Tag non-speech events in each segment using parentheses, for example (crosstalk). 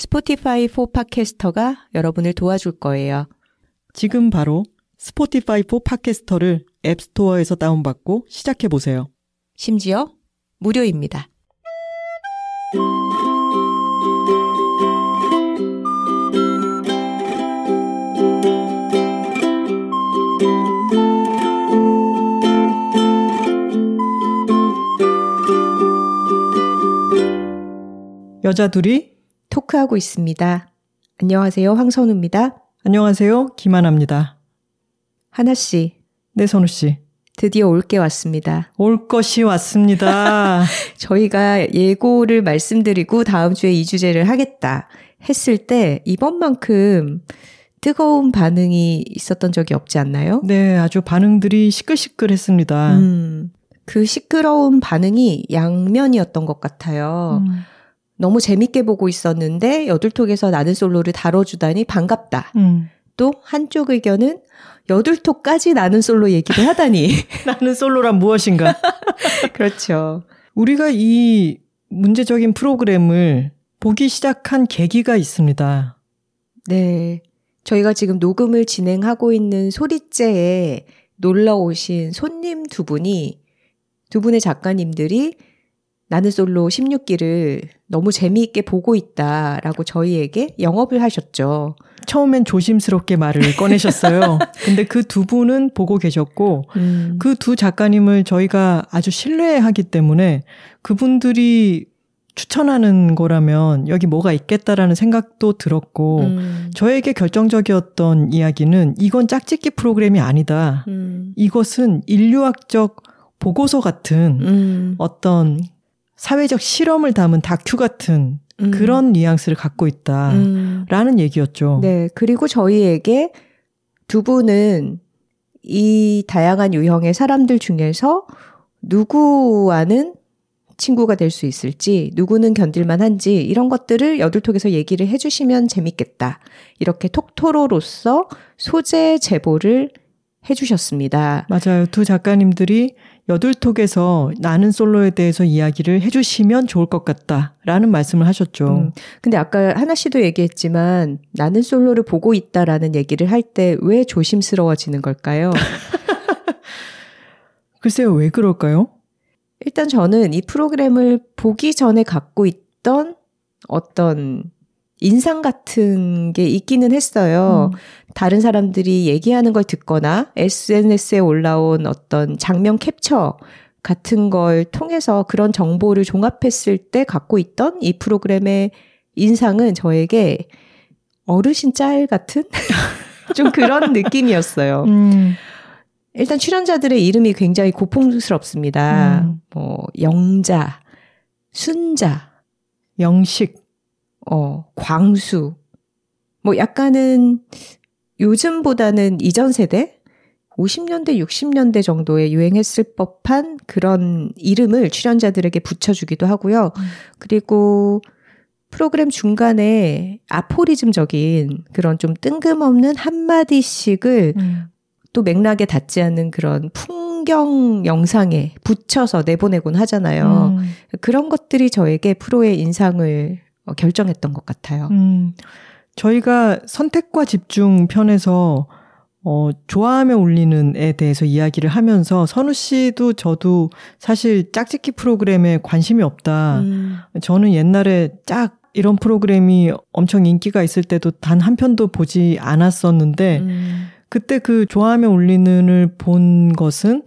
스포티파이 4 팟캐스터가 여러분을 도와줄 거예요. 지금 바로 스포티파이 4 팟캐스터를 앱스토어에서 다운받고 시작해 보세요. 심지어 무료입니다. 여자 둘이 토크하고 있습니다. 안녕하세요. 황선우입니다. 안녕하세요. 김하나입니다. 하나 씨. 네, 선우 씨. 드디어 올 게 왔습니다. 올 것이 왔습니다. (laughs) 저희가 예고를 말씀드리고 다음 주에 이 주제를 하겠다 했을 때 이번만큼 뜨거운 반응이 있었던 적이 없지 않나요? 네, 아주 반응들이 시끌시끌했습니다. 음, 그 시끄러운 반응이 양면이었던 것 같아요. 음. 너무 재밌게 보고 있었는데 여둘톡에서 나는 솔로를 다뤄주다니 반갑다. 음. 또 한쪽 의견은 여둘톡까지 나는 솔로 얘기를 하다니. (laughs) 나는 솔로란 무엇인가? (laughs) 그렇죠. 우리가 이 문제적인 프로그램을 보기 시작한 계기가 있습니다. 네. 저희가 지금 녹음을 진행하고 있는 소리째에 놀러 오신 손님 두 분이 두 분의 작가님들이 나는 솔로 16기를 너무 재미있게 보고 있다라고 저희에게 영업을 하셨죠. 처음엔 조심스럽게 말을 꺼내셨어요. (laughs) 근데 그 두 분은 보고 계셨고, 음. 그두 작가님을 저희가 아주 신뢰하기 때문에 그분들이 추천하는 거라면 여기 뭐가 있겠다라는 생각도 들었고, 음. 저에게 결정적이었던 이야기는 이건 짝짓기 프로그램이 아니다. 음. 이것은 인류학적 보고서 같은 음. 어떤 사회적 실험을 담은 다큐 같은 음. 그런 뉘앙스를 갖고 있다라는 음. 얘기였죠. 네. 그리고 저희에게 두 분은 이 다양한 유형의 사람들 중에서 누구와는 친구가 될 수 있을지, 누구는 견딜만 한지, 이런 것들을 여둘톡에서 얘기를 해주시면 재밌겠다. 이렇게 톡토로로서 소재 제보를 해주셨습니다. 맞아요. 두 작가님들이 여둘톡에서 나는 솔로에 대해서 이야기를 해주시면 좋을 것 같다라는 말씀을 하셨죠. 음, 근데 아까 하나 씨도 얘기했지만 나는 솔로를 보고 있다라는 얘기를 할 때 왜 조심스러워지는 걸까요? (laughs) 글쎄요, 왜 그럴까요? 일단 저는 이 프로그램을 보기 전에 갖고 있던 어떤 인상 같은 게 있기는 했어요. 음. 다른 사람들이 얘기하는 걸 듣거나 SNS에 올라온 어떤 장면 캡처 같은 걸 통해서 그런 정보를 종합했을 때 갖고 있던 이 프로그램의 인상은 저에게 어르신 짤 같은 (laughs) 좀 그런 느낌이었어요. 음. 일단 출연자들의 이름이 굉장히 고풍스럽습니다. 음. 뭐 영자, 순자, 영식, 어, 광수. 뭐 약간은 요즘보다는 이전 세대 50년대, 60년대 정도에 유행했을 법한 그런 이름을 출연자들에게 붙여주기도 하고요. 음. 그리고 프로그램 중간에 아포리즘적인 그런 좀 뜬금없는 한마디씩을 음. 또 맥락에 닿지 않는 그런 풍경 영상에 붙여서 내보내곤 하잖아요. 음. 그런 것들이 저에게 프로의 인상을 어, 결정했던 것 같아요. 음, 저희가 선택과 집중 편에서 어, 좋아하며 울리는 에 대해서 이야기를 하면서 선우 씨도 저도 사실 짝짓기 프로그램에 관심이 없다. 음. 저는 옛날에 짝 이런 프로그램이 엄청 인기가 있을 때도 단 한 편도 보지 않았었는데 음. 그때 그 좋아하며 울리는을 본 것은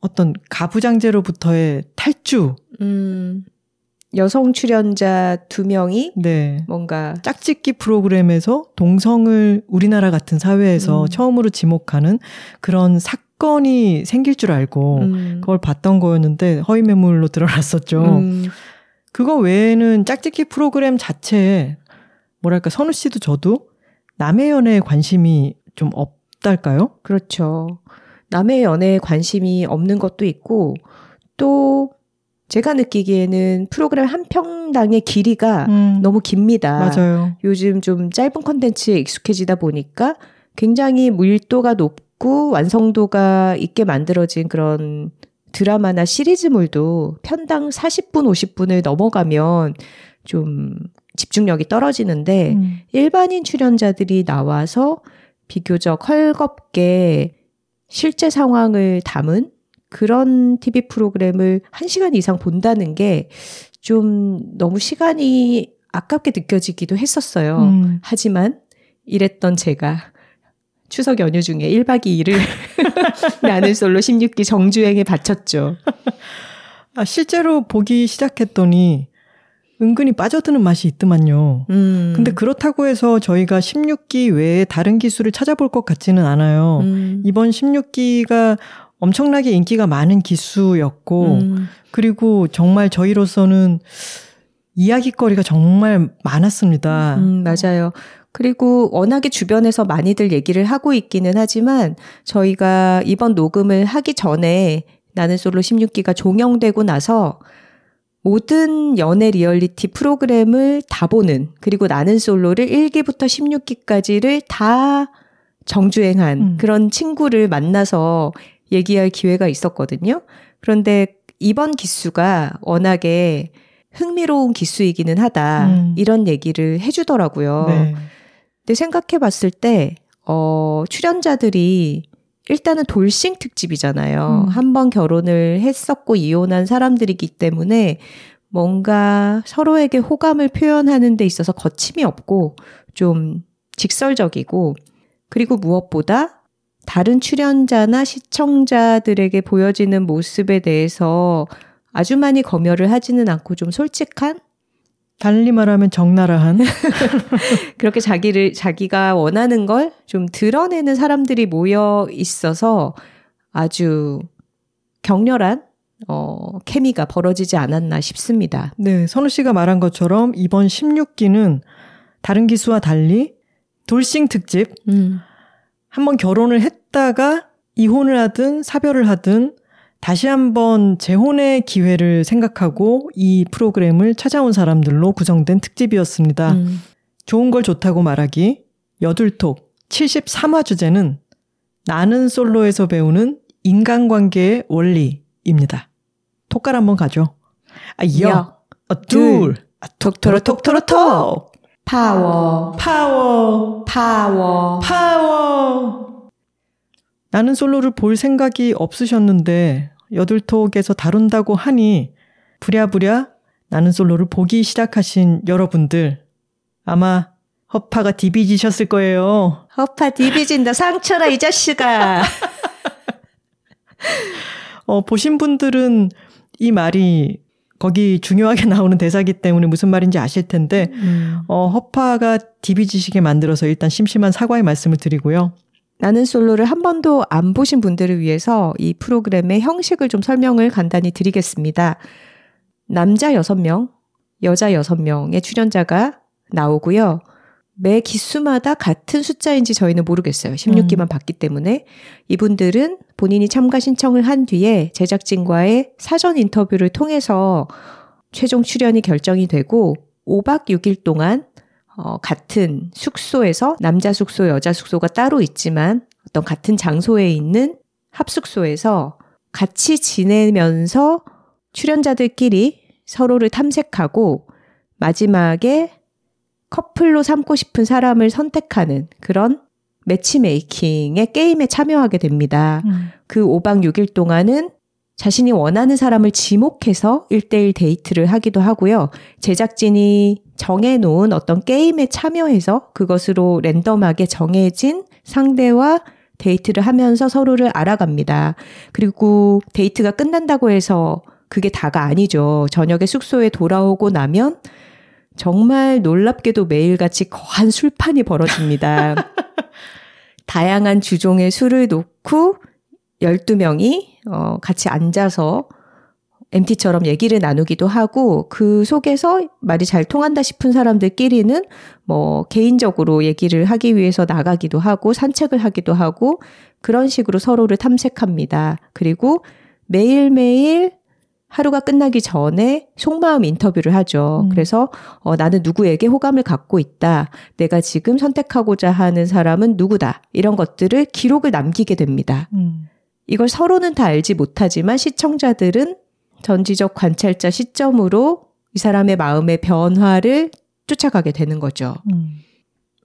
어떤 가부장제로부터의 탈주. 음. 여성 출연자 두 명이 네. 뭔가 짝짓기 프로그램에서 동성을 우리나라 같은 사회에서 음. 처음으로 지목하는 그런 사건이 생길 줄 알고 음. 그걸 봤던 거였는데 허위 매물로 드러났었죠. 음. 그거 외에는 짝짓기 프로그램 자체에 뭐랄까 선우 씨도 저도 남의 연애에 관심이 좀 없달까요? 그렇죠. 남의 연애에 관심이 없는 것도 있고 또 제가 느끼기에는 프로그램 한 평당의 길이가 음, 너무 깁니다. 맞아요. 요즘 좀 짧은 컨텐츠에 익숙해지다 보니까 굉장히 밀도가 높고 완성도가 있게 만들어진 그런 드라마나 시리즈물도 편당 40분, 50분을 넘어가면 좀 집중력이 떨어지는데 음. 일반인 출연자들이 나와서 비교적 헐겁게 실제 상황을 담은 그런 TV 프로그램을 1시간 이상 본다는 게 좀 너무 시간이 아깝게 느껴지기도 했었어요. 음. 하지만 이랬던 제가 추석 연휴 중에 1박 2일을 (laughs) 나는 솔로 16기 정주행에 바쳤죠. 아, 실제로 보기 시작했더니 은근히 빠져드는 맛이 있더만요. 음. 근데 그렇다고 해서 저희가 16기 외에 다른 기술을 찾아볼 것 같지는 않아요. 음. 이번 16기가 엄청나게 인기가 많은 기수였고, 음. 그리고 정말 저희로서는 이야기거리가 정말 많았습니다. 음, 맞아요. 그리고 워낙에 주변에서 많이들 얘기를 하고 있기는 하지만 저희가 이번 녹음을 하기 전에 나는 솔로 16기가 종영되고 나서 모든 연애 리얼리티 프로그램을 다 보는 그리고 나는 솔로를 1기부터 16기까지를 다 정주행한 음. 그런 친구를 만나서 얘기할 기회가 있었거든요. 그런데 이번 기수가 워낙에 흥미로운 기수이기는 하다. 음. 이런 얘기를 해주더라고요. 네. 근데 생각해 봤을 때, 어, 출연자들이 일단은 돌싱 특집이잖아요. 음. 한번 결혼을 했었고 이혼한 사람들이기 때문에 뭔가 서로에게 호감을 표현하는 데 있어서 거침이 없고 좀 직설적이고 그리고 무엇보다 다른 출연자나 시청자들에게 보여지는 모습에 대해서 아주 많이 검열을 하지는 않고 좀 솔직한 달리 말하면 적나라한 (laughs) 그렇게 자기를 자기가 원하는 걸 좀 드러내는 사람들이 모여 있어서 아주 격렬한 어 케미가 벌어지지 않았나 싶습니다. 네, 선우 씨가 말한 것처럼 이번 16기는 다른 기수와 달리 돌싱 특집. 음. 한번 결혼을 했다가 이혼을 하든 사별을 하든 다시 한번 재혼의 기회를 생각하고 이 프로그램을 찾아온 사람들로 구성된 특집이었습니다. 음. 좋은 걸 좋다고 말하기, 여둘톡 73화 주제는 나는 솔로에서 배우는 인간관계의 원리입니다. 톡깔 한번 가죠. 아, 여, 어, 둘, 아, 톡토로 톡토로 톡! 파워, 파워, 파워, 파워. 나는 솔로를 볼 생각이 없으셨는데 여둘톡에서 다룬다고 하니 부랴부랴 나는 솔로를 보기 시작하신 여러분들 아마 허파가 디비지셨을 거예요. 허파 디비진다 상처라 이 자식아. 어, 보신 분들은 이 말이 거기 중요하게 나오는 대사기 때문에 무슨 말인지 아실 텐데 음. 어, 허파가 디비지시게 만들어서 일단 심심한 사과의 말씀을 드리고요. 나는 솔로를 한 번도 안 보신 분들을 위해서 이 프로그램의 형식을 좀 설명을 간단히 드리겠습니다. 남자 6명, 여자 6명의 출연자가 나오고요. 매 기수마다 같은 숫자인지 저희는 모르겠어요. 16기만 음. 봤기 때문에. 이분들은 본인이 참가 신청을 한 뒤에 제작진과의 사전 인터뷰를 통해서 최종 출연이 결정이 되고 5박 6일 동안 어, 같은 숙소에서 남자 숙소, 여자 숙소가 따로 있지만 어떤 같은 장소에 있는 합숙소에서 같이 지내면서 출연자들끼리 서로를 탐색하고 마지막에 커플로 삼고 싶은 사람을 선택하는 그런 matchmaking의 게임에 참여하게 됩니다. 음. 그 5박 6일 동안은 자신이 원하는 사람을 지목해서 1대1 데이트를 하기도 하고요. 제작진이 정해놓은 어떤 게임에 참여해서 그것으로 랜덤하게 정해진 상대와 데이트를 하면서 서로를 알아갑니다. 그리고 데이트가 끝난다고 해서 그게 다가 아니죠. 저녁에 숙소에 돌아오고 나면 정말 놀랍게도 매일같이 거한 술판이 벌어집니다. (laughs) 다양한 주종의 술을 놓고 12명이 어, 같이 앉아서 MT처럼 얘기를 나누기도 하고 그 속에서 말이 잘 통한다 싶은 사람들끼리는 뭐 개인적으로 얘기를 하기 위해서 나가기도 하고 산책을 하기도 하고 그런 식으로 서로를 탐색합니다. 그리고 매일매일 하루가 끝나기 전에 속마음 인터뷰를 하죠. 음. 그래서 어, 나는 누구에게 호감을 갖고 있다. 내가 지금 선택하고자 하는 사람은 누구다. 이런 것들을 기록을 남기게 됩니다. 음. 이걸 서로는 다 알지 못하지만 시청자들은 전지적 관찰자 시점으로 이 사람의 마음의 변화를 쫓아가게 되는 거죠. 음.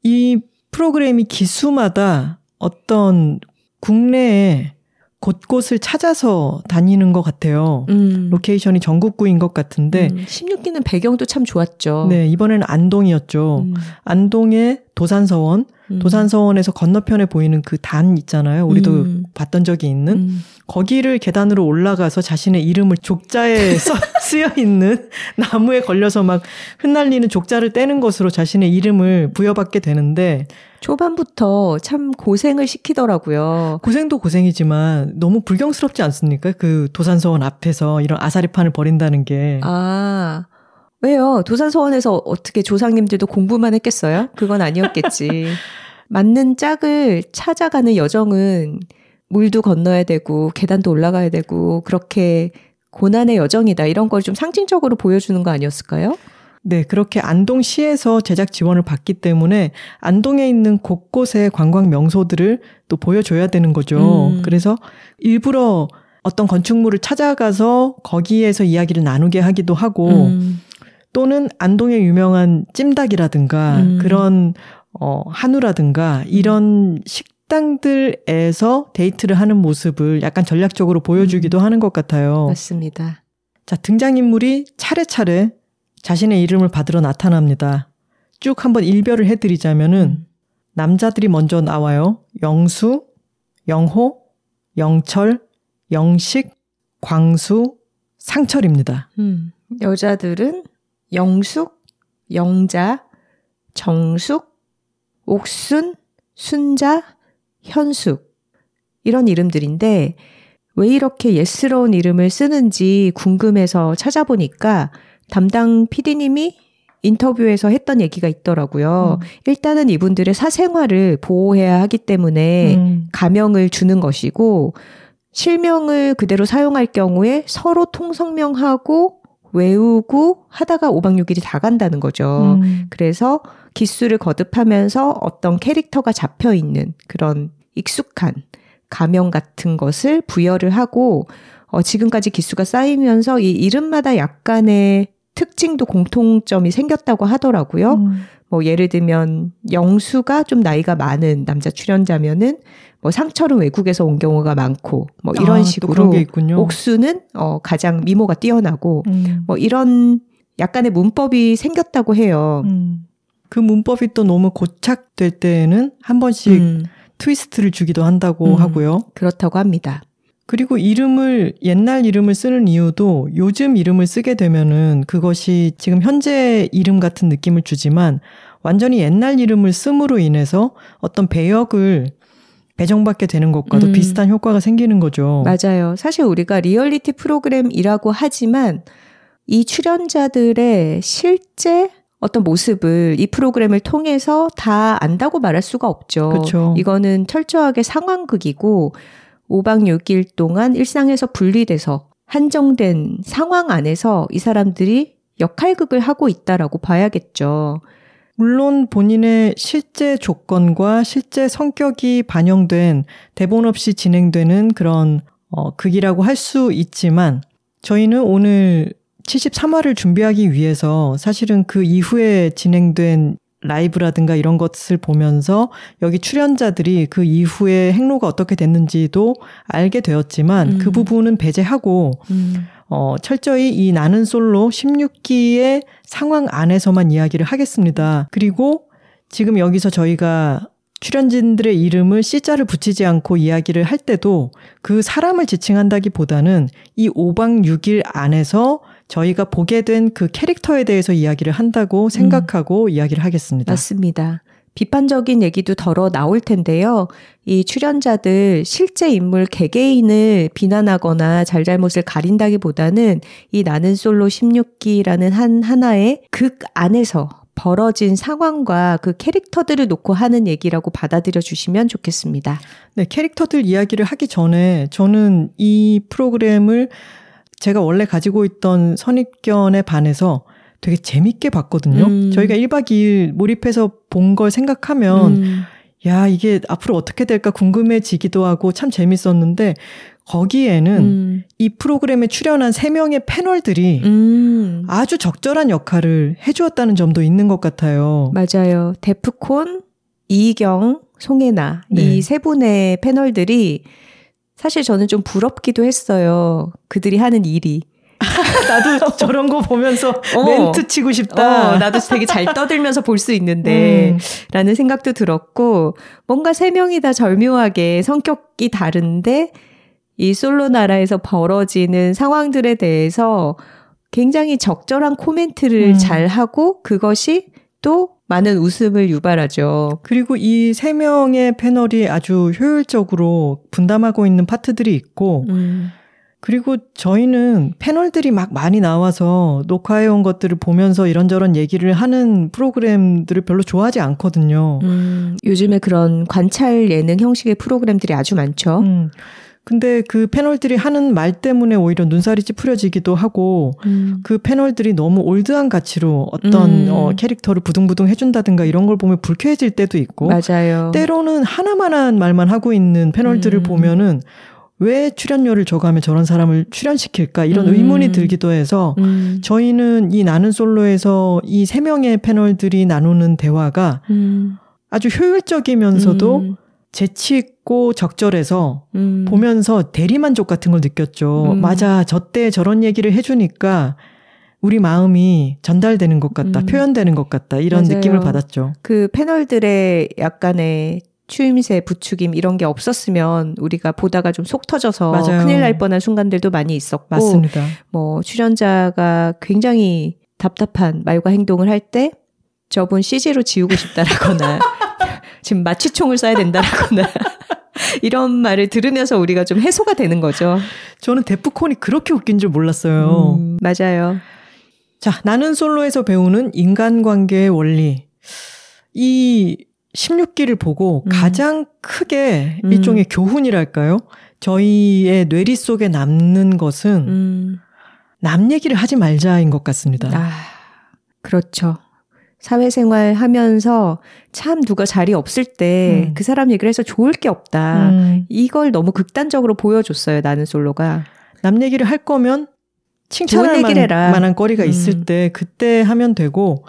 이 프로그램이 기수마다 어떤 국내에 곳곳을 찾아서 다니는 것 같아요. 음. 로케이션이 전국구인 것 같은데. 음. 16기는 배경도 참 좋았죠. 네, 이번에는 안동이었죠. 음. 안동의 도산서원, 음. 도산서원에서 건너편에 보이는 그 단 있잖아요. 우리도 음. 봤던 적이 있는. 음. 거기를 계단으로 올라가서 자신의 이름을 족자에 (laughs) 써, 쓰여 있는 (laughs) 나무에 걸려서 막 흩날리는 족자를 떼는 것으로 자신의 이름을 부여받게 되는데 초반부터 참 고생을 시키더라고요. 고생도 고생이지만 너무 불경스럽지 않습니까? 그 도산서원 앞에서 이런 아사리판을 버린다는 게. 아. 왜요? 도산서원에서 어떻게 조상님들도 공부만 했겠어요? 그건 아니었겠지. (laughs) 맞는 짝을 찾아가는 여정은 물도 건너야 되고 계단도 올라가야 되고 그렇게 고난의 여정이다 이런 걸 좀 상징적으로 보여주는 거 아니었을까요? 네, 그렇게 안동시에서 제작 지원을 받기 때문에 안동에 있는 곳곳의 관광 명소들을 또 보여줘야 되는 거죠. 음. 그래서 일부러 어떤 건축물을 찾아가서 거기에서 이야기를 나누게 하기도 하고 음. 또는 안동의 유명한 찜닭이라든가 음. 그런 어 한우라든가 이런 식당들에서 데이트를 하는 모습을 약간 전략적으로 보여주기도 음. 하는 것 같아요. 맞습니다. 자, 등장인물이 차례차례 자신의 이름을 받으러 나타납니다. 쭉 한번 일별을 해드리자면은 음. 남자들이 먼저 나와요. 영수, 영호, 영철, 영식, 광수, 상철입니다. 음. 여자들은 영숙, 영자, 정숙, 옥순, 순자, 현숙. 이런 이름들인데 왜 이렇게 예스러운 이름을 쓰는지 궁금해서 찾아보니까 담당 PD님이 인터뷰에서 했던 얘기가 있더라고요. 음. 일단은 이분들의 사생활을 보호해야 하기 때문에 음. 가명을 주는 것이고 실명을 그대로 사용할 경우에 서로 통성명하고 외우고 하다가 5박 6일이 다 간다는 거죠. 음. 그래서 기수를 거듭하면서 어떤 캐릭터가 잡혀 있는 그런 익숙한 가명 같은 것을 부여를 하고 어, 지금까지 기수가 쌓이면서 이 이름마다 약간의 특징도 공통점이 생겼다고 하더라고요. 음. 뭐 예를 들면 영수가 좀 나이가 많은 남자 출연자면은 뭐 상철은 외국에서 온 경우가 많고 뭐 이런 아, 식으로 옥수는 어 가장 미모가 뛰어나고 음. 뭐 이런 약간의 문법이 생겼다고 해요. 음. 그 문법이 또 너무 고착될 때에는 한 번씩 음. 트위스트를 주기도 한다고 음. 하고요. 그렇다고 합니다. 그리고 이름을 옛날 이름을 쓰는 이유도 요즘 이름을 쓰게 되면은 그것이 지금 현재 이름 같은 느낌을 주지만 완전히 옛날 이름을 씀으로 인해서 어떤 배역을 배정받게 되는 것과도 음. 비슷한 효과가 생기는 거죠. 맞아요. 사실 우리가 리얼리티 프로그램이라고 하지만 이 출연자들의 실제 어떤 모습을 이 프로그램을 통해서 다 안다고 말할 수가 없죠. 그렇죠. 이거는 철저하게 상황극이고 5박 6일 동안 일상에서 분리돼서 한정된 상황 안에서 이 사람들이 역할극을 하고 있다라고 봐야겠죠. 물론 본인의 실제 조건과 실제 성격이 반영된 대본 없이 진행되는 그런 어, 극이라고 할 수 있지만 저희는 오늘 73화를 준비하기 위해서 사실은 그 이후에 진행된 라이브라든가 이런 것을 보면서 여기 출연자들이 그 이후에 행로가 어떻게 됐는지도 알게 되었지만 음. 그 부분은 배제하고 음. 어, 철저히 이 나는 솔로 16기의 상황 안에서만 이야기를 하겠습니다. 그리고 지금 여기서 저희가 출연진들의 이름을 C자를 붙이지 않고 이야기를 할 때도 그 사람을 지칭한다기 보다는 이 5박 6일 안에서 저희가 보게 된 그 캐릭터에 대해서 이야기를 한다고 생각하고 음. 이야기를 하겠습니다. 맞습니다. 비판적인 얘기도 덜어 나올 텐데요. 이 출연자들 실제 인물 개개인을 비난하거나 잘잘못을 가린다기보다는 이 나는 솔로 16기라는 한 하나의 극 안에서 벌어진 상황과 그 캐릭터들을 놓고 하는 얘기라고 받아들여 주시면 좋겠습니다. 네, 캐릭터들 이야기를 하기 전에 저는 이 프로그램을 제가 원래 가지고 있던 선입견에 반해서 되게 재밌게 봤거든요. 음. 저희가 1박 2일 몰입해서 본 걸 생각하면, 음. 야, 이게 앞으로 어떻게 될까 궁금해지기도 하고 참 재밌었는데, 거기에는 음. 이 프로그램에 출연한 3명의 패널들이 음. 아주 적절한 역할을 해주었다는 점도 있는 것 같아요. 맞아요. 데프콘, 이경, 송혜나, 네. 이세 분의 패널들이 사실 저는 좀 부럽기도 했어요. 그들이 하는 일이. (laughs) 나도 저런 거 보면서 어, 멘트 치고 싶다. 어, 나도 되게 잘 떠들면서 볼 수 있는데, 음. 라는 생각도 들었고, 뭔가 세 명이 다 절묘하게 성격이 다른데, 이 솔로 나라에서 벌어지는 상황들에 대해서 굉장히 적절한 코멘트를 음. 잘 하고, 그것이 또 많은 웃음을 유발하죠. 그리고 이 세 명의 패널이 아주 효율적으로 분담하고 있는 파트들이 있고, 음. 그리고 저희는 패널들이 막 많이 나와서 녹화해온 것들을 보면서 이런저런 얘기를 하는 프로그램들을 별로 좋아하지 않거든요. 음, 요즘에 그런 관찰 예능 형식의 프로그램들이 아주 많죠. 음, 근데 그 패널들이 하는 말 때문에 오히려 눈살이 찌푸려지기도 하고 음. 그 패널들이 너무 올드한 가치로 어떤 음. 어, 캐릭터를 부둥부둥 해준다든가 이런 걸 보면 불쾌해질 때도 있고 맞아요. 때로는 하나만한 말만 하고 있는 패널들을 음. 보면은 왜 출연료를 줘가며 저런 사람을 출연시킬까 이런 음. 의문이 들기도 해서 음. 저희는 이 나는 솔로에서 이 세 명의 패널들이 나누는 대화가 음. 아주 효율적이면서도 음. 재치 있고 적절해서 음. 보면서 대리만족 같은 걸 느꼈죠. 음. 맞아, 저 때 저런 얘기를 해주니까 우리 마음이 전달되는 것 같다, 표현되는 것 같다 이런 맞아요. 느낌을 받았죠. 그 패널들의 약간의 추임새, 부추김 이런 게 없었으면 우리가 보다가 좀 속 터져서 맞아요. 큰일 날 뻔한 순간들도 많이 있었고 맞습니다. 뭐 출연자가 굉장히 답답한 말과 행동을 할 때 저분 CG로 지우고 싶다라거나 (laughs) 지금 마취총을 쏴야 된다라거나 (laughs) 이런 말을 들으면서 우리가 좀 해소가 되는 거죠. 저는 데프콘이 그렇게 웃긴 줄 몰랐어요. 음, 맞아요. 자, 나는 솔로에서 배우는 인간관계의 원리. 이 16기를 보고 음. 가장 크게 음. 일종의 교훈이랄까요? 저희의 뇌리 속에 남는 것은 음. 남 얘기를 하지 말자인 것 같습니다. 아, 그렇죠. 사회생활 하면서 참 누가 자리 없을 때그 음. 사람 얘기를 해서 좋을 게 없다. 음. 이걸 너무 극단적으로 보여줬어요. 나는 솔로가. 남 얘기를 할 거면 칭찬할 만, 만한 거리가 있을 음. 때 그때 하면 되고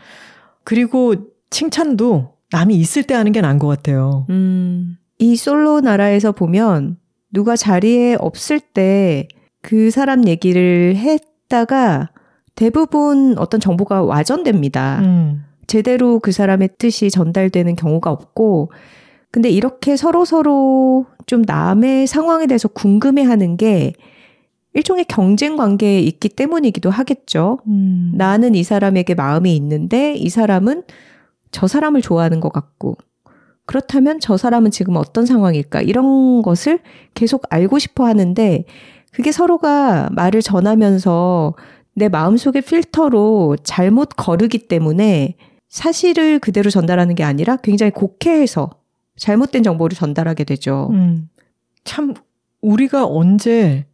그리고 칭찬도 남이 있을 때 하는 게 나은 것 같아요. 음, 이 솔로 나라에서 보면 누가 자리에 없을 때 그 사람 얘기를 했다가 대부분 어떤 정보가 와전됩니다. 음. 제대로 그 사람의 뜻이 전달되는 경우가 없고, 근데 이렇게 서로서로 좀 남의 상황에 대해서 궁금해 하는 게 일종의 경쟁 관계에 있기 때문이기도 하겠죠. 음. 나는 이 사람에게 마음이 있는데 이 사람은 저 사람을 좋아하는 것 같고, 그렇다면 저 사람은 지금 어떤 상황일까? 이런 것을 계속 알고 싶어 하는데, 그게 서로가 말을 전하면서 내 마음속의 필터로 잘못 거르기 때문에 사실을 그대로 전달하는 게 아니라 굉장히 곡해해서 잘못된 정보를 전달하게 되죠. 음, 참, 우리가 언제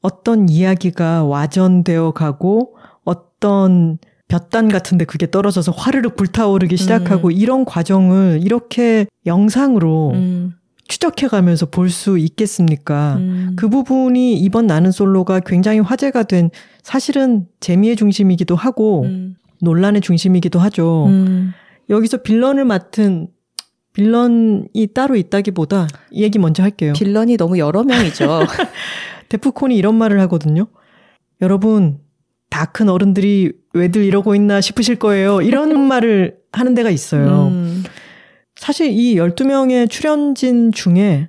어떤 이야기가 와전되어 가고 어떤 볕단 같은데 그게 떨어져서 화르륵 불타오르기 시작하고 음. 이런 과정을 이렇게 영상으로 음. 추적해가면서 볼 수 있겠습니까? 음. 그 부분이 이번 나는 솔로가 굉장히 화제가 된 사실은 재미의 중심이기도 하고 음. 논란의 중심이기도 하죠. 음. 여기서 빌런을 맡은 빌런이 따로 있다기보다 이 얘기 먼저 할게요. 빌런이 너무 여러 명이죠. (laughs) 데프콘이 이런 말을 하거든요. 여러분, 다 큰 어른들이 왜들 이러고 있나 싶으실 거예요. 이런 (laughs) 말을 하는 데가 있어요. 음. 사실 이 12명의 출연진 중에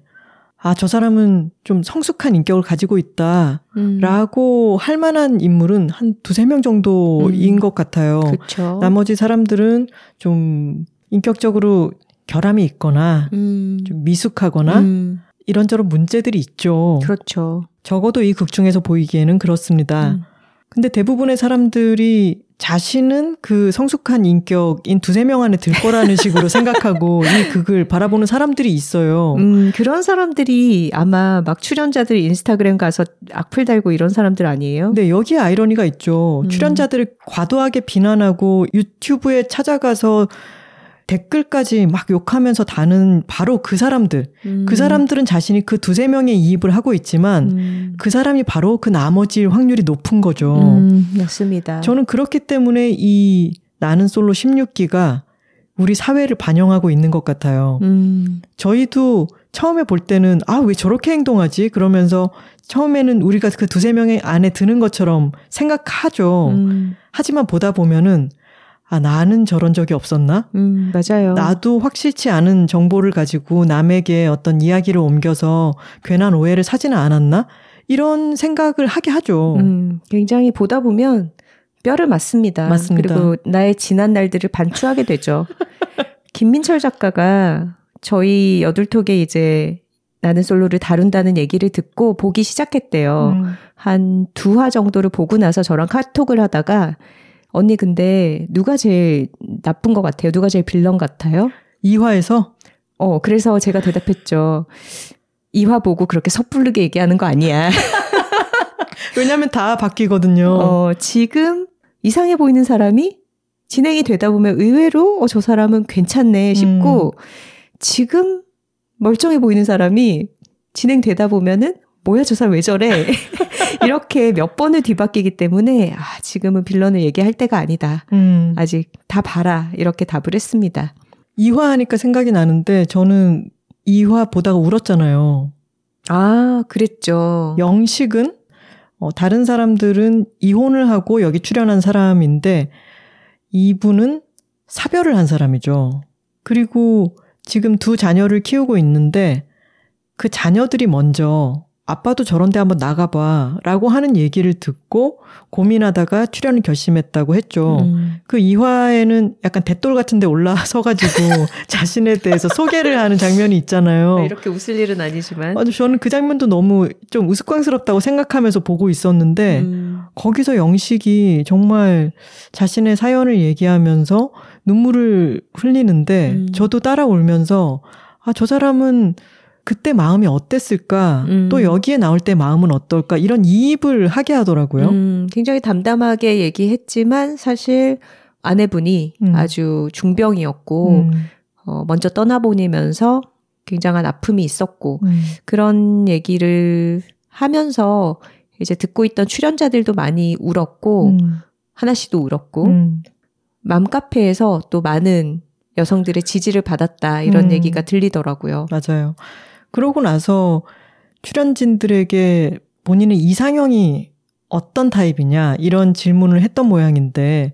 아, 저 사람은 좀 성숙한 인격을 가지고 있다. 음. 라고 할 만한 인물은 한 두세 명 정도인 음. 것 같아요. 그쵸. 나머지 사람들은 좀 인격적으로 결함이 있거나 음. 좀 미숙하거나 음. 이런저런 문제들이 있죠. 그렇죠. 적어도 이 극 중에서 보이기에는 그렇습니다. 음. 근데 대부분의 사람들이 자신은 그 성숙한 인격인 두세 명 안에 들 거라는 식으로 생각하고 (laughs) 이 극을 바라보는 사람들이 있어요. 음, 그런 사람들이 아마 막 출연자들 인스타그램 가서 악플 달고 이런 사람들 아니에요? 네, 여기에 아이러니가 있죠. 음. 출연자들을 과도하게 비난하고 유튜브에 찾아가서 댓글까지 막 욕하면서 다는 바로 그 사람들. 음. 그 사람들은 자신이 그 두세 명의 이입을 하고 있지만 음. 그 사람이 바로 그 나머지일 확률이 높은 거죠. 음, 맞습니다. 저는 그렇기 때문에 이 나는 솔로 16기가 우리 사회를 반영하고 있는 것 같아요. 음. 저희도 처음에 볼 때는 아, 왜 저렇게 행동하지? 그러면서 처음에는 우리가 그 두세 명의 안에 드는 것처럼 생각하죠. 음. 하지만 보다 보면은 아, 나는 저런 적이 없었나? 음, 맞아요. 나도 확실치 않은 정보를 가지고 남에게 어떤 이야기를 옮겨서 괜한 오해를 사지는 않았나? 이런 생각을 하게 하죠. 음, 굉장히 보다 보면 뼈를 맞습니다. 맞습니다. 그리고 나의 지난 날들을 반추하게 되죠. (laughs) 김민철 작가가 저희 여둘톡에 이제 나는 솔로를 다룬다는 얘기를 듣고 보기 시작했대요. 음. 한두 화 정도를 보고 나서 저랑 카톡을 하다가 언니 근데 누가 제일 나쁜 것 같아요? 누가 제일 빌런 같아요? 2화에서? 어, 그래서 제가 대답했죠. 2화 보고 그렇게 섣부르게 얘기하는 거 아니야. (laughs) 왜냐면 다 바뀌거든요. 어, 지금 이상해 보이는 사람이 진행이 되다 보면 의외로 어, 저 사람은 괜찮네 싶고 음. 지금 멀쩡해 보이는 사람이 진행되다 보면은 뭐야 저 사람 왜 저래 (laughs) 이렇게 몇 번을 뒤바뀌기 때문에 아 지금은 빌런을 얘기할 때가 아니다. 음. 아직 다 봐라. 이렇게 답을 했습니다. 2화 하니까 생각이 나는데 저는 2화 보다가 울었잖아요. 아 그랬죠. 영식은 어, 다른 사람들은 이혼을 하고 여기 출연한 사람인데 이분은 사별을 한 사람이죠. 그리고 지금 두 자녀를 키우고 있는데 그 자녀들이 먼저 아빠도 저런 데 한번 나가봐. 라고 하는 얘기를 듣고 고민하다가 출연을 결심했다고 했죠. 음. 그 2화에는 약간 대돌 같은 데 올라서가지고 (laughs) 자신에 대해서 소개를 하는 장면이 있잖아요. 네, 이렇게 웃을 일은 아니지만. 아주 저는 그 장면도 너무 좀 우스꽝스럽다고 생각하면서 보고 있었는데 음. 거기서 영식이 정말 자신의 사연을 얘기하면서 눈물을 흘리는데 음. 저도 따라 울면서 아, 저 사람은 그때 마음이 어땠을까? 음. 또 여기에 나올 때 마음은 어떨까? 이런 이입을 하게 하더라고요. 음, 굉장히 담담하게 얘기했지만 사실 아내분이 음. 아주 중병이었고 음. 어, 먼저 떠나보내면서 굉장한 아픔이 있었고 음. 그런 얘기를 하면서 이제 듣고 있던 출연자들도 많이 울었고 음. 하나 씨도 울었고 맘카페에서 또 많은 여성들의 지지를 받았다 이런 얘기가 들리더라고요. 맞아요. 그러고 나서 출연진들에게 본인의 이상형이 어떤 타입이냐 이런 질문을 했던 모양인데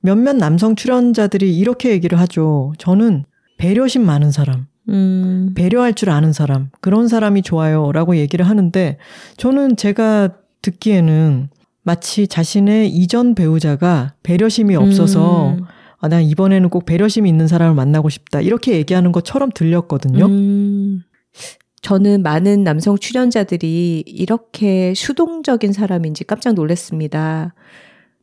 몇몇 남성 출연자들이 이렇게 얘기를 하죠. 저는 배려심 많은 사람, 음. 배려할 줄 아는 사람, 그런 사람이 좋아요. 라고 얘기를 하는데 저는 제가 듣기에는 마치 자신의 이전 배우자가 배려심이 없어서 음. 아, 난 이번에는 꼭 배려심이 있는 사람을 만나고 싶다. 이렇게 얘기하는 것처럼 들렸거든요. 음. 저는 많은 남성 출연자들이 이렇게 수동적인 사람인지 깜짝 놀랐습니다.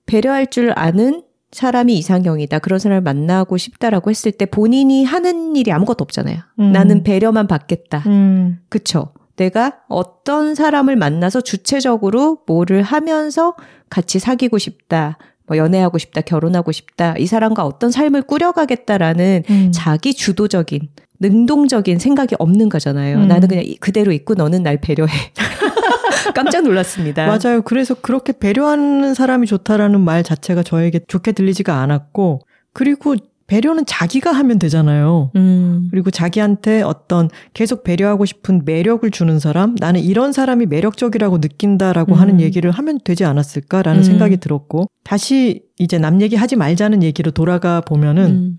배려할 줄 아는 사람이 이상형이다. 그런 사람을 만나고 싶다라고 했을 때 본인이 하는 일이 아무것도 없잖아요. 음. 나는 배려만 받겠다. 음. 그쵸? 내가 어떤 사람을 만나서 주체적으로 뭐를 하면서 같이 사귀고 싶다. 뭐 연애하고 싶다, 결혼하고 싶다, 이 사람과 어떤 삶을 꾸려가겠다라는 음. 자기 주도적인 능동적인 생각이 없는 거잖아요. 음. 나는 그냥 그대로 있고 너는 날 배려해. (laughs) 깜짝 놀랐습니다. 맞아요. 그래서 그렇게 배려하는 사람이 좋다라는 말 자체가 저에게 좋게 들리지가 않았고, 그리고 배려는 자기가 하면 되잖아요. 음. 그리고 자기한테 어떤 계속 배려하고 싶은 매력을 주는 사람, 나는 이런 사람이 매력적이라고 느낀다라고 음. 하는 얘기를 하면 되지 않았을까라는 음. 생각이 들었고, 다시 이제 남 얘기 하지 말자는 얘기로 돌아가 보면은, 음.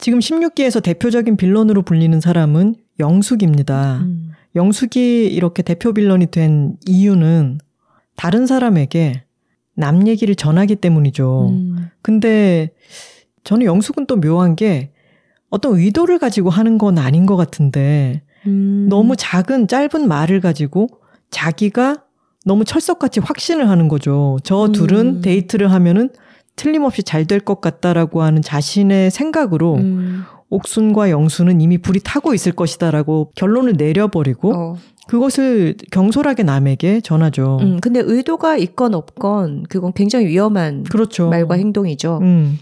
지금 16기에서 대표적인 빌런으로 불리는 사람은 영숙입니다. 음. 영숙이 이렇게 대표 빌런이 된 이유는 다른 사람에게 남 얘기를 전하기 때문이죠. 음. 근데 저는 영숙은 또 묘한 게 어떤 의도를 가지고 하는 건 아닌 것 같은데 음. 너무 작은 짧은 말을 가지고 자기가 너무 철석같이 확신을 하는 거죠. 저 음. 둘은 데이트를 하면은 틀림없이 잘 될 것 같다라고 하는 자신의 생각으로 음. 옥순과 영순은 이미 불이 타고 있을 것이다라고 결론을 내려버리고 어. 그것을 경솔하게 남에게 전하죠. 음, 근데 의도가 있건 없건 그건 굉장히 위험한 그렇죠. 말과 행동이죠. 음.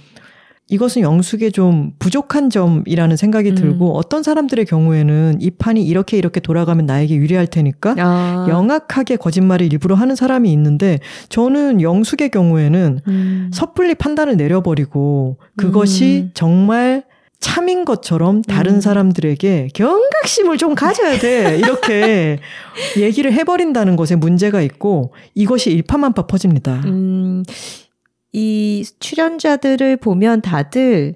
이것은 영숙의 좀 부족한 점이라는 생각이 음. 들고 어떤 사람들의 경우에는 이 판이 이렇게 이렇게 돌아가면 나에게 유리할 테니까 아. 영악하게 거짓말을 일부러 하는 사람이 있는데 저는 영숙의 경우에는 음. 섣불리 판단을 내려버리고 그것이 음. 정말 참인 것처럼 다른 음. 사람들에게 경각심을 좀 가져야 돼. 이렇게 (laughs) 얘기를 해버린다는 것에 문제가 있고 이것이 일파만파 퍼집니다. 음. 이 출연자들을 보면 다들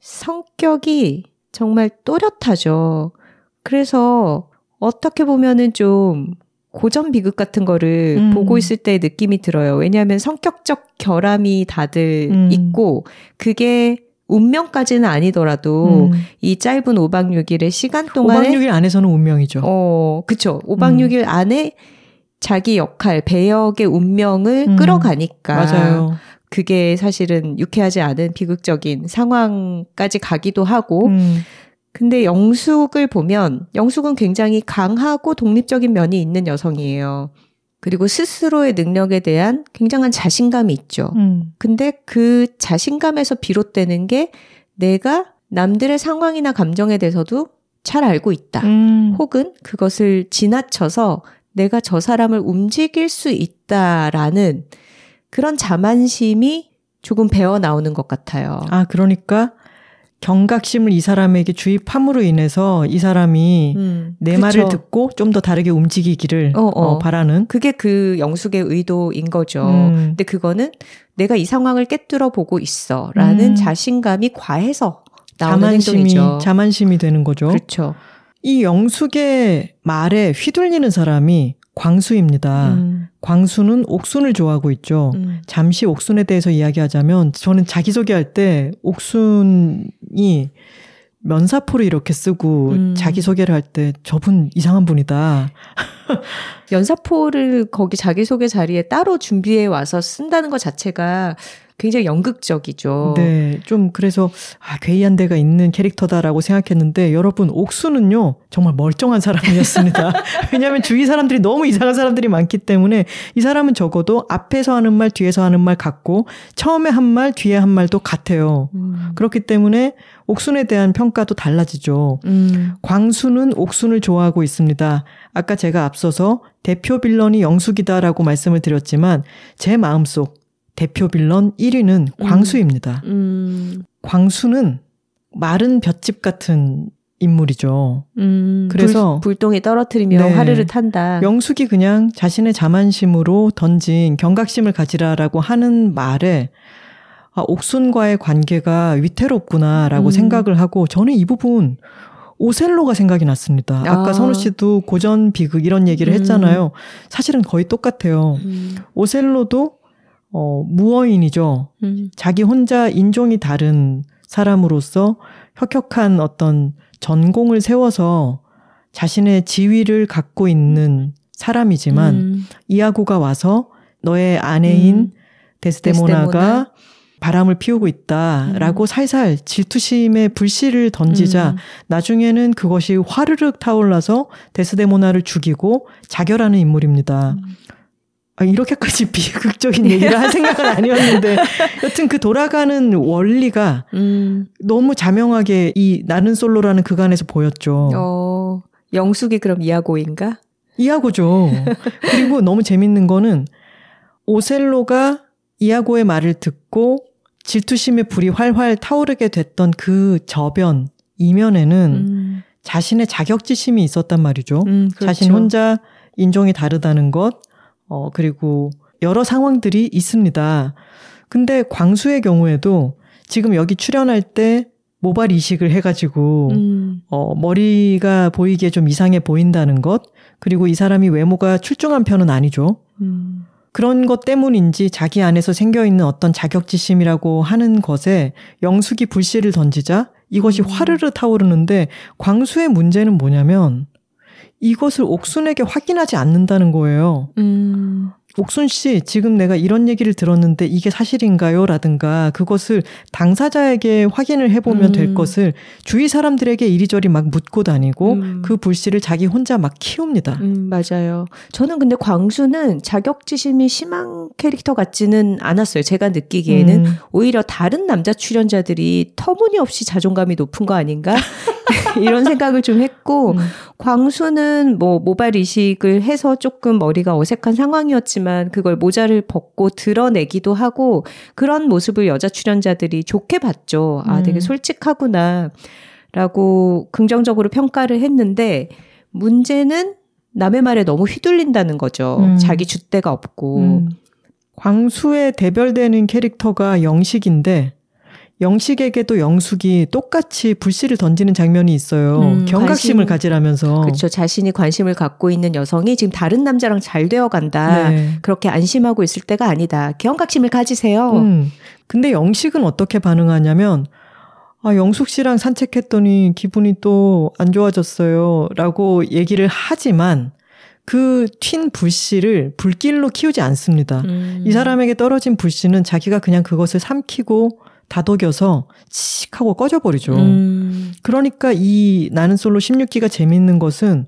성격이 정말 또렷하죠. 그래서 어떻게 보면은 좀 고전 비극 같은 거를 음. 보고 있을 때 느낌이 들어요. 왜냐하면 성격적 결함이 다들 음. 있고 그게 운명까지는 아니더라도 음. 이 짧은 5박 6일의 시간 동안에 5박 6일 안에서는 운명이죠. 어, 그쵸. 5박 6일 음. 안에 자기 역할, 배역의 운명을 음. 끌어가니까. 맞아요. 그게 사실은 유쾌하지 않은 비극적인 상황까지 가기도 하고, 음. 근데 영숙을 보면 영숙은 굉장히 강하고 독립적인 면이 있는 여성이에요. 그리고 스스로의 능력에 대한 굉장한 자신감이 있죠. 음. 근데 그 자신감에서 비롯되는 게 내가 남들의 상황이나 감정에 대해서도 잘 알고 있다. 음. 혹은 그것을 지나쳐서 내가 저 사람을 움직일 수 있다라는 그런 자만심이 조금 배어 나오는 것 같아요. 아, 그러니까 경각심을 이 사람에게 주입함으로 인해서 이 사람이 음, 내 그쵸. 말을 듣고 좀 더 다르게 움직이기를 어, 어. 어, 바라는 그게 그 영숙의 의도인 거죠. 음. 근데 그거는 내가 이 상황을 깨뜨려 보고 있어라는 음. 자신감이 과해서 나오는 자만심이, 행동이죠. 자만심이 되는 거죠. 그렇죠. 이 영숙의 말에 휘둘리는 사람이 광수입니다. 음. 광수는 옥순을 좋아하고 있죠. 음. 잠시 옥순에 대해서 이야기하자면 저는 자기소개할 때 옥순이 면사포를 이렇게 쓰고 음. 자기소개를 할 때 저분 이상한 분이다. (laughs) 면사포를 거기 자기소개 자리에 따로 준비해 와서 쓴다는 것 자체가 굉장히 연극적이죠. 네. 좀 그래서 아, 괴이한 데가 있는 캐릭터다라고 생각했는데 여러분 옥수는요. 정말 멀쩡한 사람이었습니다. (laughs) 왜냐하면 주위 사람들이 너무 이상한 사람들이 많기 때문에 이 사람은 적어도 앞에서 하는 말 뒤에서 하는 말 같고 처음에 한 말 뒤에 한 말도 같아요. 음. 그렇기 때문에 옥순에 대한 평가도 달라지죠. 음. 광수는 옥순을 좋아하고 있습니다. 아까 제가 앞서서 대표 빌런이 영숙이다라고 말씀을 드렸지만 제 마음속 대표 빌런 1위는 음. 광수입니다. 음. 광수는 마른 볏짚 같은 인물이죠. 음, 그래서 불, 동이 떨어뜨리며 네, 화르르 탄다. 영숙이 그냥 자신의 자만심으로 던진 경각심을 가지라라고 하는 말에 아, 옥순과의 관계가 위태롭구나라고 음. 생각을 하고 저는 이 부분 오셀로가 생각이 났습니다. 아까 아. 선우 씨도 고전 비극 이런 얘기를 음. 했잖아요. 사실은 거의 똑같아요. 음. 오셀로도 어, 무어인이죠. 음. 자기 혼자 인종이 다른 사람으로서 혁혁한 어떤 전공을 세워서 자신의 지위를 갖고 있는 사람이지만 음. 이아고가 와서 너의 아내인 음. 데스데모나가 데스데모나. 바람을 피우고 있다라고 음. 살살 질투심의 불씨를 던지자 음. 나중에는 그것이 화르륵 타올라서 데스데모나를 죽이고 자결하는 인물입니다. 음. 아, 이렇게까지 (laughs) 비극적인 얘기를 할 생각은 아니었는데 여튼 그 돌아가는 원리가 음. 너무 자명하게 이 나는 솔로라는 그간에서 보였죠. 어, 영숙이 그럼 이하고인가? 이하고죠. 그리고 너무 재밌는 거는 오셀로가 이하고의 말을 듣고 질투심의 불이 활활 타오르게 됐던 그 저변 이면에는 음. 자신의 자격지심이 있었단 말이죠. 음, 그렇죠. 자신 혼자 인종이 다르다는 것, 어, 그리고 여러 상황들이 있습니다. 근데 광수의 경우에도 지금 여기 출연할 때 모발 이식을 해가지고, 음. 어, 머리가 보이기에 좀 이상해 보인다는 것, 그리고 이 사람이 외모가 출중한 편은 아니죠. 음. 그런 것 때문인지 자기 안에서 생겨 있는 어떤 자격지심이라고 하는 것에 영숙이 불씨를 던지자 이것이 음. 화르르 타오르는데 광수의 문제는 뭐냐면 이것을 옥순에게 확인하지 않는다는 거예요. 음. 옥순 씨, 지금 내가 이런 얘기를 들었는데 이게 사실인가요? 라든가 그것을 당사자에게 확인을 해보면 음. 될 것을 주위 사람들에게 이리저리 막 묻고 다니고 음. 그 불씨를 자기 혼자 막 키웁니다. 음, 맞아요. 저는 근데 광수는 자격지심이 심한 캐릭터 같지는 않았어요. 제가 느끼기에는 음. 오히려 다른 남자 출연자들이 터무니없이 자존감이 높은 거 아닌가? (laughs) (laughs) 이런 생각을 좀 했고 음. 광수는 뭐 모발 이식을 해서 조금 머리가 어색한 상황이었지만 그걸 모자를 벗고 드러내기도 하고 그런 모습을 여자 출연자들이 좋게 봤죠. 아, 되게 음. 솔직하구나. 라고 긍정적으로 평가를 했는데 문제는 남의 말에 너무 휘둘린다는 거죠. 음. 자기 줏대가 없고. 음. 광수에 대별되는 캐릭터가 영식인데 영식에게도 영숙이 똑같이 불씨를 던지는 장면이 있어요. 음, 경각심을 관심, 가지라면서. 그렇죠. 자신이 관심을 갖고 있는 여성이 지금 다른 남자랑 잘 되어 간다. 네. 그렇게 안심하고 있을 때가 아니다. 경각심을 가지세요. 음. 근데 영식은 어떻게 반응하냐면 아, 영숙 씨랑 산책했더니 기분이 또 안 좋아졌어요. 라고 얘기를 하지만 그튄 불씨를 불길로 키우지 않습니다. 음. 이 사람에게 떨어진 불씨는 자기가 그냥 그것을 삼키고 다독여서 칙 하고 꺼져버리죠. 음. 그러니까 이 나는 솔로 16기가 재밌는 것은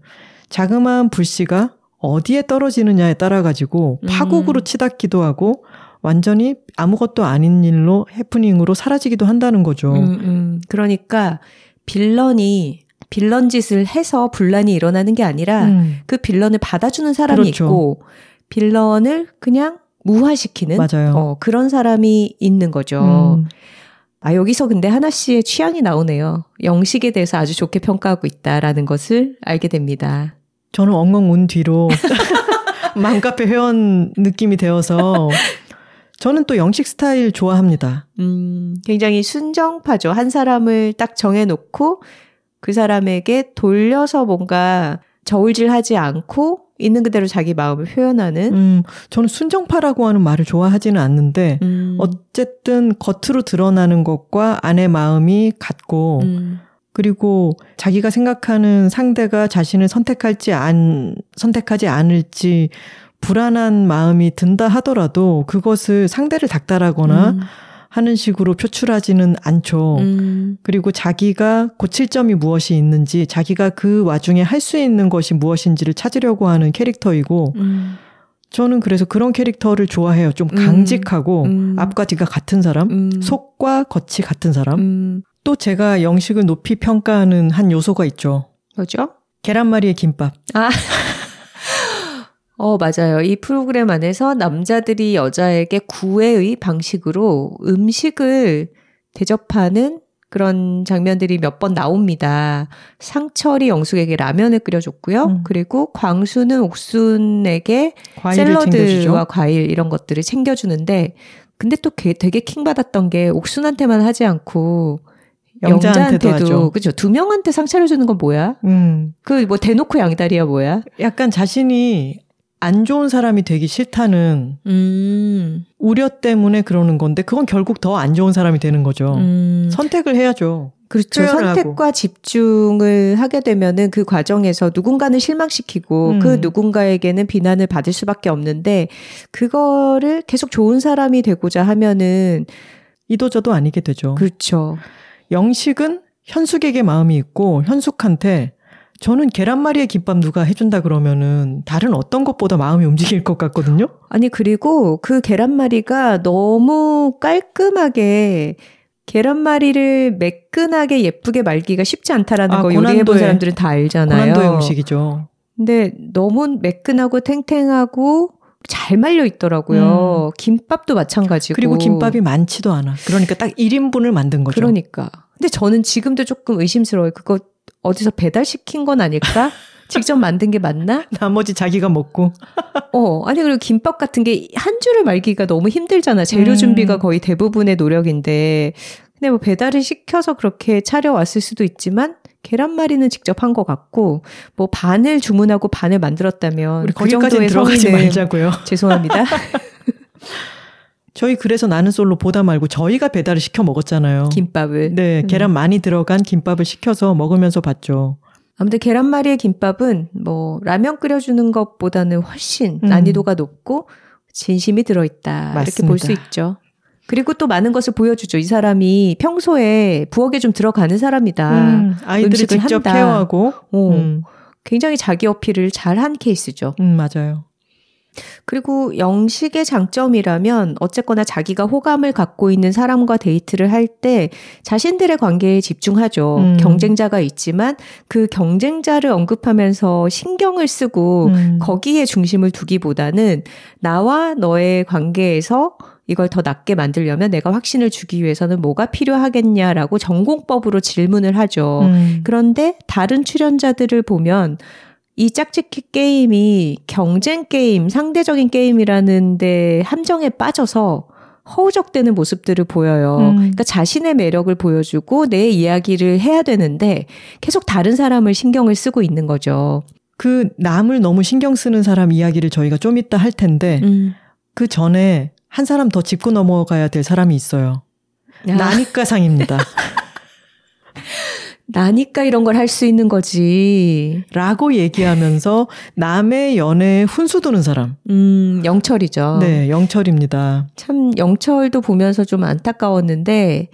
자그마한 불씨가 어디에 떨어지느냐에 따라 가지고 음. 파국으로 치닫기도 하고 완전히 아무것도 아닌 일로 해프닝으로 사라지기도 한다는 거죠. 음, 음. 그러니까 빌런이 빌런 짓을 해서 분란이 일어나는 게 아니라 음. 그 빌런을 받아주는 사람이 그렇죠. 있고 빌런을 그냥 무화시키는 맞아요. 어, 그런 사람이 있는 거죠. 음. 아, 여기서 근데 하나 씨의 취향이 나오네요. 영식에 대해서 아주 좋게 평가하고 있다라는 것을 알게 됩니다. 저는 엉엉 운 뒤로 (laughs) 맘카페 회원 느낌이 되어서 저는 또 영식 스타일 좋아합니다. 음, 굉장히 순정파죠. 한 사람을 딱 정해놓고 그 사람에게 돌려서 뭔가 저울질하지 않고 있는 그대로 자기 마음을 표현하는. 음, 저는 순정파라고 하는 말을 좋아하지는 않는데 음. 어쨌든 겉으로 드러나는 것과 안의 마음이 같고 음. 그리고 자기가 생각하는 상대가 자신을 선택할지 안 선택하지 않을지 불안한 마음이 든다 하더라도 그것을 상대를 닥달하거나 음. 하는 식으로 표출하지는 않죠. 음. 그리고 자기가 고칠 점이 무엇이 있는지, 자기가 그 와중에 할 수 있는 것이 무엇인지를 찾으려고 하는 캐릭터이고, 음. 저는 그래서 그런 캐릭터를 좋아해요. 좀 음. 강직하고, 음. 앞과 뒤가 같은 사람, 음. 속과 겉이 같은 사람. 음. 또 제가 영식을 높이 평가하는 한 요소가 있죠. 뭐죠? 계란말이의 김밥. 아. (laughs) 어, 맞아요. 이 프로그램 안에서 남자들이 여자에게 구애의 방식으로 음식을 대접하는 그런 장면들이 몇 번 나옵니다. 상철이 영숙에게 라면을 끓여줬고요. 음. 그리고 광수는 옥순에게 샐러드와 챙겨주죠. 과일 이런 것들을 챙겨주는데, 근데 또 되게 킹받았던 게 옥순한테만 하지 않고 영자한테도, 영자한테도 그죠 두 명한테 상 차려주는 건 뭐야? 음. 그 뭐 대놓고 양다리야 뭐야? 약간 자신이 안 좋은 사람이 되기 싫다는 음. 우려 때문에 그러는 건데 그건 결국 더 안 좋은 사람이 되는 거죠. 음. 선택을 해야죠. 그렇죠. 선택과 하고. 집중을 하게 되면은 그 과정에서 누군가는 실망시키고 음. 그 누군가에게는 비난을 받을 수밖에 없는데 그거를 계속 좋은 사람이 되고자 하면은 이도저도 아니게 되죠. 그렇죠. 영식은 현숙에게 마음이 있고 현숙한테 저는 계란말이에 김밥 누가 해준다 그러면은 다른 어떤 것보다 마음이 움직일 것 같거든요? 아니, 그리고 그 계란말이가 너무 깔끔하게 계란말이를 매끈하게 예쁘게 말기가 쉽지 않다라는 아, 거 요리해본 사람들은 다 알잖아요. 고난도의 음식이죠. 근데 너무 매끈하고 탱탱하고 잘 말려 있더라고요. 음. 김밥도 마찬가지고. 그리고 김밥이 많지도 않아. 그러니까 딱 1인분을 만든 거죠. 그러니까. 근데 저는 지금도 조금 의심스러워요. 그거 어디서 배달시킨 건 아닐까? (laughs) 직접 만든 게 맞나? 나머지 자기가 먹고. (laughs) 어, 아니, 그리고 김밥 같은 게 한 줄을 말기가 너무 힘들잖아. 재료 음. 준비가 거의 대부분의 노력인데. 근데 뭐 배달을 시켜서 그렇게 차려왔을 수도 있지만, 계란말이는 직접 한 것 같고, 뭐 반을 주문하고 반을 만들었다면, 우리 그 정도의 들어가지 말자고요. (laughs) 죄송합니다. (laughs) 저희 그래서 나는 솔로 보다 말고 저희가 배달을 시켜 먹었잖아요. 김밥을. 네, 계란 음. 많이 들어간 김밥을 시켜서 먹으면서 봤죠. 아무튼 계란말이의 김밥은 뭐 라면 끓여주는 것보다는 훨씬 음. 난이도가 높고 진심이 들어있다. 맞습니다. 이렇게 볼 수 있죠. 그리고 또 많은 것을 보여주죠. 이 사람이 평소에 부엌에 좀 들어가는 사람이다. 음, 아이들을 직접 한다. 케어하고. 어, 음. 굉장히 자기 어필을 잘 한 케이스죠. 음, 맞아요. 그리고 영식의 장점이라면 어쨌거나 자기가 호감을 갖고 있는 사람과 데이트를 할 때 자신들의 관계에 집중하죠. 음. 경쟁자가 있지만 그 경쟁자를 언급하면서 신경을 쓰고 음. 거기에 중심을 두기보다는 나와 너의 관계에서 이걸 더 낫게 만들려면 내가 확신을 주기 위해서는 뭐가 필요하겠냐라고 전공법으로 질문을 하죠. 음. 그런데 다른 출연자들을 보면 이 짝짓기 게임이 경쟁 게임, 상대적인 게임이라는데 함정에 빠져서 허우적대는 모습들을 보여요. 음. 그러니까 자신의 매력을 보여주고 내 이야기를 해야 되는데 계속 다른 사람을 신경을 쓰고 있는 거죠. 그 남을 너무 신경 쓰는 사람 이야기를 저희가 좀 이따 할 텐데 음. 그 전에 한 사람 더 짚고 넘어가야 될 사람이 있어요. 야. 나니까 상입니다. (laughs) 나니까 이런 걸 할 수 있는 거지. 라고 얘기하면서 남의 연애에 훈수 두는 사람. 음, 영철이죠. 네, 영철입니다. 참, 영철도 보면서 좀 안타까웠는데,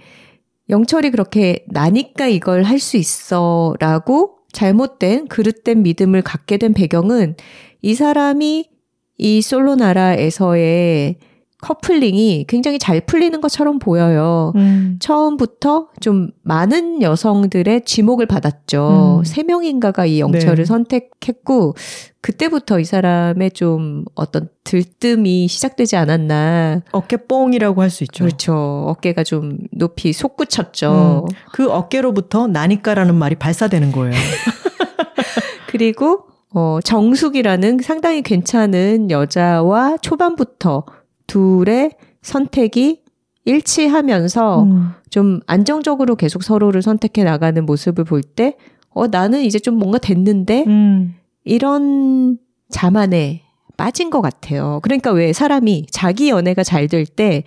영철이 그렇게 나니까 이걸 할 수 있어 라고 잘못된, 그릇된 믿음을 갖게 된 배경은 이 사람이 이 솔로 나라에서의 커플링이 굉장히 잘 풀리는 것처럼 보여요. 음. 처음부터 좀 많은 여성들의 지목을 받았죠. 음. 세 음. 명인가가 이 영철을 네. 선택했고 그때부터 이 사람의 좀 어떤 들뜸이 시작되지 않았나. 어깨 뽕이라고 할 수 있죠. 그렇죠. 어깨가 좀 높이 솟구쳤죠. 음. 그 어깨로부터 나니까라는 말이 발사되는 거예요. (laughs) 그리고 어, 정숙이라는 상당히 괜찮은 여자와 초반부터 둘의 선택이 일치하면서 음. 좀 안정적으로 계속 서로를 선택해 나가는 모습을 볼 때, 어, 나는 이제 좀 뭔가 됐는데, 음. 이런 자만에 빠진 것 같아요. 그러니까 왜 사람이 자기 연애가 잘 될 때,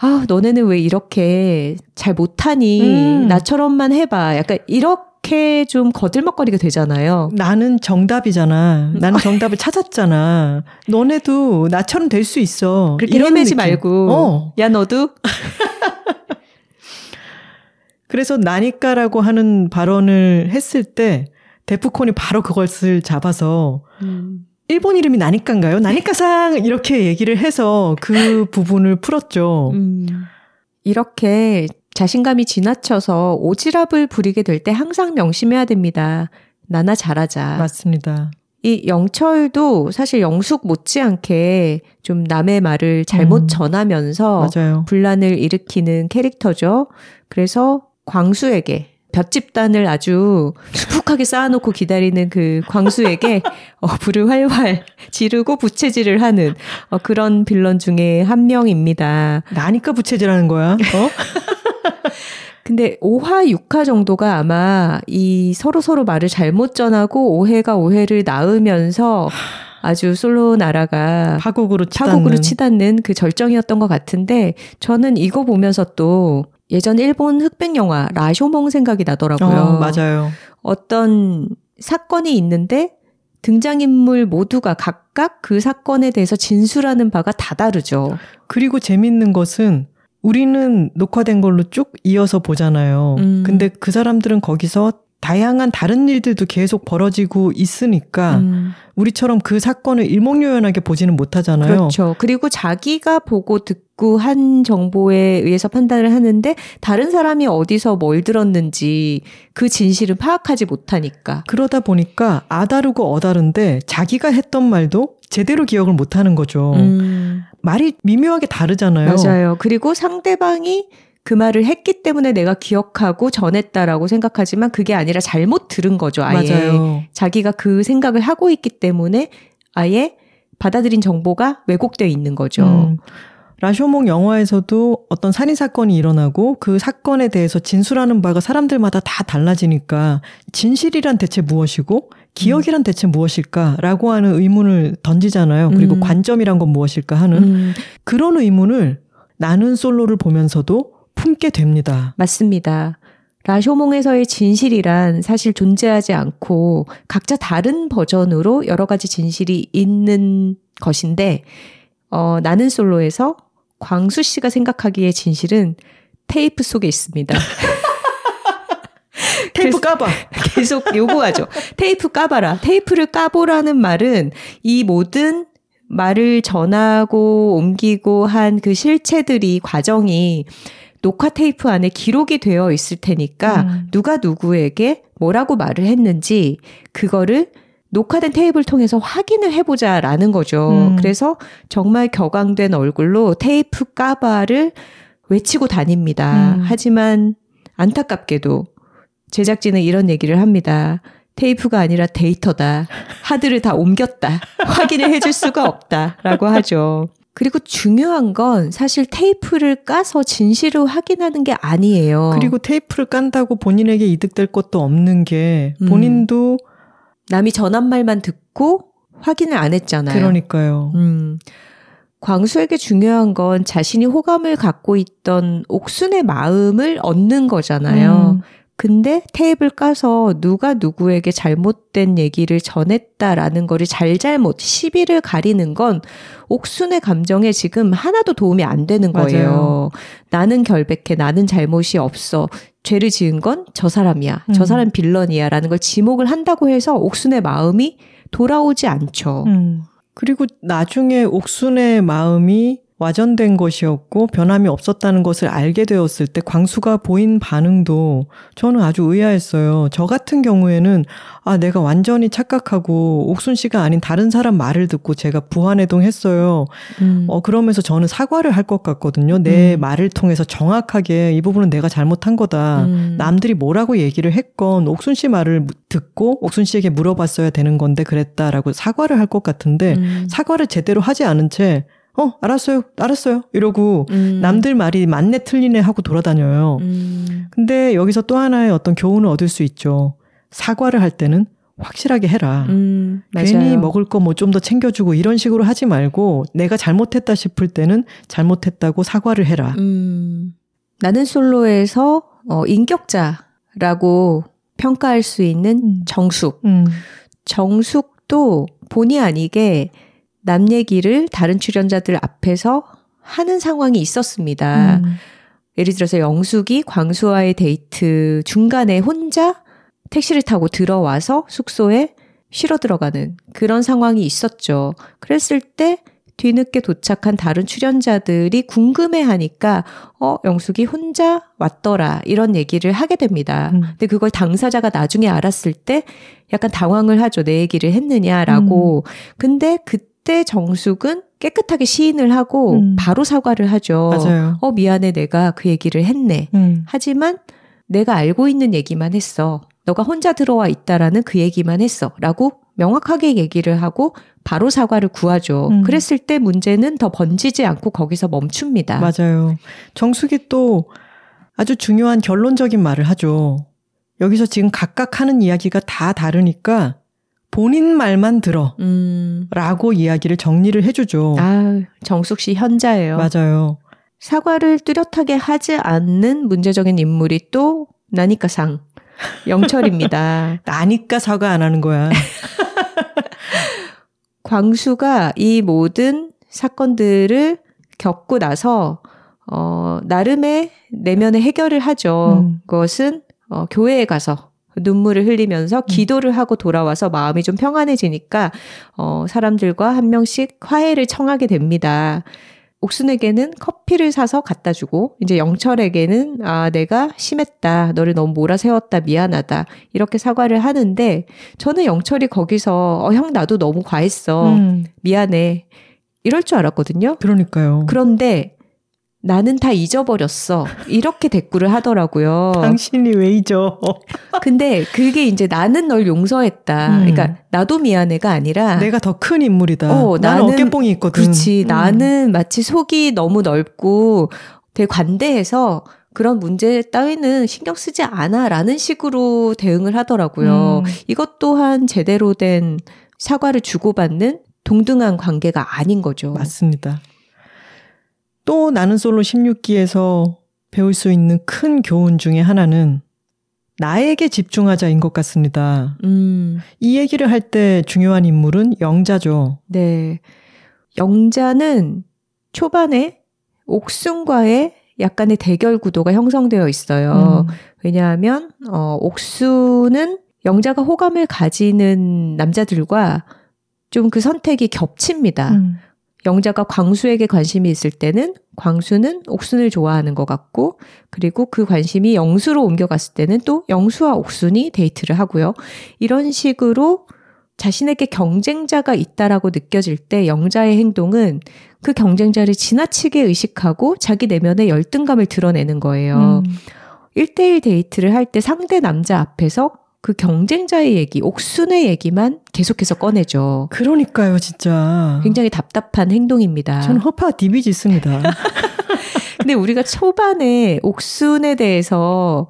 아, 너네는 왜 이렇게 잘 못하니? 음. 나처럼만 해봐. 약간 이렇게 좀 거들먹거리게 되잖아요. 나는 정답이잖아. 나는 정답을 찾았잖아. 너네도 나처럼 될 수 있어. 그렇게 헤매지 말고. 어. 야, 너도? (laughs) 그래서 나니까라고 하는 발언을 했을 때 데프콘이 바로 그것을 잡아서 음. 일본 이름이 나니까인가요? 나니까상 이렇게 얘기를 해서 그 부분을 풀었죠. 음. 이렇게 자신감이 지나쳐서 오지랖을 부리게 될 때 항상 명심해야 됩니다. 나나 잘하자. 맞습니다. 이 영철도 사실 영숙 못지않게 좀 남의 말을 잘못 음, 전하면서 맞아요. 분란을 일으키는 캐릭터죠. 그래서 광수에게 볕집단을 아주 수북하게 쌓아놓고 기다리는 그 광수에게 어, 불을 활활 지르고 부채질을 하는 어, 그런 빌런 중에 한 명입니다. 나니까 부채질하는 거야? 어? (laughs) 근데 5화, 6화 정도가 아마 이 서로 서로 말을 잘못 전하고 오해가 오해를 낳으면서 아주 솔로 나라가 파국으로 치닫는. 파국으로 치닫는 그 절정이었던 것 같은데 저는 이거 보면서 또 예전 일본 흑백 영화 라쇼몽 생각이 나더라고요. 어, 맞아요. 어떤 사건이 있는데 등장인물 모두가 각각 그 사건에 대해서 진술하는 바가 다 다르죠. 그리고 재밌는 것은 우리는 녹화된 걸로 쭉 이어서 보잖아요. 음. 근데 그 사람들은 거기서 다양한 다른 일들도 계속 벌어지고 있으니까 음. 우리처럼 그 사건을 일목요연하게 보지는 못하잖아요. 그렇죠. 그리고 자기가 보고 듣고 한 정보에 의해서 판단을 하는데 다른 사람이 어디서 뭘 들었는지 그 진실을 파악하지 못하니까. 그러다 보니까 아다르고 어다른데 자기가 했던 말도 제대로 기억을 못하는 거죠. 음. 말이 미묘하게 다르잖아요. 맞아요. 그리고 상대방이 그 말을 했기 때문에 내가 기억하고 전했다라고 생각하지만 그게 아니라 잘못 들은 거죠. 아예 맞아요. 자기가 그 생각을 하고 있기 때문에 아예 받아들인 정보가 왜곡되어 있는 거죠. 음. 라쇼몽 영화에서도 어떤 살인 사건이 일어나고 그 사건에 대해서 진술하는 바가 사람들마다 다 달라지니까 진실이란 대체 무엇이고 기억이란 음. 대체 무엇일까라고 하는 의문을 던지잖아요. 그리고 음. 관점이란 건 무엇일까 하는 음. 그런 의문을 나는 솔로를 보면서도 품게 됩니다. 맞습니다. 라쇼몽에서의 진실이란 사실 존재하지 않고 각자 다른 버전으로 여러 가지 진실이 있는 것인데, 어, 나는 솔로에서 광수 씨가 생각하기에 진실은 테이프 속에 있습니다. (laughs) 테이프 까봐. (laughs) 계속 요구하죠. 테이프 까봐라. 테이프를 까보라는 말은 이 모든 말을 전하고 옮기고 한 그 실체들이 과정이 녹화 테이프 안에 기록이 되어 있을 테니까 음. 누가 누구에게 뭐라고 말을 했는지 그거를 녹화된 테이프를 통해서 확인을 해보자라는 거죠. 음. 그래서 정말 격앙된 얼굴로 테이프 까바를 외치고 다닙니다. 음. 하지만 안타깝게도 제작진은 이런 얘기를 합니다. 테이프가 아니라 데이터다. 하드를 다 옮겼다. 확인을 해줄 수가 없다. 라고 하죠. 그리고 중요한 건 사실 테이프를 까서 진실을 확인하는 게 아니에요. 그리고 테이프를 깐다고 본인에게 이득될 것도 없는 게 음. 본인도 음. 남이 전한 말만 듣고 확인을 안 했잖아요. 그러니까요. 음. 광수에게 중요한 건 자신이 호감을 갖고 있던 옥순의 마음을 얻는 거잖아요. 음. 근데 테이블 까서 누가 누구에게 잘못된 얘기를 전했다라는 거를 잘잘못 시비를 가리는 건 옥순의 감정에 지금 하나도 도움이 안 되는 거예요. 맞아요. 나는 결백해. 나는 잘못이 없어. 죄를 지은 건 저 사람이야. 음. 저 사람 빌런이야. 라는 걸 지목을 한다고 해서 옥순의 마음이 돌아오지 않죠. 음. 그리고 나중에 옥순의 마음이 와전된 것이었고 변함이 없었다는 것을 알게 되었을 때 광수가 보인 반응도 저는 아주 의아했어요. 저 같은 경우에는 아 내가 완전히 착각하고 옥순 씨가 아닌 다른 사람 말을 듣고 제가 부안해동 했어요. 음. 어 그러면서 저는 사과를 할 것 같거든요. 내 음. 말을 통해서 정확하게 이 부분은 내가 잘못한 거다. 음. 남들이 뭐라고 얘기를 했건 옥순 씨 말을 듣고 옥순 씨에게 물어봤어야 되는 건데 그랬다라고 사과를 할 것 같은데 음. 사과를 제대로 하지 않은 채 어, 알았어요. 알았어요. 이러고 음. 남들 말이 맞네 틀리네 하고 돌아다녀요. 음. 근데 여기서 또 하나의 어떤 교훈을 얻을 수 있죠. 사과를 할 때는 확실하게 해라. 음, 괜히 먹을 거 뭐 좀 더 챙겨주고 이런 식으로 하지 말고 내가 잘못했다 싶을 때는 잘못했다고 사과를 해라. 음. 나는 솔로에서 어, 인격자라고 평가할 수 있는 음. 정숙. 음. 정숙도 본의 아니게 남 얘기를 다른 출연자들 앞에서 하는 상황이 있었습니다. 음. 예를 들어서 영숙이 광수와의 데이트 중간에 혼자 택시를 타고 들어와서 숙소에 쉬러 들어가는 그런 상황이 있었죠. 그랬을 때 뒤늦게 도착한 다른 출연자들이 궁금해 하니까, 어, 영숙이 혼자 왔더라. 이런 얘기를 하게 됩니다. 음. 근데 그걸 당사자가 나중에 알았을 때 약간 당황을 하죠. 내 얘기를 했느냐라고. 음. 근데 그 그때 정숙은 깨끗하게 시인을 하고 음. 바로 사과를 하죠. 맞아요. 어, 미안해. 내가 그 얘기를 했네. 음. 하지만 내가 알고 있는 얘기만 했어. 너가 혼자 들어와 있다라는 그 얘기만 했어. 라고 명확하게 얘기를 하고 바로 사과를 구하죠. 음. 그랬을 때 문제는 더 번지지 않고 거기서 멈춥니다. 맞아요. 정숙이 또 아주 중요한 결론적인 말을 하죠. 여기서 지금 각각 하는 이야기가 다 다르니까 본인 말만 들어. 음. 라고 이야기를 정리를 해주죠. 아, 정숙 씨 현자예요. 맞아요. 사과를 뚜렷하게 하지 않는 문제적인 인물이 또 나니까 상. 영철입니다. (laughs) 나니까 사과 안 하는 거야. (laughs) 광수가 이 모든 사건들을 겪고 나서 어 나름의 내면의 해결을 하죠. 음. 그것은 어 교회에 가서 눈물을 흘리면서 음. 기도를 하고 돌아와서 마음이 좀 평안해지니까 어 사람들과 한 명씩 화해를 청하게 됩니다. 옥순에게는 커피를 사서 갖다 주고 이제 영철에게는 아 내가 심했다 너를 너무 몰아세웠다 미안하다 이렇게 사과를 하는데 저는 영철이 거기서 어 형 나도 너무 과했어 음. 미안해 이럴 줄 알았거든요. 그러니까요. 그런데 나는 다 잊어버렸어. 이렇게 댓글을 하더라고요. 당신이 왜 잊어? 근데 그게 이제 나는 널 용서했다. 음. 그러니까 나도 미안해가 아니라 내가 더 큰 인물이다. 어, 나는 어깨뽕이 있거든. 그렇지. 음. 나는 마치 속이 너무 넓고 되게 관대해서 그런 문제 따위는 신경 쓰지 않아라는 식으로 대응을 하더라고요. 음. 이것 또한 제대로 된 사과를 주고받는 동등한 관계가 아닌 거죠. 맞습니다. 또 나는 솔로 16기에서 배울 수 있는 큰 교훈 중에 하나는 나에게 집중하자인 것 같습니다. 음. 이 얘기를 할 때 중요한 인물은 영자죠. 네. 영자는 초반에 옥순과의 약간의 대결 구도가 형성되어 있어요. 음. 왜냐하면, 어, 옥수는 영자가 호감을 가지는 남자들과 좀 그 선택이 겹칩니다. 음. 영자가 광수에게 관심이 있을 때는 광수는 옥순을 좋아하는 것 같고, 그리고 그 관심이 영수로 옮겨갔을 때는 또 영수와 옥순이 데이트를 하고요. 이런 식으로 자신에게 경쟁자가 있다라고 느껴질 때 영자의 행동은 그 경쟁자를 지나치게 의식하고 자기 내면의 열등감을 드러내는 거예요. 음. 1대1 데이트를 할 때 상대 남자 앞에서 그 경쟁자의 얘기, 옥순의 얘기만 계속해서 꺼내죠. 그러니까요, 진짜. 굉장히 답답한 행동입니다. 저는 허파 디비져 있습니다. (laughs) 근데 우리가 초반에 옥순에 대해서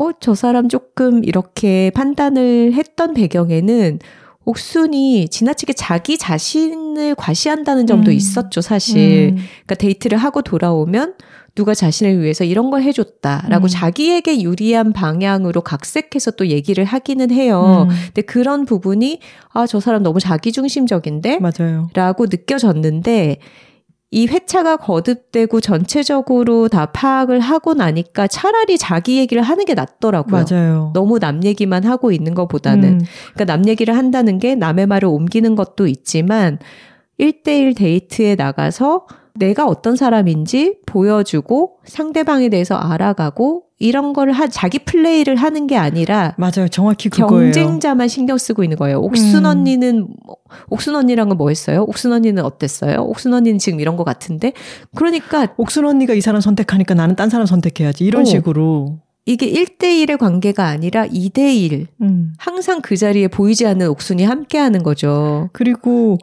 어, 저 사람 조금 이렇게 판단을 했던 배경에는 옥순이 지나치게 자기 자신을 과시한다는 점도 음. 있었죠, 사실. 음. 그러니까 데이트를 하고 돌아오면 누가 자신을 위해서 이런 걸 해줬다라고 음. 자기에게 유리한 방향으로 각색해서 또 얘기를 하기는 해요. 음. 근데 그런 부분이 아, 저 사람 너무 자기중심적인데? 맞아요. 라고 느껴졌는데 이 회차가 거듭되고 전체적으로 다 파악을 하고 나니까 차라리 자기 얘기를 하는 게 낫더라고요. 맞아요. 너무 남 얘기만 하고 있는 것보다는. 음. 그러니까 남 얘기를 한다는 게 남의 말을 옮기는 것도 있지만 1대1 데이트에 나가서 내가 어떤 사람인지 보여주고 상대방에 대해서 알아가고 이런 거를 한 자기 플레이를 하는 게 아니라 맞아요. 정확히 그거예요. 경쟁자만 신경 쓰고 있는 거예요. 옥순 음. 언니는 뭐, 옥순 언니랑은 뭐 했어요? 옥순 언니는 어땠어요? 옥순 언니는 지금 이런 것 같은데. 그러니까 옥순 언니가 이 사람 선택하니까 나는 딴 사람 선택해야지. 이런 어. 식으로 이게 1대1의 관계가 아니라 2대1. 음. 항상 그 자리에 보이지 않는 옥순이 함께 하는 거죠. 그리고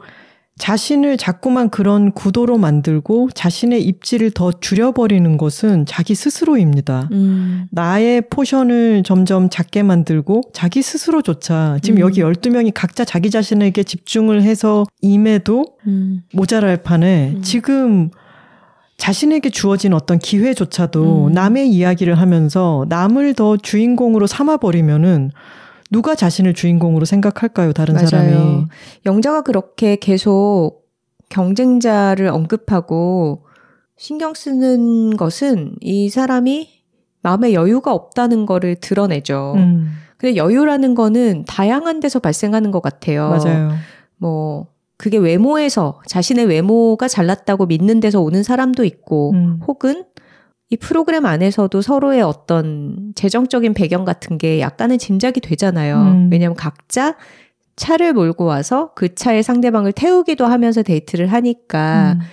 자신을 자꾸만 그런 구도로 만들고 자신의 입지를 더 줄여버리는 것은 자기 스스로입니다. 음. 나의 포션을 점점 작게 만들고 자기 스스로조차 지금 음. 여기 12명이 각자 자기 자신에게 집중을 해서 임해도 음. 모자랄 판에 음. 지금 자신에게 주어진 어떤 기회조차도 음. 남의 이야기를 하면서 남을 더 주인공으로 삼아버리면은 누가 자신을 주인공으로 생각할까요, 다른 맞아요. 사람이? 영자가 그렇게 계속 경쟁자를 언급하고 신경 쓰는 것은 이 사람이 마음에 여유가 없다는 거를 드러내죠. 음. 근데 여유라는 거는 다양한 데서 발생하는 것 같아요. 맞아요. 뭐, 그게 외모에서 자신의 외모가 잘났다고 믿는 데서 오는 사람도 있고, 음. 혹은 이 프로그램 안에서도 서로의 어떤 재정적인 배경 같은 게 약간은 짐작이 되잖아요. 음. 왜냐하면 각자 차를 몰고 와서 그 차에 상대방을 태우기도 하면서 데이트를 하니까 음.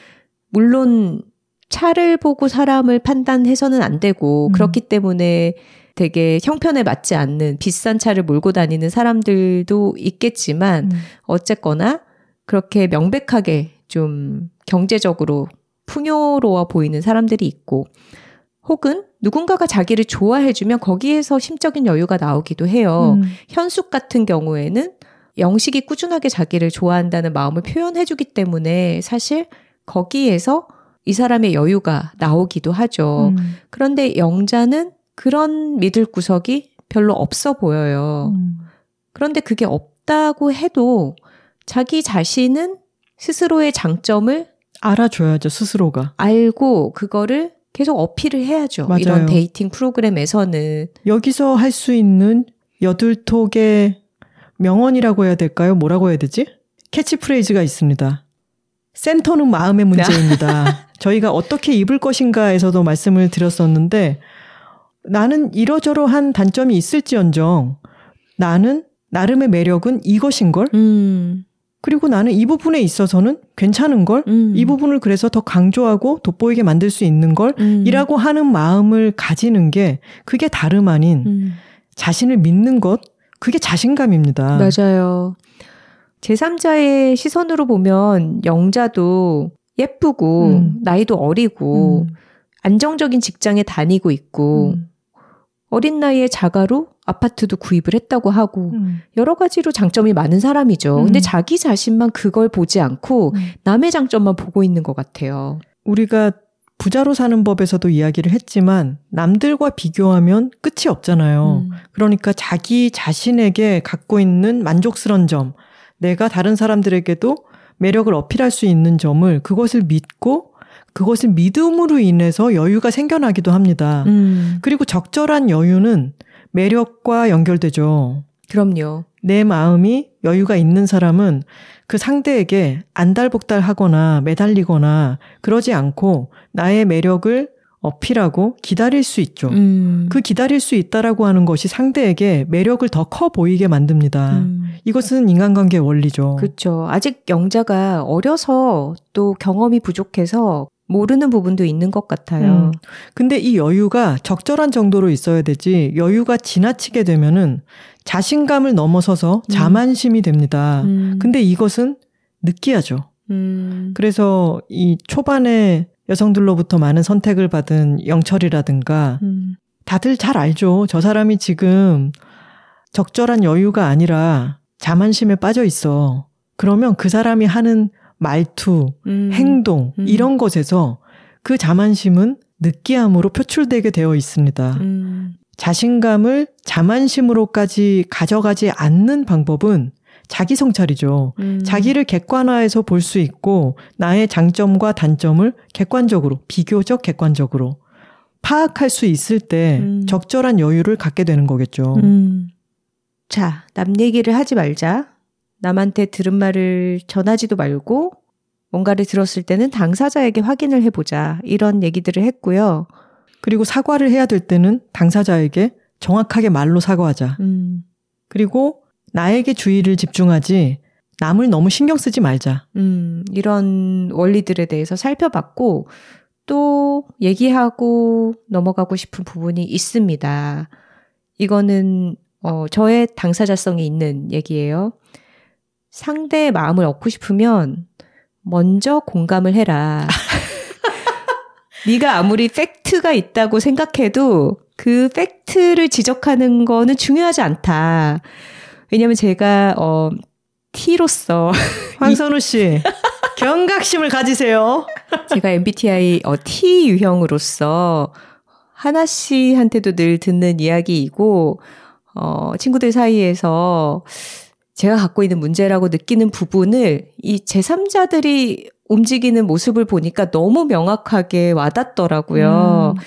물론 차를 보고 사람을 판단해서는 안 되고 음. 그렇기 때문에 되게 형편에 맞지 않는 비싼 차를 몰고 다니는 사람들도 있겠지만 음. 어쨌거나 그렇게 명백하게 좀 경제적으로 풍요로워 보이는 사람들이 있고 혹은 누군가가 자기를 좋아해주면 거기에서 심적인 여유가 나오기도 해요. 음. 현숙 같은 경우에는 영식이 꾸준하게 자기를 좋아한다는 마음을 표현해주기 때문에 사실 거기에서 이 사람의 여유가 나오기도 하죠. 음. 그런데 영자는 그런 믿을 구석이 별로 없어 보여요. 음. 그런데 그게 없다고 해도 자기 자신은 스스로의 장점을 알아줘야죠, 스스로가. 알고 그거를 계속 어필을 해야죠. 맞아요. 이런 dating 프로그램에서는. 여기서 할 수 있는 여둘톡의 명언이라고 해야 될까요? 뭐라고 해야 되지? 캐치프레이즈가 있습니다. 센터는 마음의 문제입니다. (laughs) 저희가 어떻게 입을 것인가에서도 말씀을 드렸었는데 나는 이러저러한 단점이 있을지언정 나는 나름의 매력은 이것인 걸? 음. 그리고 나는 이 부분에 있어서는 괜찮은 걸, 음. 이 부분을 그래서 더 강조하고 돋보이게 만들 수 있는 걸, 음. 이라고 하는 마음을 가지는 게 그게 다름 아닌 음. 자신을 믿는 것, 그게 자신감입니다. 맞아요. 제3자의 시선으로 보면 영자도 예쁘고, 음. 나이도 어리고, 음. 안정적인 직장에 다니고 있고, 음. 어린 나이에 자가로 아파트도 구입을 했다고 하고 음. 여러 가지로 장점이 많은 사람이죠. 음. 근데 자기 자신만 그걸 보지 않고 음. 남의 장점만 보고 있는 것 같아요. 우리가 부자로 사는 법에서도 이야기를 했지만 남들과 비교하면 끝이 없잖아요. 음. 그러니까 자기 자신에게 갖고 있는 만족스러운 점, 내가 다른 사람들에게도 매력을 어필할 수 있는 점을 그것을 믿고 그것을 믿음으로 인해서 여유가 생겨나기도 합니다. 음. 그리고 적절한 여유는 매력과 연결되죠. 그럼요. 내 마음이 여유가 있는 사람은 그 상대에게 안달복달 하거나 매달리거나 그러지 않고 나의 매력을 어필하고 기다릴 수 있죠. 음. 그 기다릴 수 있다라고 하는 것이 상대에게 매력을 더 커 보이게 만듭니다. 음. 이것은 인간관계 원리죠. 그렇죠. 아직 영자가 어려서 또 경험이 부족해서 모르는 부분도 있는 것 같아요. 음. 근데 이 여유가 적절한 정도로 있어야 되지 여유가 지나치게 되면은 자신감을 넘어서서 음. 자만심이 됩니다. 음. 근데 이것은 느끼하죠. 음. 그래서 이 초반에 여성들로부터 많은 선택을 받은 영철이라든가 음. 다들 잘 알죠. 저 사람이 지금 적절한 여유가 아니라 자만심에 빠져 있어. 그러면 그 사람이 하는 말투, 음. 행동, 음. 이런 것에서 그 자만심은 느끼함으로 표출되게 되어 있습니다. 음. 자신감을 자만심으로까지 가져가지 않는 방법은 자기 성찰이죠. 음. 자기를 객관화해서 볼 수 있고 나의 장점과 단점을 객관적으로 비교적 객관적으로 파악할 수 있을 때 음. 적절한 여유를 갖게 되는 거겠죠. 음. 자, 남 얘기를 하지 말자. 남한테 들은 말을 전하지도 말고 뭔가를 들었을 때는 당사자에게 확인을 해보자. 이런 얘기들을 했고요. 그리고 사과를 해야 될 때는 당사자에게 정확하게 말로 사과하자. 음. 그리고 나에게 주의를 집중하지 남을 너무 신경 쓰지 말자. 음, 이런 원리들에 대해서 살펴봤고 또 얘기하고 넘어가고 싶은 부분이 있습니다. 이거는 어, 저의 당사자성이 있는 얘기예요. 상대의 마음을 얻고 싶으면 먼저 공감을 해라. (laughs) 네가 아무리 팩트가 있다고 생각해도 그 팩트를 지적하는 거는 중요하지 않다. 왜냐면 제가 어 T로서 (laughs) 황선우 씨 경각심을 가지세요. 제가 MBTI 어, T 유형으로서 하나 씨한테도 늘 듣는 이야기이고 어 친구들 사이에서 제가 갖고 있는 문제라고 느끼는 부분을 이 제3자들이 움직이는 모습을 보니까 너무 명확하게 와닿더라고요. 음.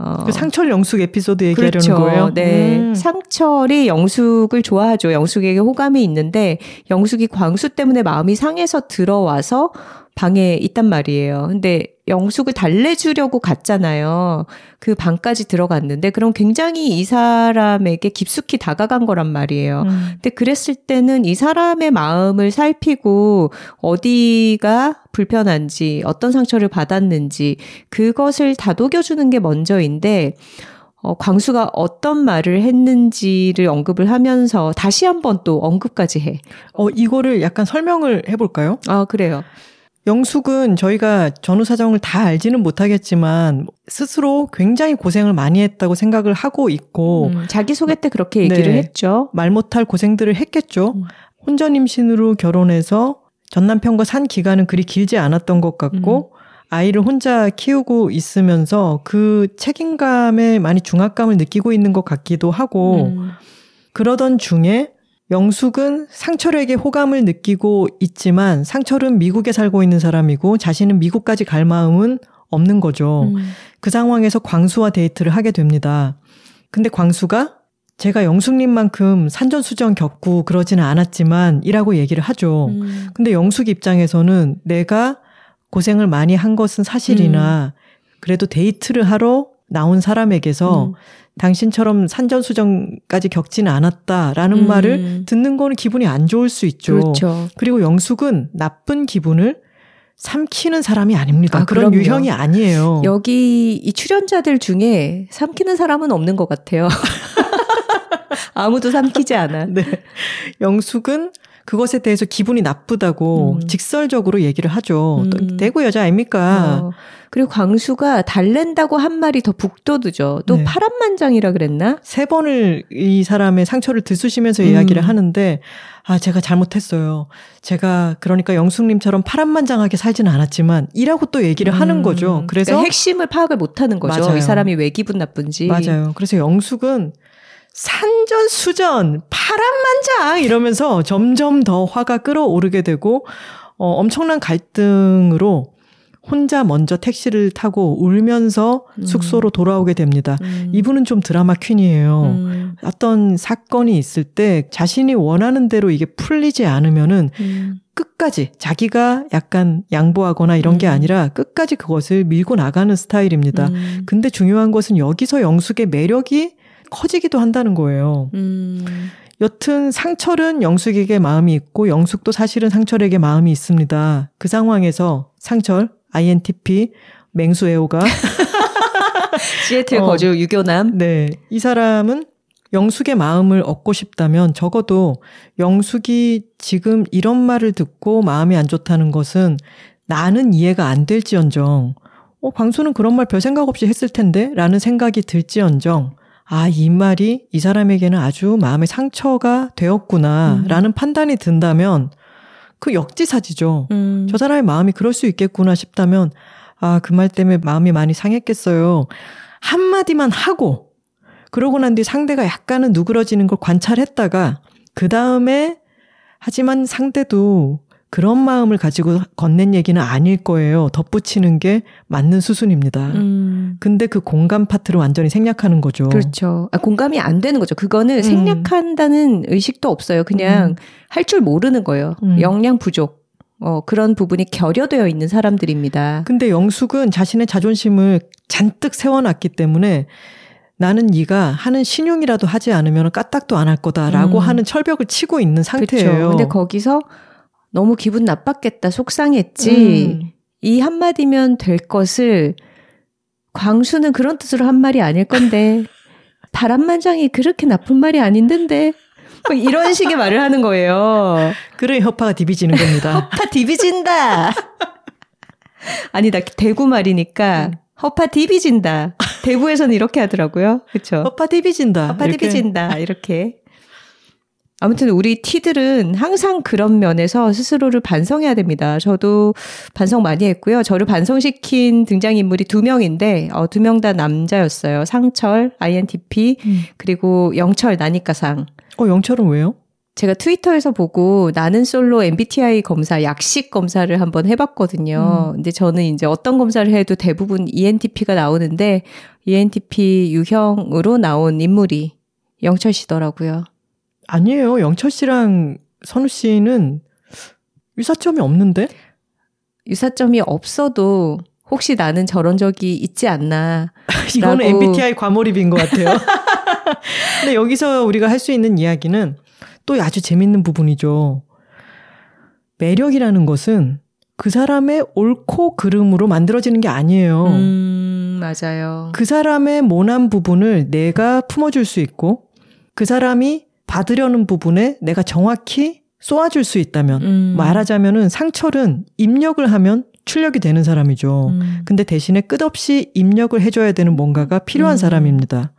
어. 그 상철 영숙 에피소드 얘기하려는 그렇죠. 거예요? 네. 음. 상철이 영숙을 좋아하죠. 영숙에게 호감이 있는데 영숙이 광수 때문에 마음이 상해서 들어와서 방에 있단 말이에요. 근데 영숙을 달래주려고 갔잖아요. 그 방까지 들어갔는데 그럼 굉장히 이 사람에게 깊숙이 다가간 거란 말이에요. 음. 근데 그랬을 때는 이 사람의 마음을 살피고 어디가 불편한지 어떤 상처를 받았는지 그것을 다독여주는 게 먼저인데 어, 광수가 어떤 말을 했는지를 언급을 하면서 다시 한번 또 언급까지 해. 어, 이거를 약간 설명을 해볼까요? 아, 그래요. 영숙은 저희가 전후 사정을 다 알지는 못하겠지만 스스로 굉장히 고생을 많이 했다고 생각을 하고 있고 음, 자기 소개 때 그렇게 얘기를 네, 했죠. 말 못할 고생들을 했겠죠. 음. 혼전 임신으로 결혼해서 전 남편과 산 기간은 그리 길지 않았던 것 같고 음. 아이를 혼자 키우고 있으면서 그 책임감에 많이 중압감을 느끼고 있는 것 같기도 하고 음. 그러던 중에 영숙은 상철에게 호감을 느끼고 있지만 상철은 미국에 살고 있는 사람이고 자신은 미국까지 갈 마음은 없는 거죠. 음. 그 상황에서 광수와 데이트를 하게 됩니다. 근데 광수가 제가 영숙님만큼 산전수전 겪고 그러지는 않았지만 이라고 얘기를 하죠. 음. 근데 영숙 입장에서는 내가 고생을 많이 한 것은 사실이나 음. 그래도 데이트를 하러 나온 사람에게서 음. 당신처럼 산전수전까지 겪지는 않았다라는 음. 말을 듣는 거는 기분이 안 좋을 수 있죠. 그렇죠. 그리고 영숙은 나쁜 기분을 삼키는 사람이 아닙니다. 아, 그런 그럼요. 유형이 아니에요. 여기 이 출연자들 중에 삼키는 사람은 없는 것 같아요. (laughs) 아무도 삼키지 않아. 네. 영숙은 그것에 대해서 기분이 나쁘다고 음. 직설적으로 얘기를 하죠. 음. 대구 여자 아닙니까? 어. 그리고 광수가 달랜다고 한 말이 더 북돋우죠. 또 네. 파란만장이라 그랬나? 세 번을 이 사람의 상처를 들쑤시면서 음. 이야기를 하는데 아 제가 잘못했어요. 제가 그러니까 영숙님처럼 파란만장하게 살지는 않았지만 이라고 또 얘기를 음. 하는 거죠. 그래서 그러니까 핵심을 파악을 못하는 거죠. 맞아요. 이 사람이 왜 기분 나쁜지. 맞아요. 그래서 영숙은 산전수전 파란만장 이러면서 점점 더 화가 끌어오르게 되고 어, 엄청난 갈등으로 혼자 먼저 택시를 타고 울면서 음. 숙소로 돌아오게 됩니다. 음. 이분은 좀 드라마 퀸이에요. 음. 어떤 사건이 있을 때 자신이 원하는 대로 이게 풀리지 않으면은 음. 끝까지 자기가 약간 양보하거나 이런 게 음. 아니라 끝까지 그것을 밀고 나가는 스타일입니다. 음. 근데 중요한 것은 여기서 영숙의 매력이 커지기도 한다는 거예요. 여튼 상철은 영숙에게 마음이 있고 영숙도 사실은 상철에게 마음이 있습니다. 그 상황에서 상철 INTP 맹수애호가 (laughs) 시애틀 어, 거주 유교남. 네. 이 사람은 영숙의 마음을 얻고 싶다면 적어도 영숙이 지금 이런 말을 듣고 마음이 안 좋다는 것은 나는 이해가 안 될지언정, 어, 광수는 그런 말 별 생각 없이 했을 텐데? 라는 생각이 들지언정, 아, 이 말이 이 사람에게는 아주 마음의 상처가 되었구나, 음. 라는 판단이 든다면, 그 역지사지죠. 음. 저 사람의 마음이 그럴 수 있겠구나 싶다면, 아, 그 말 때문에 마음이 많이 상했겠어요. 한마디만 하고, 그러고 난 뒤 상대가 약간은 누그러지는 걸 관찰했다가, 그 다음에, 하지만 상대도 그런 마음을 가지고 건넨 얘기는 아닐 거예요. 덧붙이는 게 맞는 수순입니다. 음. 근데 그 공감 파트를 완전히 생략하는 거죠. 그렇죠. 아, 공감이 안 되는 거죠. 그거는 음. 생략한다는 의식도 없어요. 그냥 음. 할줄 모르는 거예요. 음. 역량 부족. 어, 그런 부분이 결여되어 있는 사람들입니다. 근데 영숙은 자신의 자존심을 잔뜩 세워놨기 때문에 나는 네가 하는 신용이라도 하지 않으면 까딱도 안 할 거다라고 음. 하는 철벽을 치고 있는 상태예요. 그렇죠. 근데 거기서 너무 기분 나빴겠다, 속상했지. 음. 이 한마디면 될 것을 광수는 그런 뜻으로 한 말이 아닐 건데 (laughs) 바람만장이 그렇게 나쁜 말이 아닌데 뭐 이런 식의 말을 하는 거예요. 그래 혀파가 디비지는 겁니다. 혀파 디비진다. 아니 나 대구 말이니까 허파 디비진다. 대구에서는 이렇게 하더라고요. 그렇죠? 허파 디비진다. 허파 디비진다. 이렇게. 아무튼 우리 티들은 항상 그런 면에서 스스로를 반성해야 됩니다. 저도 반성 많이 했고요. 저를 반성시킨 등장인물이 두 명인데, 어, 두 명 다 남자였어요. 상철, INTP, 음. 그리고 영철, 나니까상. 어, 영철은 왜요? 제가 트위터에서 보고 나는 솔로 MBTI 검사, 약식 검사를 한번 해봤거든요. 음. 근데 저는 이제 어떤 검사를 해도 대부분 ENTP가 나오는데, ENTP 유형으로 나온 인물이 영철 씨더라고요. 아니에요. 영철 씨랑 선우 씨는 유사점이 없는데? 유사점이 없어도 혹시 나는 저런 적이 있지 않나. (laughs) 이거는 MBTI 과몰입인 것 같아요. (laughs) 근데 여기서 우리가 할 수 있는 이야기는 또 아주 재밌는 부분이죠. 매력이라는 것은 그 사람의 옳고 그름으로 만들어지는 게 아니에요. 음, 맞아요. 그 사람의 모난 부분을 내가 품어줄 수 있고, 그 사람이 받으려는 부분에 내가 정확히 쏘아줄 수 있다면 음. 말하자면은 상철은 입력을 하면 출력이 되는 사람이죠. 음. 근데 대신에 끝없이 입력을 해줘야 되는 뭔가가 필요한 음. 사람입니다.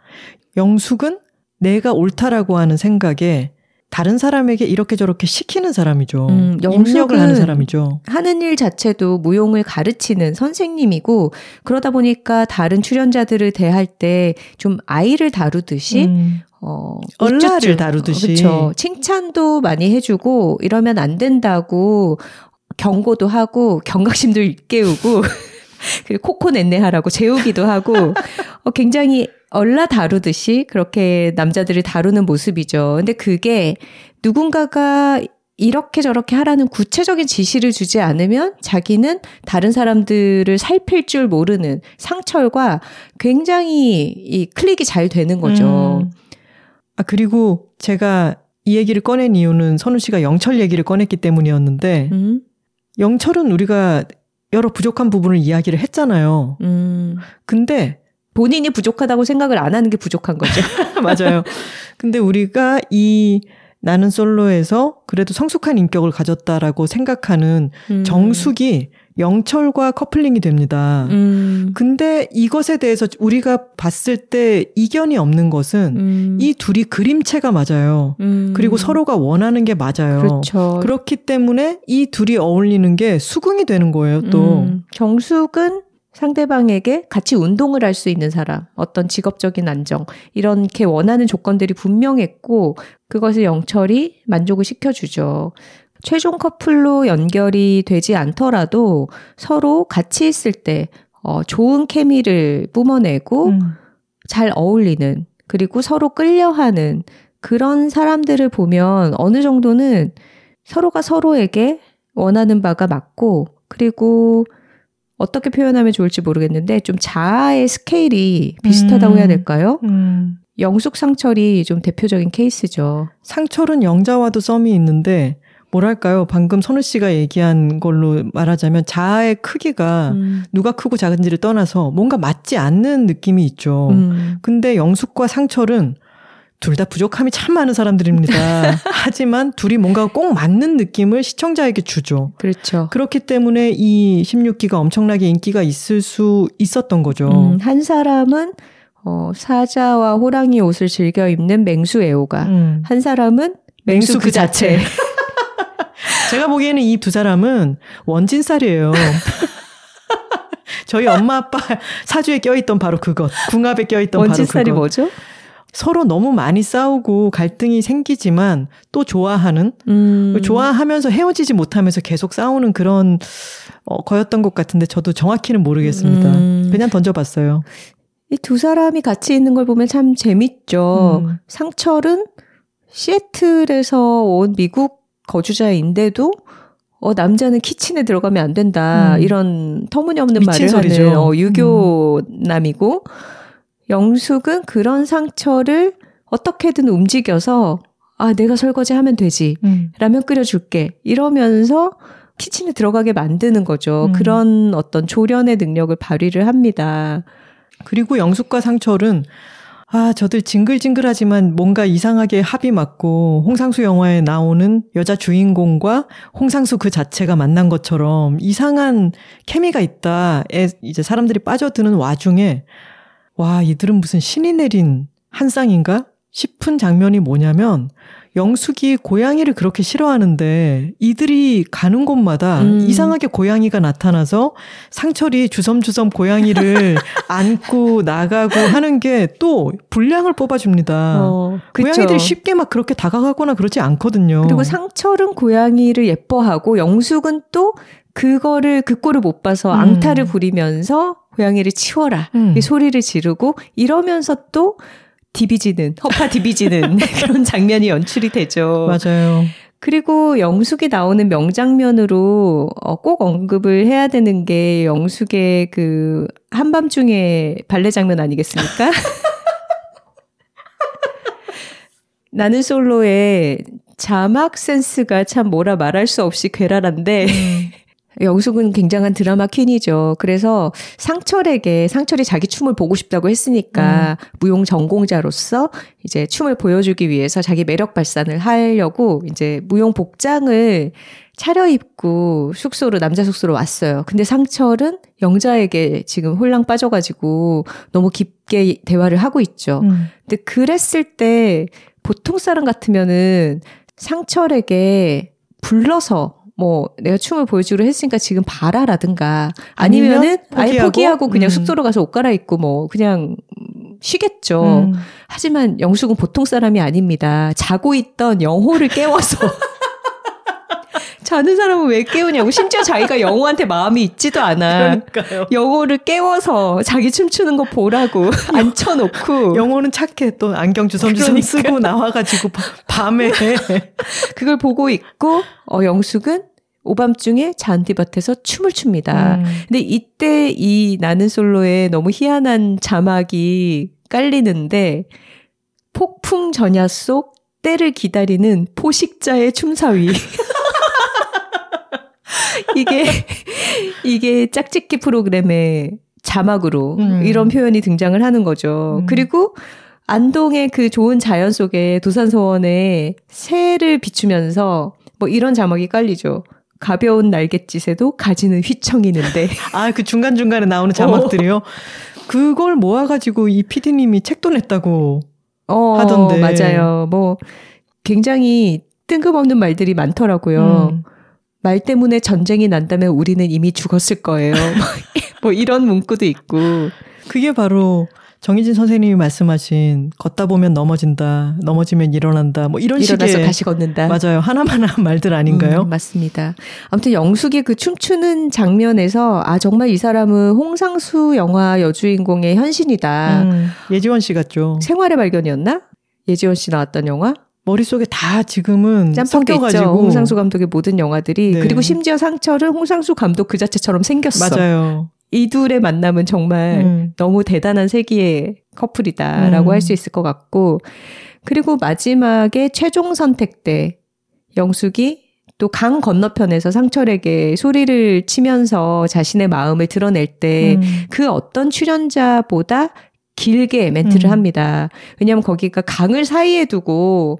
영숙은 내가 옳다라고 하는 생각에 다른 사람에게 이렇게 저렇게 시키는 사람이죠. 음, 입력을 하는 사람이죠. 하는 일 자체도 무용을 가르치는 선생님이고 그러다 보니까 다른 출연자들을 대할 때 좀 아이를 다루듯이 음. 어, 얼라를 다루듯이. 그렇죠. 칭찬도 많이 해주고 이러면 안 된다고 경고도 하고 경각심도 (laughs) 일깨우고 (laughs) 그리고 코코 넷네하라고 재우기도 하고 어, 굉장히 얼라 다루듯이 그렇게 남자들을 다루는 모습이죠. 근데 그게 누군가가 이렇게 저렇게 하라는 구체적인 지시를 주지 않으면 자기는 다른 사람들을 살필 줄 모르는 상철과 굉장히 이 클릭이 잘 되는 거죠. 음. 아, 그리고 제가 이 얘기를 꺼낸 이유는 선우 씨가 영철 얘기를 꺼냈기 때문이었는데, 음? 영철은 우리가 여러 부족한 부분을 이야기를 했잖아요. 음. 근데 본인이 부족하다고 생각을 안 하는 게 부족한 거죠. (laughs) 맞아요. 근데 우리가 이 나는 솔로에서 그래도 성숙한 인격을 가졌다라고 생각하는 음. 정숙이 영철과 커플링이 됩니다. 음. 근데 이것에 대해서 우리가 봤을 때 이견이 없는 것은 음. 이 둘이 그림체가 맞아요. 음. 그리고 서로가 원하는 게 맞아요. 그렇죠. 그렇기 때문에 이 둘이 어울리는 게 수긍이 되는 거예요, 또. 음. 정숙은 상대방에게 같이 운동을 할 수 있는 사람, 어떤 직업적인 안정, 이렇게 원하는 조건들이 분명했고, 그것을 영철이 만족을 시켜주죠. 최종 커플로 연결이 되지 않더라도 서로 같이 있을 때 어, 좋은 케미를 뿜어내고 음. 잘 어울리는 그리고 서로 끌려하는 그런 사람들을 보면 어느 정도는 서로가 서로에게 원하는 바가 맞고 그리고 어떻게 표현하면 좋을지 모르겠는데 좀 자아의 스케일이 비슷하다고 음. 해야 될까요? 음. 영숙 상철이 좀 대표적인 케이스죠. 상철은 영자와도 썸이 있는데 뭐랄까요? 방금 선우 씨가 얘기한 걸로 말하자면 자아의 크기가 음. 누가 크고 작은지를 떠나서 뭔가 맞지 않는 느낌이 있죠. 음. 근데 영숙과 상철은 둘 다 부족함이 참 많은 사람들입니다. (laughs) 하지만 둘이 뭔가 꼭 맞는 느낌을 시청자에게 주죠. 그렇죠. 그렇기 때문에 이 16기가 엄청나게 인기가 있을 수 있었던 거죠. 음, 한 사람은 어, 사자와 호랑이 옷을 즐겨 입는 맹수 애호가, 음. 한 사람은 맹수, 맹수 그, 그 자체. (laughs) 제가 보기에는 이 두 사람은 원진살이에요. 저희 엄마 아빠 사주에 껴있던 바로 그것. 궁합에 껴있던 바로 그것. 원진살이 뭐죠? 서로 너무 많이 싸우고 갈등이 생기지만 또 좋아하는, 음. 좋아하면서 헤어지지 못하면서 계속 싸우는 그런 어, 거였던 것 같은데 저도 정확히는 모르겠습니다. 음. 그냥 던져봤어요. 이 두 사람이 같이 있는 걸 보면 참 재밌죠. 음. 상철은 시애틀에서 온 미국 거주자인데도 어, 남자는 키친에 들어가면 안 된다. 음. 이런 터무니없는 말을 소리죠. 하는 어, 유교남이고, 음. 영숙은 그런 상처를 어떻게든 움직여서, 아, 내가 설거지 하면 되지. 음. 라면 끓여줄게. 이러면서 키친에 들어가게 만드는 거죠. 음. 그런 어떤 조련의 능력을 발휘를 합니다. 그리고 영숙과 상철은 아, 저들 징글징글하지만 뭔가 이상하게 합이 맞고 홍상수 영화에 나오는 여자 주인공과 홍상수 그 자체가 만난 것처럼 이상한 케미가 있다에 이제 사람들이 빠져드는 와중에 와, 이들은 무슨 신이 내린 한 쌍인가 싶은 장면이 뭐냐면 영숙이 고양이를 그렇게 싫어하는데 이들이 가는 곳마다 음. 이상하게 고양이가 나타나서 상철이 주섬주섬 고양이를 (laughs) 안고 나가고 하는 게 또 분량을 뽑아줍니다. 어, 고양이들이 쉽게 막 그렇게 다가가거나 그렇지 않거든요. 그리고 상철은 고양이를 예뻐하고 영숙은 또 그거를 그 꼴을 못 봐서 음. 앙탈을 부리면서 고양이를 치워라 음. 소리를 지르고 이러면서 또 디비지는 허파 디비지는 (laughs) 그런 장면이 연출이 되죠. 맞아요. 그리고 영숙이 나오는 명장면으로 어, 꼭 언급을 해야 되는 게 영숙의 그 한밤중에 발레 장면 아니겠습니까? (laughs) 나는 솔로의 자막 센스가 참 뭐라 말할 수 없이 괴랄한데 음. 영숙은 굉장한 드라마 퀸이죠. 그래서 상철에게 상철이 자기 춤을 보고 싶다고 했으니까 음. 무용 전공자로서 이제 춤을 보여주기 위해서 자기 매력 발산을 하려고 이제 무용 복장을 차려입고 숙소로 남자 숙소로 왔어요. 근데 상철은 영자에게 지금 홀랑 빠져가지고 너무 깊게 대화를 하고 있죠. 음. 근데 그랬을 때 보통 사람 같으면은 상철에게 불러서 뭐 내가 춤을 보여주기로 했으니까 지금 봐라라든가 아니면은 포기하고? 아예 포기하고 그냥 음. 숙소로 가서 옷 갈아입고 뭐 그냥 쉬겠죠. 음. 하지만 영숙은 보통 사람이 아닙니다. 자고 있던 영호를 깨워서 (laughs) 자는 사람은 왜 깨우냐고 심지어 자기가 영호한테 마음이 있지도 않아. 그러니까요. 영호를 깨워서 자기 춤추는 거 보라고 (laughs) 앉혀놓고 영호는 착해 또 안경 주섬주섬 그러니까. 쓰고 나와가지고 밤에 (laughs) 그걸 보고 있고 어 영숙은 오밤중에 잔디밭에서 춤을 춥니다. 음. 근데 이때 이 나는 솔로에 너무 희한한 자막이 깔리는데 폭풍 전야 속 때를 기다리는 포식자의 춤사위. (laughs) 이게 이게 짝짓기 프로그램의 자막으로 음. 이런 표현이 등장을 하는 거죠. 음. 그리고 안동의 그 좋은 자연 속에 도산소원에 새를 비추면서 뭐 이런 자막이 깔리죠. 가벼운 날갯짓에도 가지는 휘청이는데. (laughs) 아, 그 중간중간에 나오는 자막들이요? 어. 그걸 모아가지고 이 피디님이 책도 냈다고 어, 하던데. 맞아요. 뭐, 굉장히 뜬금없는 말들이 많더라고요. 음. 말 때문에 전쟁이 난다면 우리는 이미 죽었을 거예요. (laughs) 뭐 이런 문구도 있고. 그게 바로 정희진 선생님이 말씀하신 걷다 보면 넘어진다, 넘어지면 일어난다, 뭐 이런 일어나서 식의 다시 걷는다. 맞아요. 하나만 한 (laughs) 말들 아닌가요? 음, 맞습니다. 아무튼 영숙이 그 춤추는 장면에서 아 정말 이 사람은 홍상수 영화 여주인공의 현신이다. 음, 예지원 씨 같죠. 생활의 발견이었나? 예지원 씨 나왔던 영화? 머릿속에 다 지금은 섞여가지고 홍상수 감독의 모든 영화들이 네. 그리고 심지어 상철은 홍상수 감독 그 자체처럼 생겼어. 맞아요. 이 둘의 만남은 정말 음. 너무 대단한 세기의 커플이다라고 음. 할수 있을 것 같고 그리고 마지막에 최종 선택 때 영숙이 또 강 건너편에서 상철에게 소리를 치면서 자신의 마음을 드러낼 때그 음. 그 어떤 출연자보다 길게 멘트를 음. 합니다. 왜냐하면 거기가 강을 사이에 두고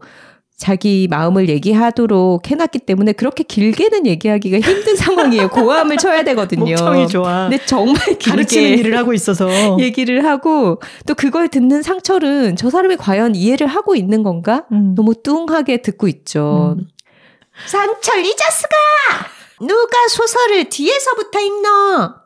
자기 마음을 얘기하도록 해놨기 때문에 그렇게 길게는 얘기하기가 힘든 (laughs) 상황이에요. 고함을 쳐야 되거든요. 목청이 좋아. 근데 정말 길게 일을 하고 있어서 (laughs) 얘기를 하고 또 그걸 듣는 상철은 저 사람이 과연 이해를 하고 있는 건가? 음. 너무 뚱하게 듣고 있죠. 음. 상철 이 자스가 누가 소설을 뒤에서부터 읽노?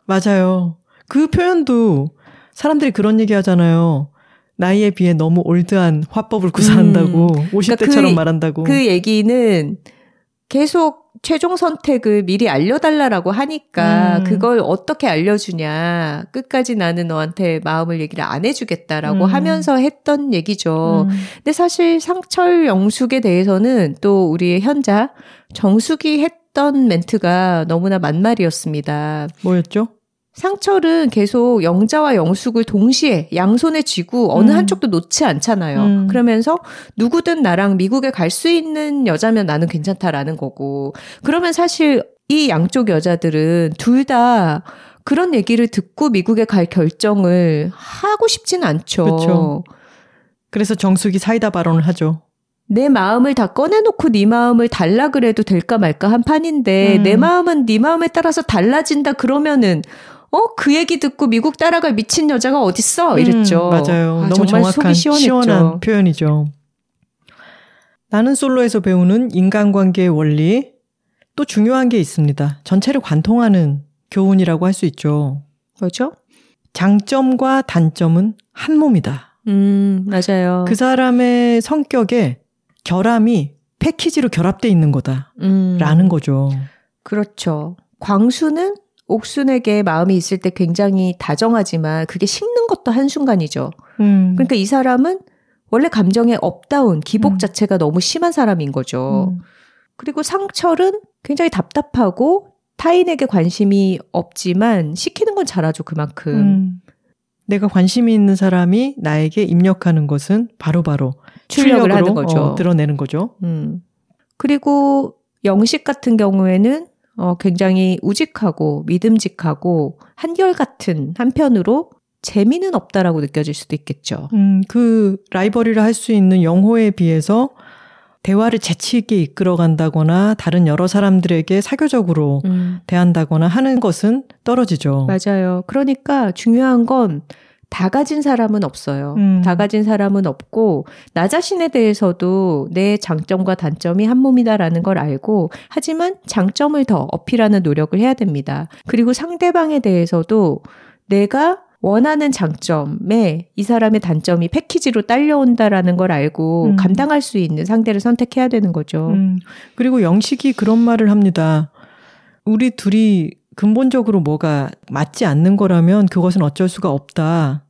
맞아요. 그 표현도 사람들이 그런 얘기 하잖아요. 나이에 비해 너무 올드한 화법을 구사한다고 음. 50대처럼 그러니까 그, 말한다고. 그 얘기는 계속 최종 선택을 미리 알려달라고 하니까 음. 그걸 어떻게 알려주냐 끝까지 나는 너한테 마음을 얘기를 안 해주겠다라고 음. 하면서 했던 얘기죠. 음. 근데 사실 상철 영숙에 대해서는 또 우리의 현자 정숙이 했던 멘트가 너무나 만말이었습니다. 뭐였죠? 상철은 계속 영자와 영숙을 동시에 양손에 쥐고 어느 음. 한쪽도 놓지 않잖아요. 음. 그러면서 누구든 나랑 미국에 갈 수 있는 여자면 나는 괜찮다라는 거고. 그러면 사실 이 양쪽 여자들은 둘 다 그런 얘기를 듣고 미국에 갈 결정을 하고 싶지는 않죠. 그렇죠. 그래서 정숙이 사이다 발언을 하죠. 내 마음을 다 꺼내놓고 네 마음을 달라 그래도 될까 말까 한 판인데 음. 내 마음은 네 마음에 따라서 달라진다 그러면은 어, 그 얘기 듣고 미국 따라갈 미친 여자가 어딨어? 이랬죠. 음, 맞아요. 아, 너무 정확한 시원한 표현이죠. 나는 솔로에서 배우는 인간관계의 원리 또 중요한 게 있습니다. 전체를 관통하는 교훈이라고 할 수 있죠. 뭐죠? 장점과 단점은 한 몸이다. 음, 맞아요. 그 사람의 성격에 결함이 패키지로 결합돼 있는 거다. 음, 라는 거죠. 그렇죠. 광수는 옥순에게 마음이 있을 때 굉장히 다정하지만 그게 식는 것도 한순간이죠. 음. 그러니까 이 사람은 원래 감정의 up down 기복 음. 자체가 너무 심한 사람인 거죠. 음. 그리고 상철은 굉장히 답답하고 타인에게 관심이 없지만 시키는 건 잘하죠, 그만큼. 음. 내가 관심이 있는 사람이 나에게 입력하는 것은 바로바로 바로 출력을 하는 거죠. 어, 드러내는 거죠. 음. 그리고 영식 같은 경우에는 어, 굉장히 우직하고 믿음직하고 한결같은 한편으로 재미는 없다라고 느껴질 수도 있겠죠. 음, 그 라이벌이를 할수 있는 영호에 비해서 대화를 재치 있게 이끌어 간다거나 다른 여러 사람들에게 사교적으로 음. 대한다거나 하는 것은 떨어지죠. 맞아요. 그러니까 중요한 건 다 가진 사람은 없어요. 음. 다 가진 사람은 없고 나 자신에 대해서도 내 장점과 단점이 한 몸이다라는 걸 알고 하지만 장점을 더 어필하는 노력을 해야 됩니다. 그리고 상대방에 대해서도 내가 원하는 장점에 이 사람의 단점이 패키지로 딸려온다라는 걸 알고 음. 감당할 수 있는 상대를 선택해야 되는 거죠. 음. 그리고 영식이 그런 말을 합니다. 우리 둘이 근본적으로 뭐가 맞지 않는 거라면 그것은 어쩔 수가 없다.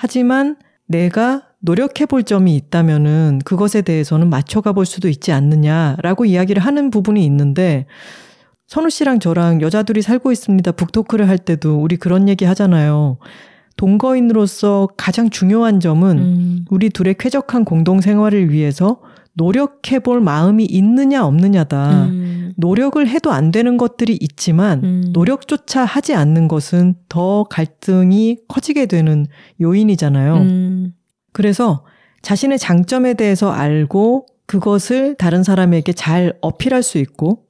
하지만 내가 노력해 볼 점이 있다면은 그것에 대해서는 맞춰가 볼 수도 있지 않느냐라고 이야기를 하는 부분이 있는데 선우 씨랑 저랑 여자들이 살고 있습니다. 북토크를 할 때도 우리 그런 얘기 하잖아요. 동거인으로서 가장 중요한 점은 음. 우리 둘의 쾌적한 공동 생활을 위해서 노력해 볼 마음이 있느냐 없느냐다. 음. 노력을 해도 안 되는 것들이 있지만 음. 노력조차 하지 않는 것은 더 갈등이 커지게 되는 요인이잖아요. 음. 그래서 자신의 장점에 대해서 알고 그것을 다른 사람에게 잘 어필할 수 있고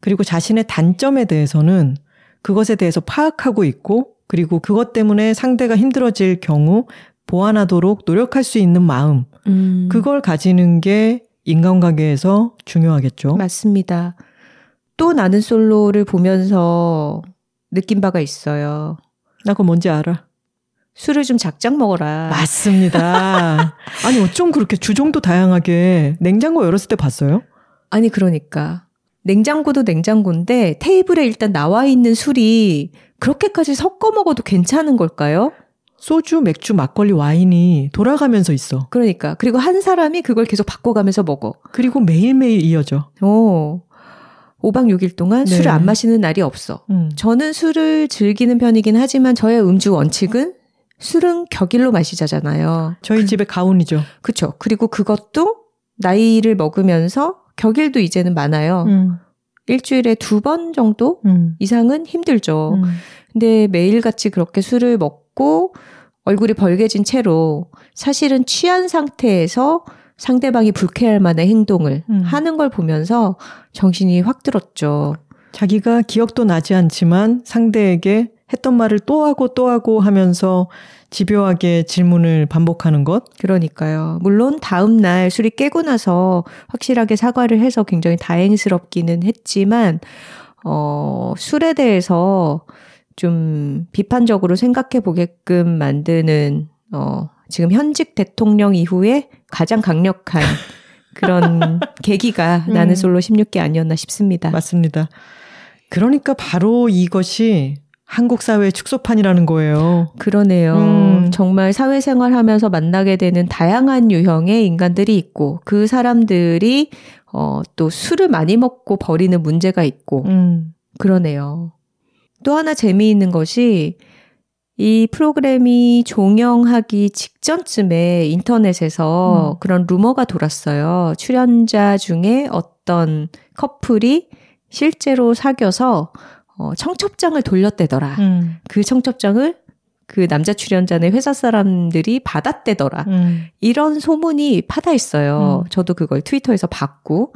그리고 자신의 단점에 대해서는 그것에 대해서 파악하고 있고 그리고 그것 때문에 상대가 힘들어질 경우 보완하도록 노력할 수 있는 마음 음. 그걸 가지는 게 인간관계에서 중요하겠죠. 맞습니다. 또 나는 솔로를 보면서 느낀 바가 있어요. 나 그거 뭔지 알아. 술을 좀 작작 먹어라. 맞습니다. (laughs) 아니 어쩜 그렇게 주종도 다양하게 냉장고 열었을 때 봤어요? 아니 그러니까 냉장고도 냉장고인데 테이블에 일단 나와 있는 술이 그렇게까지 섞어 먹어도 괜찮은 걸까요? 소주, 맥주, 막걸리, 와인이 돌아가면서 있어. 그러니까. 그리고 한 사람이 그걸 계속 바꿔가면서 먹어. 그리고 매일매일 이어져. 오. 5박 6일 동안 네. 술을 안 마시는 날이 없어. 음. 저는 술을 즐기는 편이긴 하지만 저의 음주 원칙은 술은 격일로 마시자잖아요. 저희 그, 집에 가훈이죠. 그쵸. 그리고 그것도 나이를 먹으면서 격일도 이제는 많아요. 음. 일주일에 두 번 정도 음. 이상은 힘들죠. 음. 근데 매일같이 그렇게 술을 먹고 얼굴이 벌개진 채로 사실은 취한 상태에서 상대방이 불쾌할 만한 행동을 음. 하는 걸 보면서 정신이 확 들었죠. 자기가 기억도 나지 않지만 상대에게 했던 말을 또 하고 또 하고 하면서 집요하게 질문을 반복하는 것? 그러니까요. 물론 다음날 술이 깨고 나서 확실하게 사과를 해서 굉장히 다행스럽기는 했지만, 어, 술에 대해서 좀 비판적으로 생각해 보게끔 만드는, 어, 지금 현직 대통령 이후에 가장 강력한 (laughs) 그런 계기가 음. 나는 솔로 16기 아니었나 싶습니다. 맞습니다. 그러니까 바로 이것이 한국 사회의 축소판이라는 거예요. 그러네요. 음. 정말 사회생활 하면서 만나게 되는 다양한 유형의 인간들이 있고 그 사람들이 어, 또 술을 많이 먹고 버리는 문제가 있고 음. 그러네요. 또 하나 재미있는 것이 이 프로그램이 종영하기 직전쯤에 인터넷에서 음. 그런 루머가 돌았어요. 출연자 중에 어떤 커플이 실제로 사귀어서 어, 청첩장을 돌렸대더라. 음. 그 청첩장을 그 남자 출연자의 회사 사람들이 받았대더라. 음. 이런 소문이 파다 있어요. 음. 저도 그걸 트위터에서 봤고.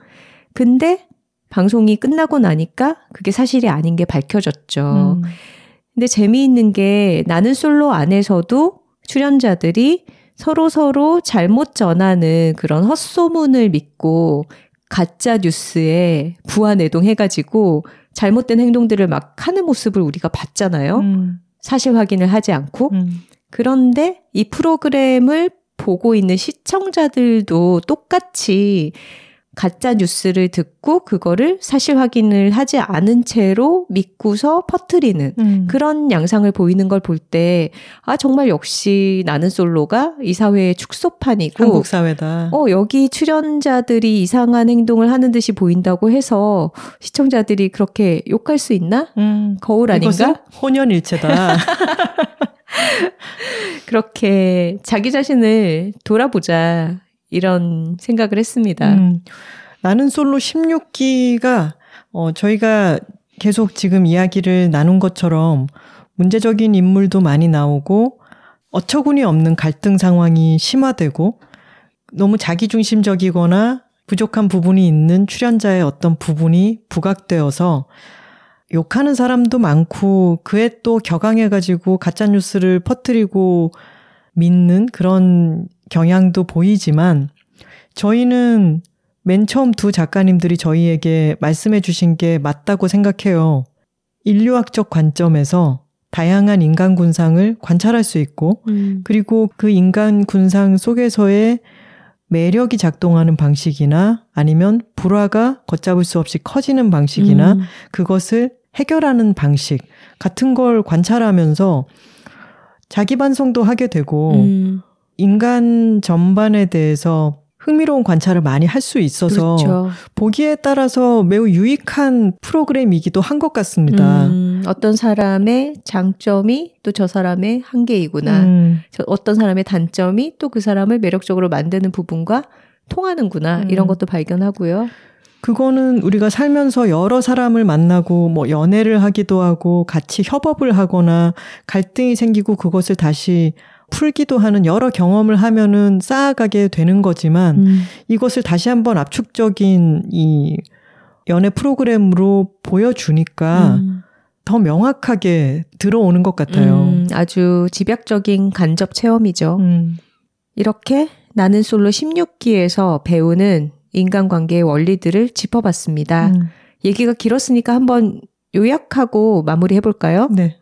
근데 방송이 끝나고 나니까 그게 사실이 아닌 게 밝혀졌죠. 음. 근데 재미있는 게 나는 솔로 안에서도 출연자들이 서로 서로 잘못 전하는 그런 헛소문을 믿고 가짜 뉴스에 부안해동 해가지고 잘못된 행동들을 막 하는 모습을 우리가 봤잖아요. 음. 사실 확인을 하지 않고. 음. 그런데 이 프로그램을 보고 있는 시청자들도 똑같이 가짜 뉴스를 듣고 그거를 사실 확인을 하지 않은 채로 믿고서 퍼뜨리는 음. 그런 양상을 보이는 걸 볼 때, 아, 정말 역시 나는 솔로가 이 사회의 축소판이고. 한국 사회다. 어, 여기 출연자들이 이상한 행동을 하는 듯이 보인다고 해서 시청자들이 그렇게 욕할 수 있나? 음. 거울 아닌가? 혼연일체다. (laughs) 그렇게 자기 자신을 돌아보자. 이런 생각을 했습니다. 음, 나는 솔로 16기가 어, 저희가 계속 지금 이야기를 나눈 것처럼 문제적인 인물도 많이 나오고 어처구니 없는 갈등 상황이 심화되고 너무 자기중심적이거나 부족한 부분이 있는 출연자의 어떤 부분이 부각되어서 욕하는 사람도 많고 그에 또 격앙해가지고 가짜뉴스를 퍼뜨리고 믿는 그런 경향도 보이지만 저희는 맨 처음 두 작가님들이 저희에게 말씀해 주신 게 맞다고 생각해요. 인류학적 관점에서 다양한 인간 군상을 관찰할 수 있고, 음. 그리고 그 인간 군상 속에서의 매력이 작동하는 방식이나 아니면 불화가 걷잡을 수 없이 커지는 방식이나 음. 그것을 해결하는 방식 같은 걸 관찰하면서 자기 반성도 하게 되고, 음. 인간 전반에 대해서 흥미로운 관찰을 많이 할 수 있어서 그렇죠. 보기에 따라서 매우 유익한 프로그램이기도 한 것 같습니다. 음, 어떤 사람의 장점이 또 저 사람의 한계이구나. 음. 어떤 사람의 단점이 또 그 사람을 매력적으로 만드는 부분과 통하는구나. 음. 이런 것도 발견하고요. 그거는 우리가 살면서 여러 사람을 만나고 뭐 연애를 하기도 하고 같이 협업을 하거나 갈등이 생기고 그것을 다시 풀기도 하는 여러 경험을 하면은 쌓아가게 되는 거지만 음. 이것을 다시 한번 압축적인 이 연애 프로그램으로 보여주니까 음. 더 명확하게 들어오는 것 같아요. 음, 아주 집약적인 간접 체험이죠. 음. 이렇게 나는 솔로 16기에서 배우는 인간관계의 원리들을 짚어봤습니다. 음. 얘기가 길었으니까 한번 요약하고 마무리해볼까요? 네.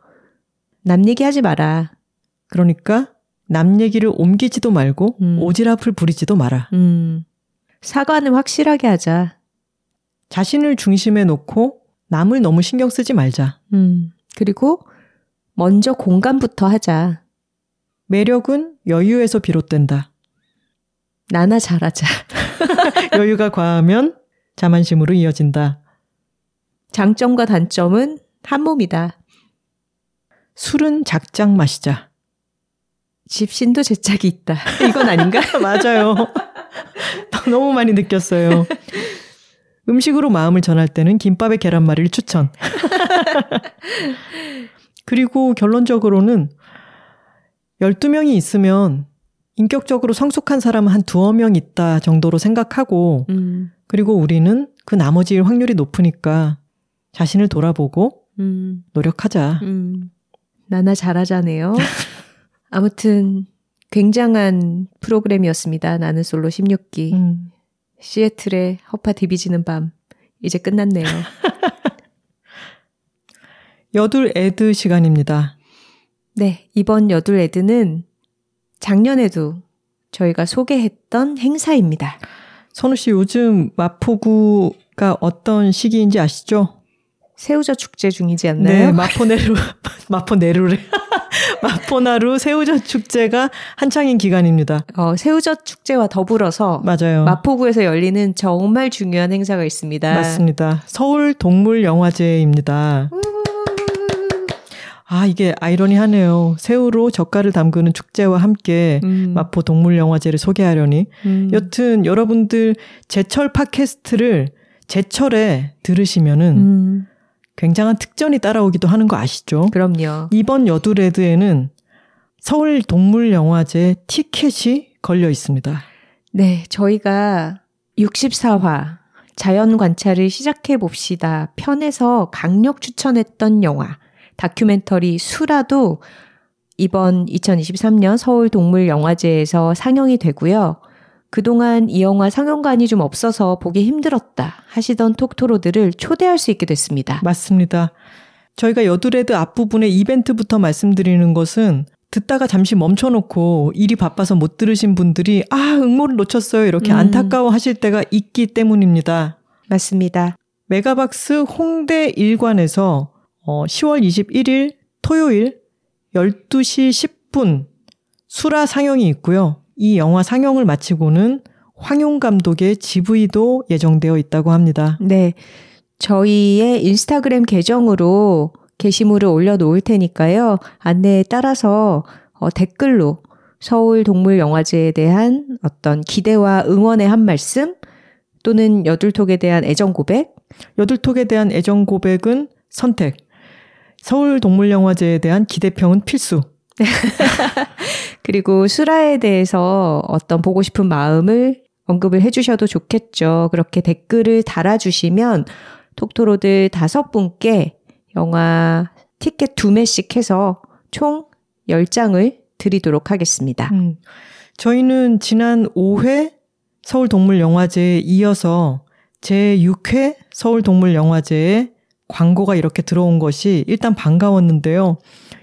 남 얘기하지 마라. 그러니까 남 얘기를 옮기지도 말고 음. 오지랖을 부리지도 마라. 음. 사과는 확실하게 하자. 자신을 중심에 놓고 남을 너무 신경 쓰지 말자. 음. 그리고 먼저 공감부터 하자. 매력은 여유에서 비롯된다. 나나 잘하자. (laughs) 여유가 과하면 자만심으로 이어진다. 장점과 단점은 한 몸이다. 술은 작작 마시자. 집신도 제 짝이 있다. 이건 아닌가? (laughs) 맞아요. 너무 많이 느꼈어요. 음식으로 마음을 전할 때는 김밥에 계란말이를 추천. (laughs) 그리고 결론적으로는 12명이 있으면 인격적으로 성숙한 사람은 한 두어 명 있다 정도로 생각하고, 음. 그리고 우리는 그 나머지일 확률이 높으니까 자신을 돌아보고 음. 노력하자. 음. 나나 잘하자네요. (laughs) 아무튼 굉장한 프로그램이었습니다. 나는 솔로 16기. 음. 시애틀의 허파 디비지는 밤. 이제 끝났네요. (laughs) 여둘 애드 시간입니다. 네, 이번 여둘 애드는 작년에도 저희가 소개했던 행사입니다. 선우 씨 요즘 마포구가 어떤 시기인지 아시죠? 새우젓 축제 중이지 않나요? 네, 마포네루, (laughs) 마포네루래. (laughs) 마포나루 새우젓 축제가 한창인 기간입니다. 어, 새우젓 축제와 더불어서 맞아요. 마포구에서 열리는 정말 중요한 행사가 있습니다. 맞습니다. 서울 동물 영화제입니다. 아, 이게 아이러니하네요. 새우로 젓갈을 담그는 축제와 함께 음. 마포 동물영화제를 소개하려니. 음. 여튼 여러분들 제철 팟캐스트를 제철에 들으시면은 음. 굉장한 특전이 따라오기도 하는 거 아시죠? 그럼요. 이번 여두레드에는 서울 동물영화제 티켓이 걸려 있습니다. 네, 저희가 64화 자연 관찰을 시작해 봅시다. 편에서 강력 추천했던 영화 다큐멘터리 수라도 이번 2023년 서울 동물영화제에서 상영이 되고요. 그동안 이 영화 상영관이 좀 없어서 보기 힘들었다 하시던 톡토로들을 초대할 수 있게 됐습니다. 맞습니다. 저희가 여드레드 앞부분의 이벤트부터 말씀드리는 것은 듣다가 잠시 멈춰놓고 일이 바빠서 못 들으신 분들이 아, 응모를 놓쳤어요. 이렇게 음. 안타까워 하실 때가 있기 때문입니다. 맞습니다. 메가박스 홍대 1관에서 어, 10월 21일 토요일 12시 10분 수라 상영이 있고요. 이 영화 상영을 마치고는 황용 감독의 GV도 예정되어 있다고 합니다. 네. 저희의 인스타그램 계정으로 게시물을 올려놓을 테니까요. 안내에 따라서 어, 댓글로 서울 동물영화제에 대한 어떤 기대와 응원의 한 말씀 또는 여둘톡에 대한 애정 고백 여둘톡에 대한 애정 고백은 선택 서울 동물영화제에 대한 기대평은 필수 (laughs) 그리고 수라에 대해서 어떤 보고 싶은 마음을 언급을 해주셔도 좋겠죠. 그렇게 댓글을 달아주시면 톡토로들 다섯 분께 영화 티켓 두 매씩 해서 총 10장을 드리도록 하겠습니다. 음, 저희는 지난 5회 서울동물영화제에 이어서 제6회 서울동물영화제에 광고가 이렇게 들어온 것이 일단 반가웠는데요.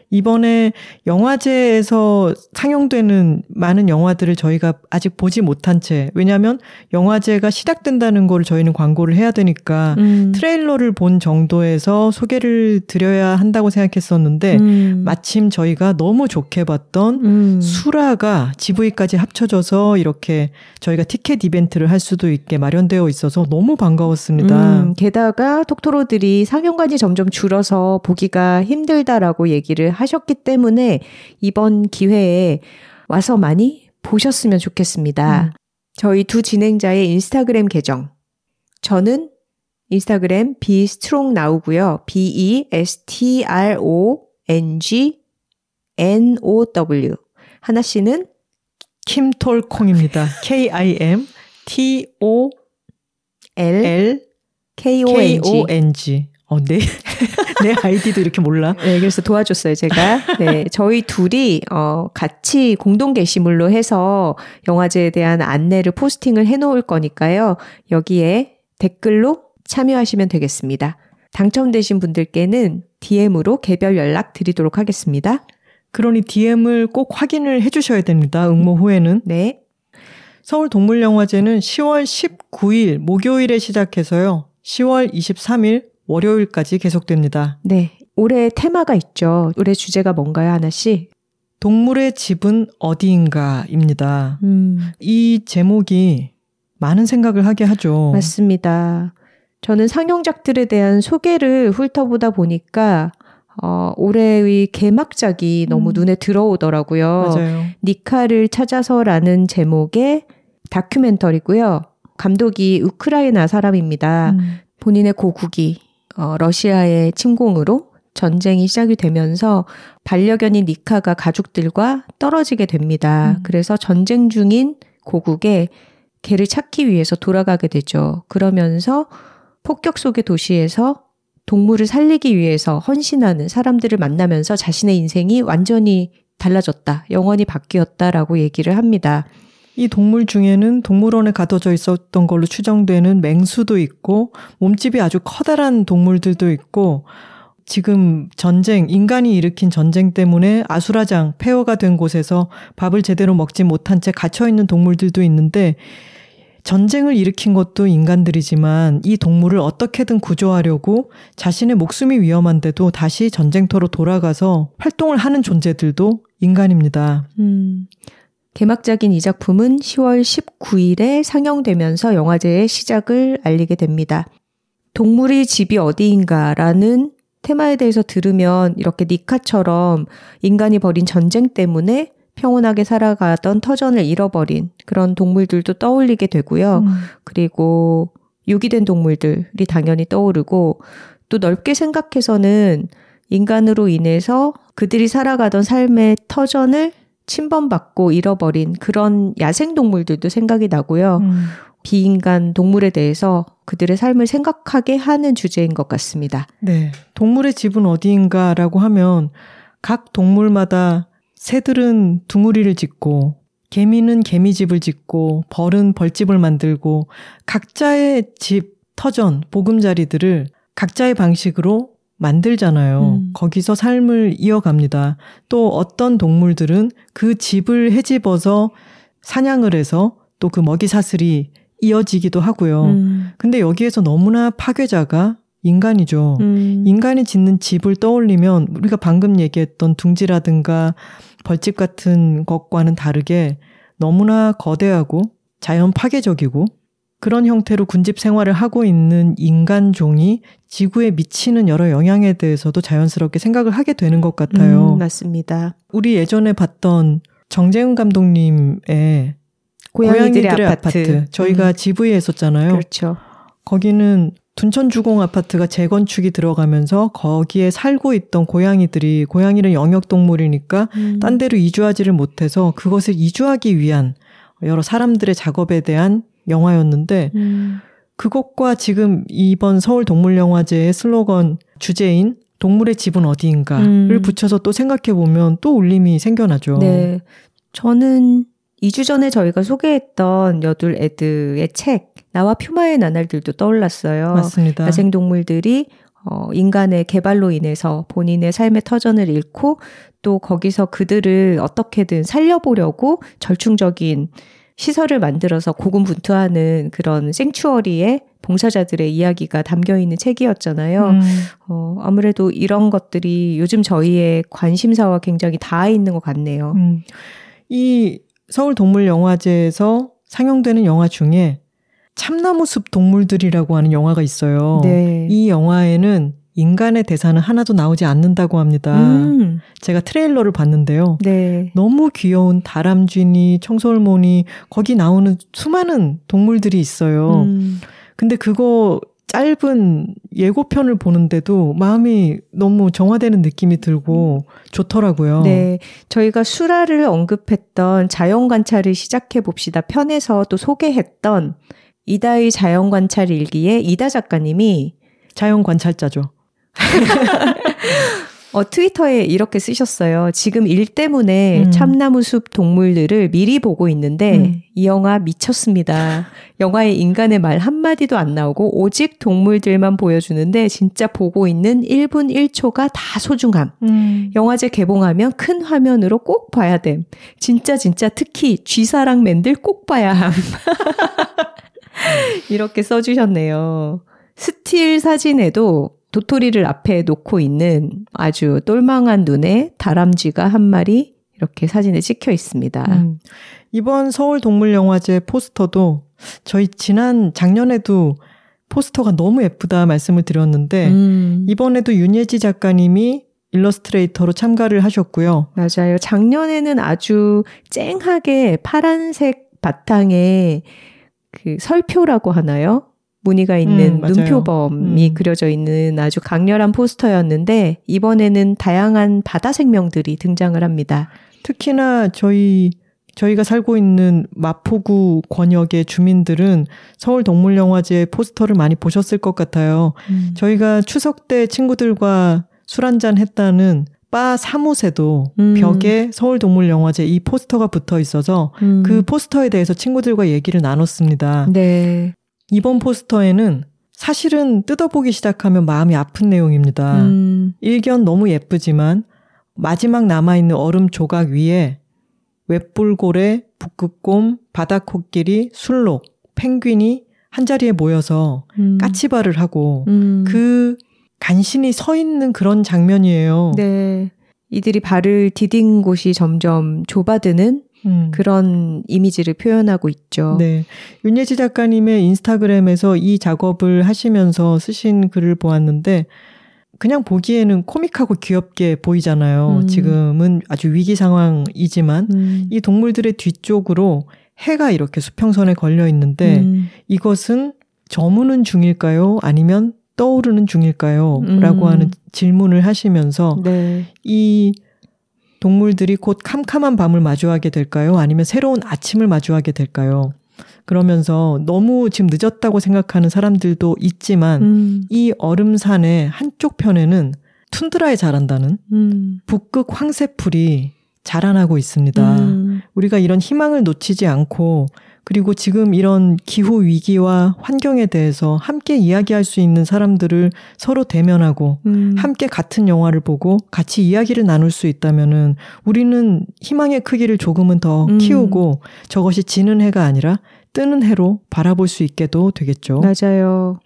이번에 영화제에서 상영되는 많은 영화들을 저희가 아직 보지 못한 채 왜냐하면 영화제가 시작된다는 걸 저희는 광고를 해야 되니까 음. 트레일러를 본 정도에서 소개를 드려야 한다고 생각했었는데 음. 마침 저희가 너무 좋게 봤던 음. 수라가 GV까지 합쳐져서 이렇게 저희가 티켓 이벤트를 할 수도 있게 마련되어 있어서 너무 반가웠습니다. 음, 게다가 톡토로들이 상영관이 점점 줄어서 보기가 힘들다라고 얘기를 하셨기 때문에 이번 기회에 와서 많이 보셨으면 좋겠습니다. 음. 저희 두 진행자의 인스타그램 계정. 저는 인스타그램 비스트롱 나오고요. B E S T R O N G N O W 하나 씨는 김톨콩입니다. K-I-M T-O L L K-O-N-G. K-O-N-G. 어, 내, (laughs) 내 아이디도 이렇게 몰라. 네, 그래서 도와줬어요, 제가. 네, 저희 둘이, 어, 같이 공동 게시물로 해서 영화제에 대한 안내를 포스팅을 해 놓을 거니까요. 여기에 댓글로 참여하시면 되겠습니다. 당첨되신 분들께는 DM으로 개별 연락 드리도록 하겠습니다. 그러니 DM을 꼭 확인을 해 주셔야 됩니다. 응모 후에는. 네. 서울동물영화제는 10월 19일 목요일에 시작해서요. 10월 23일 월요일까지 계속됩니다. 네. 올해 테마가 있죠. 올해 주제가 뭔가요, 하나씩? 동물의 집은 어디인가입니다. 음, 이 제목이 많은 생각을 하게 하죠. 맞습니다. 저는 상영작들에 대한 소개를 훑어보다 보니까 어, 올해의 개막작이 너무 음. 눈에 들어오더라고요. 맞아요. 니카를 찾아서라는 제목의 다큐멘터리고요. 감독이 우크라이나 사람입니다. 음. 본인의 고국이 어, 러시아의 침공으로 전쟁이 시작이 되면서 반려견인 니카가 가족들과 떨어지게 됩니다. 음. 그래서 전쟁 중인 고국에 개를 찾기 위해서 돌아가게 되죠. 그러면서 폭격 속의 도시에서 동물을 살리기 위해서 헌신하는 사람들을 만나면서 자신의 인생이 완전히 달라졌다. 영원히 바뀌었다라고 얘기를 합니다. 이 동물 중에는 동물원에 가둬져 있었던 걸로 추정되는 맹수도 있고 몸집이 아주 커다란 동물들도 있고 지금 전쟁, 인간이 일으킨 전쟁 때문에 아수라장, 폐허가 된 곳에서 밥을 제대로 먹지 못한 채 갇혀 있는 동물들도 있는데 전쟁을 일으킨 것도 인간들이지만 이 동물을 어떻게든 구조하려고 자신의 목숨이 위험한데도 다시 전쟁터로 돌아가서 활동을 하는 존재들도 인간입니다. 음, 개막작인 이 작품은 10월 19일에 상영되면서 영화제의 시작을 알리게 됩니다. 동물의 집이 어디인가라는 테마에 대해서 들으면 이렇게 니카처럼 인간이 벌인 전쟁 때문에 평온하게 살아가던 터전을 잃어버린 그런 동물들도 떠올리게 되고요. 음. 그리고 유기된 동물들이 당연히 떠오르고 또 넓게 생각해서는 인간으로 인해서 그들이 살아가던 삶의 터전을 침범받고 잃어버린 그런 야생 동물들도 생각이 나고요. 음. 비인간 동물에 대해서 그들의 삶을 생각하게 하는 주제인 것 같습니다. 네. 동물의 집은 어디인가라고 하면 각 동물마다 새들은 둥우리를 짓고 개미는 개미집을 짓고 벌은 벌집을 만들고 각자의 집, 터전, 보금자리들을 각자의 방식으로 만들잖아요. 음. 거기서 삶을 이어갑니다. 또 어떤 동물들은 그 집을 헤집어서 사냥을 해서 또 그 먹이 사슬이 이어지기도 하고요. 음, 근데 여기에서 너무나 파괴자가 인간이죠. 음, 인간이 짓는 집을 떠올리면 우리가 방금 얘기했던 둥지라든가 벌집 같은 것과는 다르게 너무나 거대하고 자연 파괴적이고 그런 형태로 군집 생활을 하고 있는 인간종이 지구에 미치는 여러 영향에 대해서도 자연스럽게 생각을 하게 되는 것 같아요. 음, 맞습니다. 우리 예전에 봤던 정재훈 감독님의 고양이들의, 아파트. 저희가 음, GV에 했었잖아요. 그렇죠. 거기는 둔천주공 아파트가 재건축이 들어가면서 거기에 살고 있던 고양이들이 고양이는 영역 동물이니까 음, 딴 데로 이주하지를 못해서 그것을 이주하기 위한 여러 사람들의 작업에 대한 영화였는데 음, 그것과 지금 이번 서울 동물영화제의 슬로건 주제인 동물의 집은 어디인가를 음. 붙여서 또 생각해 보면 또 울림이 생겨나죠. 네. 저는 2주 전에 저희가 소개했던 여둘 애드의 책, 나와 퓨마의 나날들도 떠올랐어요. 맞습니다. 야생동물들이 어, 인간의 개발로 인해서 본인의 삶의 터전을 잃고 또 거기서 그들을 어떻게든 살려보려고 절충적인 시설을 만들어서 고군분투하는 그런 생추어리의 봉사자들의 이야기가 담겨 있는 책이었잖아요. 음, 어, 아무래도 이런 것들이 요즘 저희의 관심사와 굉장히 닿아 있는 것 같네요. 음. 이 서울 동물 영화제에서 상영되는 영화 중에 참나무 숲 동물들이라고 하는 영화가 있어요. 네. 이 영화에는 인간의 대사는 하나도 나오지 않는다고 합니다. 음, 제가 트레일러를 봤는데요. 네. 너무 귀여운 다람쥐니 청설모니 거기 나오는 수많은 동물들이 있어요. 음, 근데 그거 짧은 예고편을 보는데도 마음이 너무 정화되는 느낌이 들고 좋더라고요. 네. 저희가 수라를 언급했던 자연 관찰을 시작해 봅시다. 편에서 또 소개했던 이다의 자연 관찰 일기에 이다 작가님이 자연 관찰자죠. 어, 트위터에 이렇게 쓰셨어요. 지금 일 때문에 음. 참나무 숲 동물들을 미리 보고 있는데 음. 이 영화 미쳤습니다. 영화에 인간의 말 한마디도 안 나오고 오직 동물들만 보여주는데 진짜 보고 있는 1분 1초가 다 소중함. 음. 영화제 개봉하면 큰 화면으로 꼭 봐야 됨. 진짜 진짜 특히 쥐사랑 맨들 꼭 봐야 함. (laughs) 이렇게 써주셨네요. 스틸 사진에도 도토리를 앞에 놓고 있는 아주 똘망한 눈의 다람쥐가 한 마리 이렇게 사진에 찍혀 있습니다. 음. 이번 서울동물영화제 포스터도 저희 지난 작년에도 포스터가 너무 예쁘다 말씀을 드렸는데 음. 이번에도 윤예지 작가님이 일러스트레이터로 참가를 하셨고요. 맞아요. 작년에는 아주 쨍하게 파란색 바탕에 그 설표라고 하나요? 무늬가 있는 음, 눈표범이 음. 그려져 있는 아주 강렬한 포스터였는데 이번에는 다양한 바다 생명들이 등장을 합니다. 특히나 저희 저희가 살고 있는 마포구 권역의 주민들은 서울 동물영화제 포스터를 많이 보셨을 것 같아요. 음. 저희가 추석 때 친구들과 술 한잔 했다는 바 사무새도 음. 벽에 서울동물영화제 이 포스터가 붙어 있어서 음. 그 포스터에 대해서 친구들과 얘기를 나눴습니다. 네. 이번 포스터에는 사실은 뜯어보기 시작하면 마음이 아픈 내용입니다. 음. 일견 너무 예쁘지만 마지막 남아있는 얼음 조각 위에 웹불고래, 북극곰, 바다코끼리, 술록, 펭귄이 한자리에 모여서 음. 까치발을 하고 음. 그 간신히 서 있는 그런 장면이에요. 네. 이들이 발을 디딘 곳이 점점 좁아드는 음. 그런 이미지를 표현하고 있죠. 네. 윤예지 작가님의 인스타그램에서 이 작업을 하시면서 쓰신 글을 보았는데 그냥 보기에는 코믹하고 귀엽게 보이잖아요. 음. 지금은 아주 위기 상황이지만 음. 이 동물들의 뒤쪽으로 해가 이렇게 수평선에 걸려 있는데 음. 이것은 저무는 중일까요? 아니면 떠오르는 중일까요? 라고 음. 하는 질문을 하시면서 네. 이 동물들이 곧 캄캄한 밤을 마주하게 될까요? 아니면 새로운 아침을 마주하게 될까요? 그러면서 너무 지금 늦었다고 생각하는 사람들도 있지만 음. 이 얼음산의 한쪽 편에는 툰드라에 자란다는 음. 북극 황새풀이 자라나고 있습니다. 음. 우리가 이런 희망을 놓치지 않고 그리고 지금 이런 기후 위기와 환경에 대해서 함께 이야기할 수 있는 사람들을 서로 대면하고 음. 함께 같은 영화를 보고 같이 이야기를 나눌 수 있다면은 우리는 희망의 크기를 조금은 더 음. 키우고 저것이 지는 해가 아니라 뜨는 해로 바라볼 수 있게도 되겠죠. 맞아요.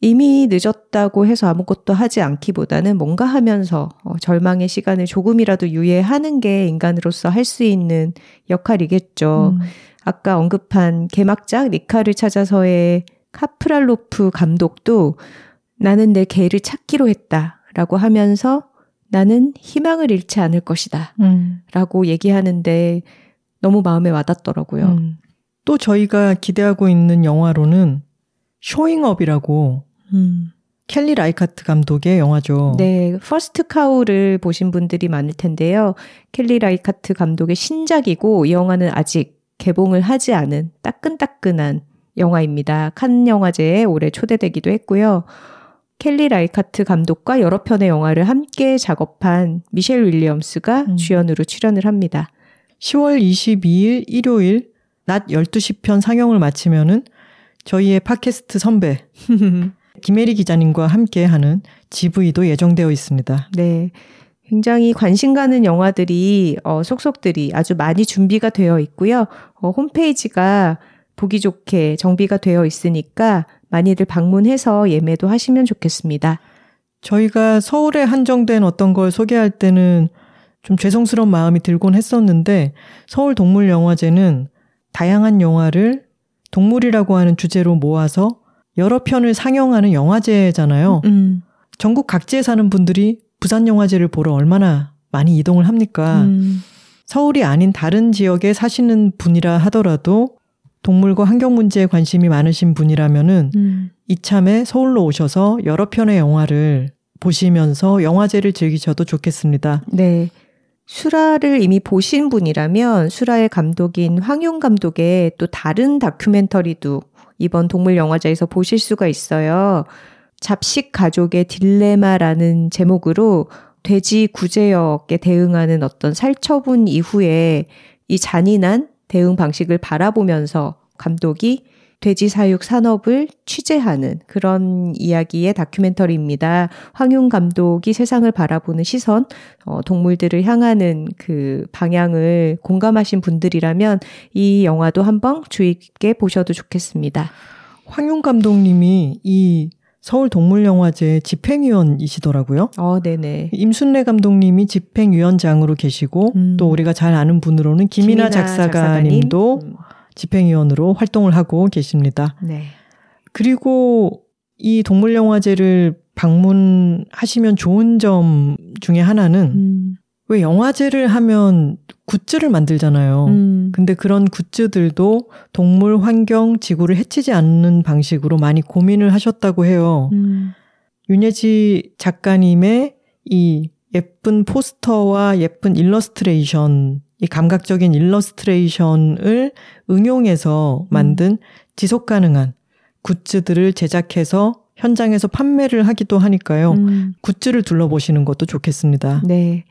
이미 늦었다고 해서 아무것도 하지 않기보다는 뭔가 하면서 어, 절망의 시간을 조금이라도 유예하는 게 인간으로서 할 수 있는 역할이겠죠. 음. 아까 언급한 개막작 니카를 찾아서의 카프랄로프 감독도 나는 내 개를 찾기로 했다. 라고 하면서 나는 희망을 잃지 않을 것이다. 음. 라고 얘기하는데 너무 마음에 와닿더라고요. 음. 또 저희가 기대하고 있는 영화로는 Showing Up이라고 음. 켈리 라이카트 감독의 영화죠. 네, First Cow를 보신 분들이 많을 텐데요. 켈리 라이카트 감독의 신작이고 이 영화는 아직 개봉을 하지 않은 따끈따끈한 영화입니다. 칸 영화제에 올해 초대되기도 했고요. 켈리 라이카트 감독과 여러 편의 영화를 함께 작업한 미셸 윌리엄스가 음. 주연으로 출연을 합니다. 10월 22일 일요일 낮 12시 편 상영을 마치면은 저희의 팟캐스트 선배 (laughs) 김혜리 기자님과 함께 하는 GV도 예정되어 있습니다. 네. 굉장히 관심 가는 영화들이 어, 속속들이 아주 많이 준비가 되어 있고요. 어, 홈페이지가 보기 좋게 정비가 되어 있으니까 많이들 방문해서 예매도 하시면 좋겠습니다. 저희가 서울에 한정된 어떤 걸 소개할 때는 좀 죄송스러운 마음이 들곤 했었는데 서울 동물 영화제는 다양한 영화를 동물이라고 하는 주제로 모아서 여러 편을 상영하는 영화제잖아요. 음. 전국 각지에 사는 분들이 부산 영화제를 보러 얼마나 많이 이동을 합니까? 음. 서울이 아닌 다른 지역에 사시는 분이라 하더라도 동물과 환경 문제에 관심이 많으신 분이라면은 음. 이참에 서울로 오셔서 여러 편의 영화를 보시면서 영화제를 즐기셔도 좋겠습니다. 네. 수라를 이미 보신 분이라면 수라의 감독인 황용 감독의 또 다른 다큐멘터리도 이번 동물 영화제에서 보실 수가 있어요. 잡식 가족의 딜레마라는 제목으로 돼지 구제역에 대응하는 어떤 살처분 이후에 이 잔인한 대응 방식을 바라보면서 감독이 돼지 사육 산업을 취재하는 그런 이야기의 다큐멘터리입니다. 황윤 감독이 세상을 바라보는 시선, 어, 동물들을 향하는 그 방향을 공감하신 분들이라면 이 영화도 한번 주의 깊게 보셔도 좋겠습니다. 황윤 감독님이 이 서울 동물영화제 집행위원이시더라고요. 어, 네네. 임순례 감독님이 집행위원장으로 계시고 음. 또 우리가 잘 아는 분으로는 김이나, 김이나 작사가님도 음. 집행위원으로 활동을 하고 계십니다. 네. 그리고 이 동물영화제를 방문하시면 좋은 점 중에 하나는 음. 왜 영화제를 하면 굿즈를 만들잖아요. 음. 근데 그런 굿즈들도 동물 환경 지구를 해치지 않는 방식으로 많이 고민을 하셨다고 해요. 음. 윤예지 작가님의 이 예쁜 포스터와 예쁜 일러스트레이션, 이 감각적인 일러스트레이션을 응용해서 만든 음. 지속 가능한 굿즈들을 제작해서 현장에서 판매를 하기도 하니까요. 음. 굿즈를 둘러보시는 것도 좋겠습니다. 네.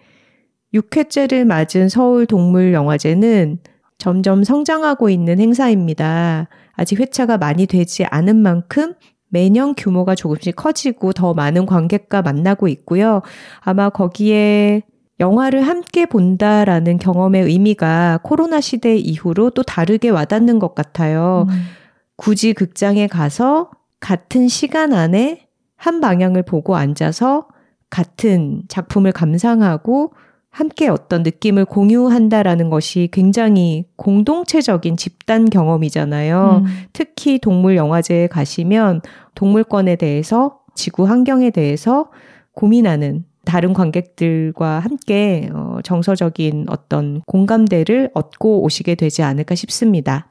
6회째를 맞은 서울 동물 영화제는 점점 성장하고 있는 행사입니다. 아직 회차가 많이 되지 않은 만큼 매년 규모가 조금씩 커지고 더 많은 관객과 만나고 있고요. 아마 거기에 영화를 함께 본다라는 경험의 의미가 코로나 시대 이후로 또 다르게 와닿는 것 같아요. 음. 굳이 극장에 가서 같은 시간 안에 한 방향을 보고 앉아서 같은 작품을 감상하고 함께 어떤 느낌을 공유한다라는 것이 굉장히 공동체적인 집단 경험이잖아요. 음. 특히 동물 영화제에 가시면 동물권에 대해서 지구 환경에 대해서 고민하는 다른 관객들과 함께 어, 정서적인 어떤 공감대를 얻고 오시게 되지 않을까 싶습니다.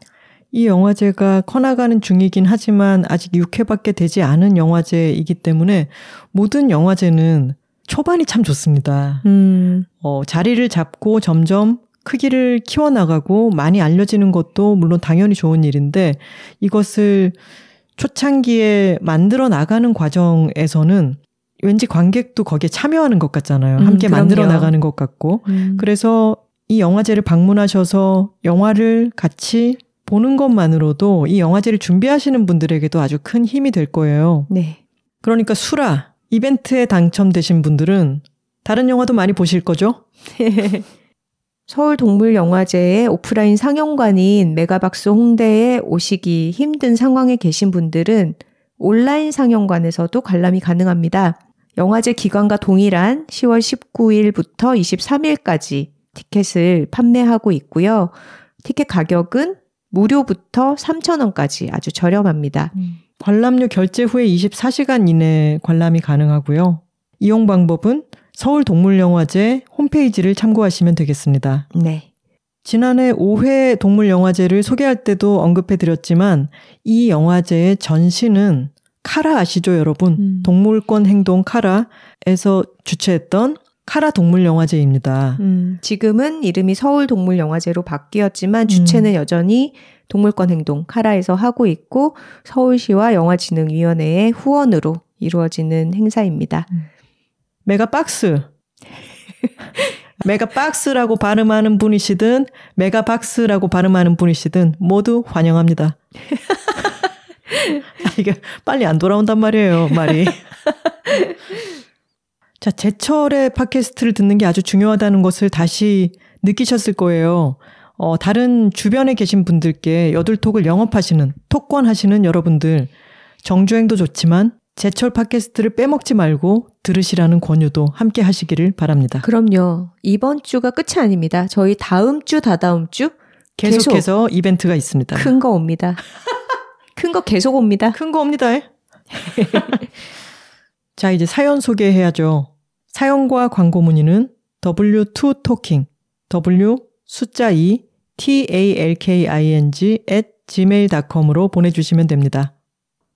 이 영화제가 커나가는 중이긴 하지만 아직 6회밖에 되지 않은 영화제이기 때문에 모든 영화제는 초반이 참 좋습니다. 음. 어, 자리를 잡고 점점 크기를 키워나가고 많이 알려지는 것도 물론 당연히 좋은 일인데 이것을 초창기에 만들어 나가는 과정에서는 왠지 관객도 거기에 참여하는 것 같잖아요. 음, 함께 그럼요. 만들어 나가는 것 같고. 음. 그래서 이 영화제를 방문하셔서 영화를 같이 보는 것만으로도 이 영화제를 준비하시는 분들에게도 아주 큰 힘이 될 거예요. 네. 그러니까 수라, 이벤트에 당첨되신 분들은 다른 영화도 많이 보실 거죠? (laughs) 서울동물영화제의 오프라인 상영관인 메가박스 홍대에 오시기 힘든 상황에 계신 분들은 온라인 상영관에서도 관람이 가능합니다. 영화제 기간과 동일한 10월 19일부터 23일까지 티켓을 판매하고 있고요. 티켓 가격은 무료부터 3,000원까지 아주 저렴합니다. 음. 관람료 결제 후에 24시간 이내 관람이 가능하고요. 이용 방법은 서울동물영화제 홈페이지를 참고하시면 되겠습니다. 네. 지난해 5회 동물영화제를 소개할 때도 언급해 드렸지만 이 영화제의 전시는 카라 아시죠, 여러분? 음. 동물권 행동 카라에서 주최했던 카라 동물영화제입니다. 음, 지금은 이름이 서울동물영화제로 바뀌었지만 주최는 음. 여전히 동물권 행동 카라에서 하고 있고 서울시와 영화진흥위원회의 후원으로 이루어지는 행사입니다. 음. 메가박스. 메가박스라고 발음하는 분이시든 메가박스라고 발음하는 분이시든 모두 환영합니다. (laughs) 아, 이게 빨리 안 돌아온단 말이에요, 말이. 자, 제철의 팟캐스트를 듣는 게 아주 중요하다는 것을 다시 느끼셨을 거예요. 어, 다른 주변에 계신 분들께 여둘톡을 영업하시는, 톡권 하시는 여러분들, 정주행도 좋지만 제철 팟캐스트를 빼먹지 말고 들으시라는 권유도 함께 하시기를 바랍니다. 그럼요. 이번 주가 끝이 아닙니다. 저희 다음 주, 다다음 주 계속해서 계속 이벤트가 있습니다. 큰 거 옵니다. (laughs) 큰 거 계속 옵니다. 큰 거 옵니다. (laughs) 자, 이제 사연 소개해야죠. 사연과 광고 문의는 W2talking, W 숫자 2, T-A-L-K-I-N-G at gmail.com으로 보내주시면 됩니다.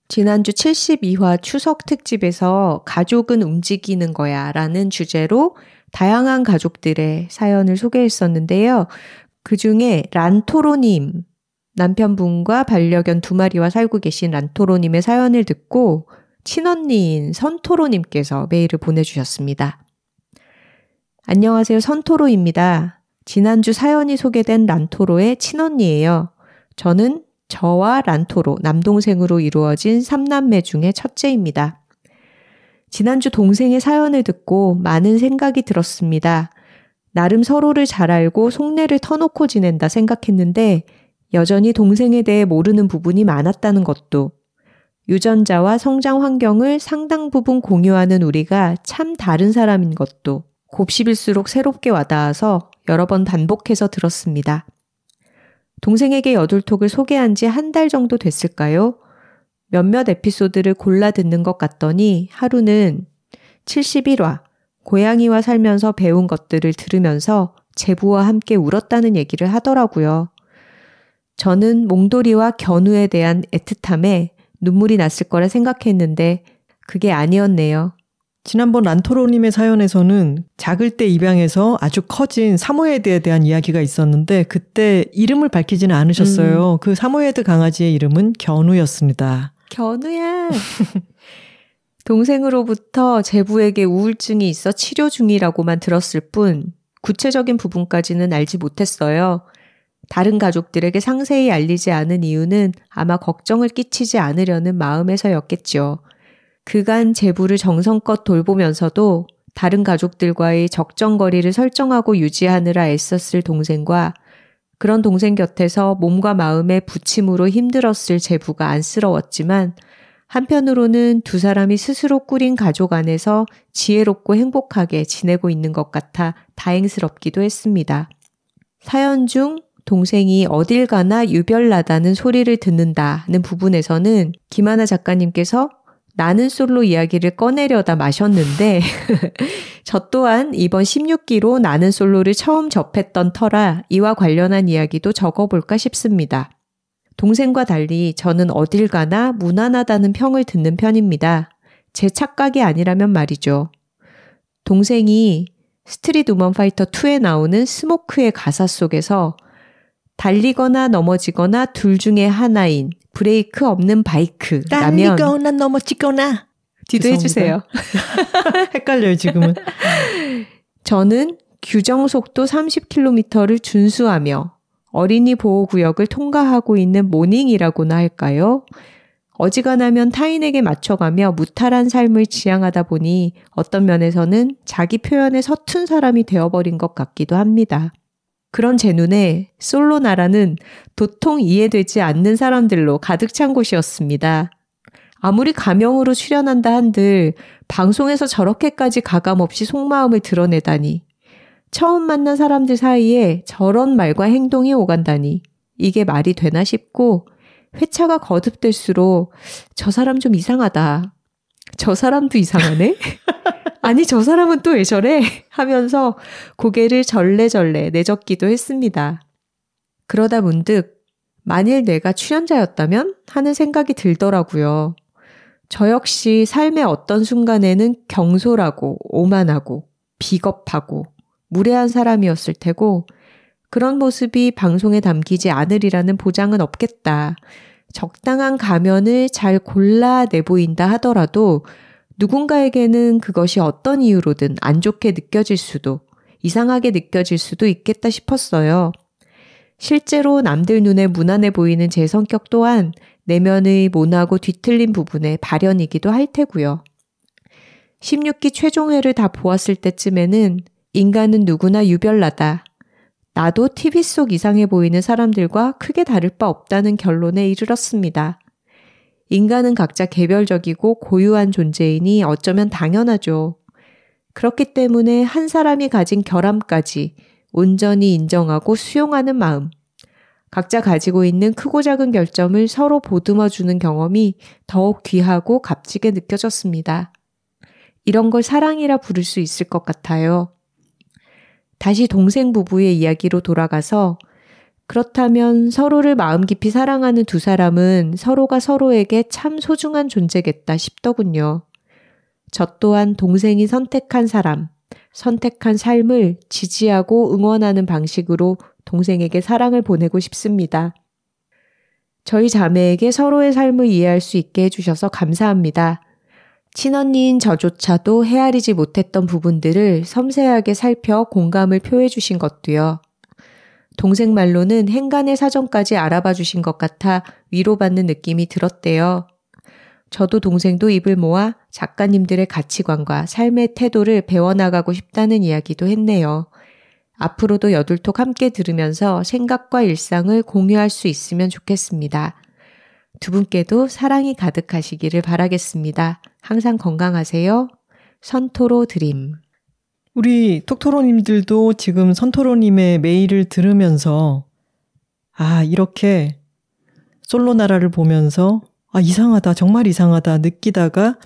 지난주 72화 추석 특집에서 가족은 움직이는 거야 라는 주제로 다양한 가족들의 사연을 소개했었는데요. 그 중에 란토로님, 남편분과 반려견 두 마리와 살고 계신 란토로님의 사연을 듣고 친언니인 선토로님께서 메일을 보내주셨습니다. 안녕하세요. 선토로입니다. 지난주 사연이 소개된 란토로의 친언니예요. 저는 저와 란토로, 남동생으로 이루어진 3남매 중에 첫째입니다. 지난주 동생의 사연을 듣고 많은 생각이 들었습니다. 나름 서로를 잘 알고 속내를 터놓고 지낸다 생각했는데 여전히 동생에 대해 모르는 부분이 많았다는 것도 유전자와 성장 환경을 상당 부분 공유하는 우리가 참 다른 사람인 것도 곱씹을수록 새롭게 와닿아서 여러 번 반복해서 들었습니다. 동생에게 여둘톡을 소개한 지 한 달 정도 됐을까요? 몇몇 에피소드를 골라 듣는 것 같더니 하루는 71화, 고양이와 살면서 배운 것들을 들으면서 제부와 함께 울었다는 얘기를 하더라고요. 저는 몽돌이와 견우에 대한 애틋함에 눈물이 났을 거라 생각했는데 그게 아니었네요. 지난번 란토로님의 사연에서는 작을 때 입양해서 아주 커진 사모예드에 대한 이야기가 있었는데 그때 이름을 밝히지는 않으셨어요. 음. 그 사모예드 강아지의 이름은 견우였습니다. 견우야. (laughs) 동생으로부터 제부에게 우울증이 있어 치료 중이라고만 들었을 뿐 구체적인 부분까지는 알지 못했어요. 다른 가족들에게 상세히 알리지 않은 이유는 아마 걱정을 끼치지 않으려는 마음에서였겠죠. 그간 제부를 정성껏 돌보면서도 다른 가족들과의 적정거리를 설정하고 유지하느라 애썼을 동생과 그런 동생 곁에서 몸과 마음의 부침으로 힘들었을 제부가 안쓰러웠지만 한편으로는 두 사람이 스스로 꾸린 가족 안에서 지혜롭고 행복하게 지내고 있는 것 같아 다행스럽기도 했습니다. 사연 중 동생이 어딜 가나 유별나다는 소리를 듣는다는 부분에서는 김하나 작가님께서 나는 솔로 이야기를 꺼내려다 마셨는데 (laughs) 저 또한 이번 16기로 나는 솔로를 처음 접했던 터라 이와 관련한 이야기도 적어볼까 싶습니다. 동생과 달리 저는 어딜 가나 무난하다는 평을 듣는 편입니다. 제 착각이 아니라면 말이죠. 동생이 스트릿 우먼 파이터 2에 나오는 스모크의 가사 속에서 달리거나 넘어지거나 둘 중에 하나인 브레이크 없는 바이크라면 달리거나 넘어지거나 뒤도 해주세요. 헷갈려요 지금은. 저는 규정 속도 30km를 준수하며 어린이 보호구역을 통과하고 있는 모닝이라고나 할까요? 어지간하면 타인에게 맞춰가며 무탈한 삶을 지향하다 보니 어떤 면에서는 자기 표현에 서툰 사람이 되어버린 것 같기도 합니다. 그런 제 눈에 솔로 나라는 도통 이해되지 않는 사람들로 가득 찬 곳이었습니다. 아무리 가명으로 출연한다 한들 방송에서 저렇게까지 가감 없이 속마음을 드러내다니. 처음 만난 사람들 사이에 저런 말과 행동이 오간다니. 이게 말이 되나 싶고 회차가 거듭될수록 저 사람 좀 이상하다. 저 사람도 이상하네? (laughs) 아니, 저 사람은 또 왜 저래? (laughs) 하면서 고개를 절레절레 내젓기도 했습니다. 그러다 문득, 만일 내가 출연자였다면? 하는 생각이 들더라고요. 저 역시 삶의 어떤 순간에는 경솔하고, 오만하고, 비겁하고, 무례한 사람이었을 테고, 그런 모습이 방송에 담기지 않으리라는 보장은 없겠다. 적당한 가면을 잘 골라 내보인다 하더라도 누군가에게는 그것이 어떤 이유로든 안 좋게 느껴질 수도, 이상하게 느껴질 수도 있겠다 싶었어요. 실제로 남들 눈에 무난해 보이는 제 성격 또한 내면의 모나고 뒤틀린 부분의 발현이기도 할 테고요. 16기 최종회를 다 보았을 때쯤에는 인간은 누구나 유별나다. 나도 TV 속 이상해 보이는 사람들과 크게 다를 바 없다는 결론에 이르렀습니다. 인간은 각자 개별적이고 고유한 존재이니 어쩌면 당연하죠. 그렇기 때문에 한 사람이 가진 결함까지 온전히 인정하고 수용하는 마음. 각자 가지고 있는 크고 작은 결점을 서로 보듬어 주는 경험이 더욱 귀하고 값지게 느껴졌습니다. 이런 걸 사랑이라 부를 수 있을 것 같아요. 다시 동생 부부의 이야기로 돌아가서 그렇다면 서로를 마음 깊이 사랑하는 두 사람은 서로가 서로에게 참 소중한 존재겠다 싶더군요. 저 또한 동생이 선택한 사람, 선택한 삶을 지지하고 응원하는 방식으로 동생에게 사랑을 보내고 싶습니다. 저희 자매에게 서로의 삶을 이해할 수 있게 해주셔서 감사합니다. 친언니인 저조차도 헤아리지 못했던 부분들을 섬세하게 살펴 공감을 표해 주신 것도요. 동생 말로는 행간의 사정까지 알아봐 주신 것 같아 위로받는 느낌이 들었대요. 저도 동생도 입을 모아 작가님들의 가치관과 삶의 태도를 배워나가고 싶다는 이야기도 했네요. 앞으로도 여둘톡 함께 들으면서 생각과 일상을 공유할 수 있으면 좋겠습니다. 두 분께도 사랑이 가득하시기를 바라겠습니다. 항상 건강하세요. 선토로 드림. 우리 톡토로님들도 지금 선토로님의 메일을 들으면서 아, 이렇게 솔로 나라를 보면서 아, 이상하다, 정말 이상하다 느끼다가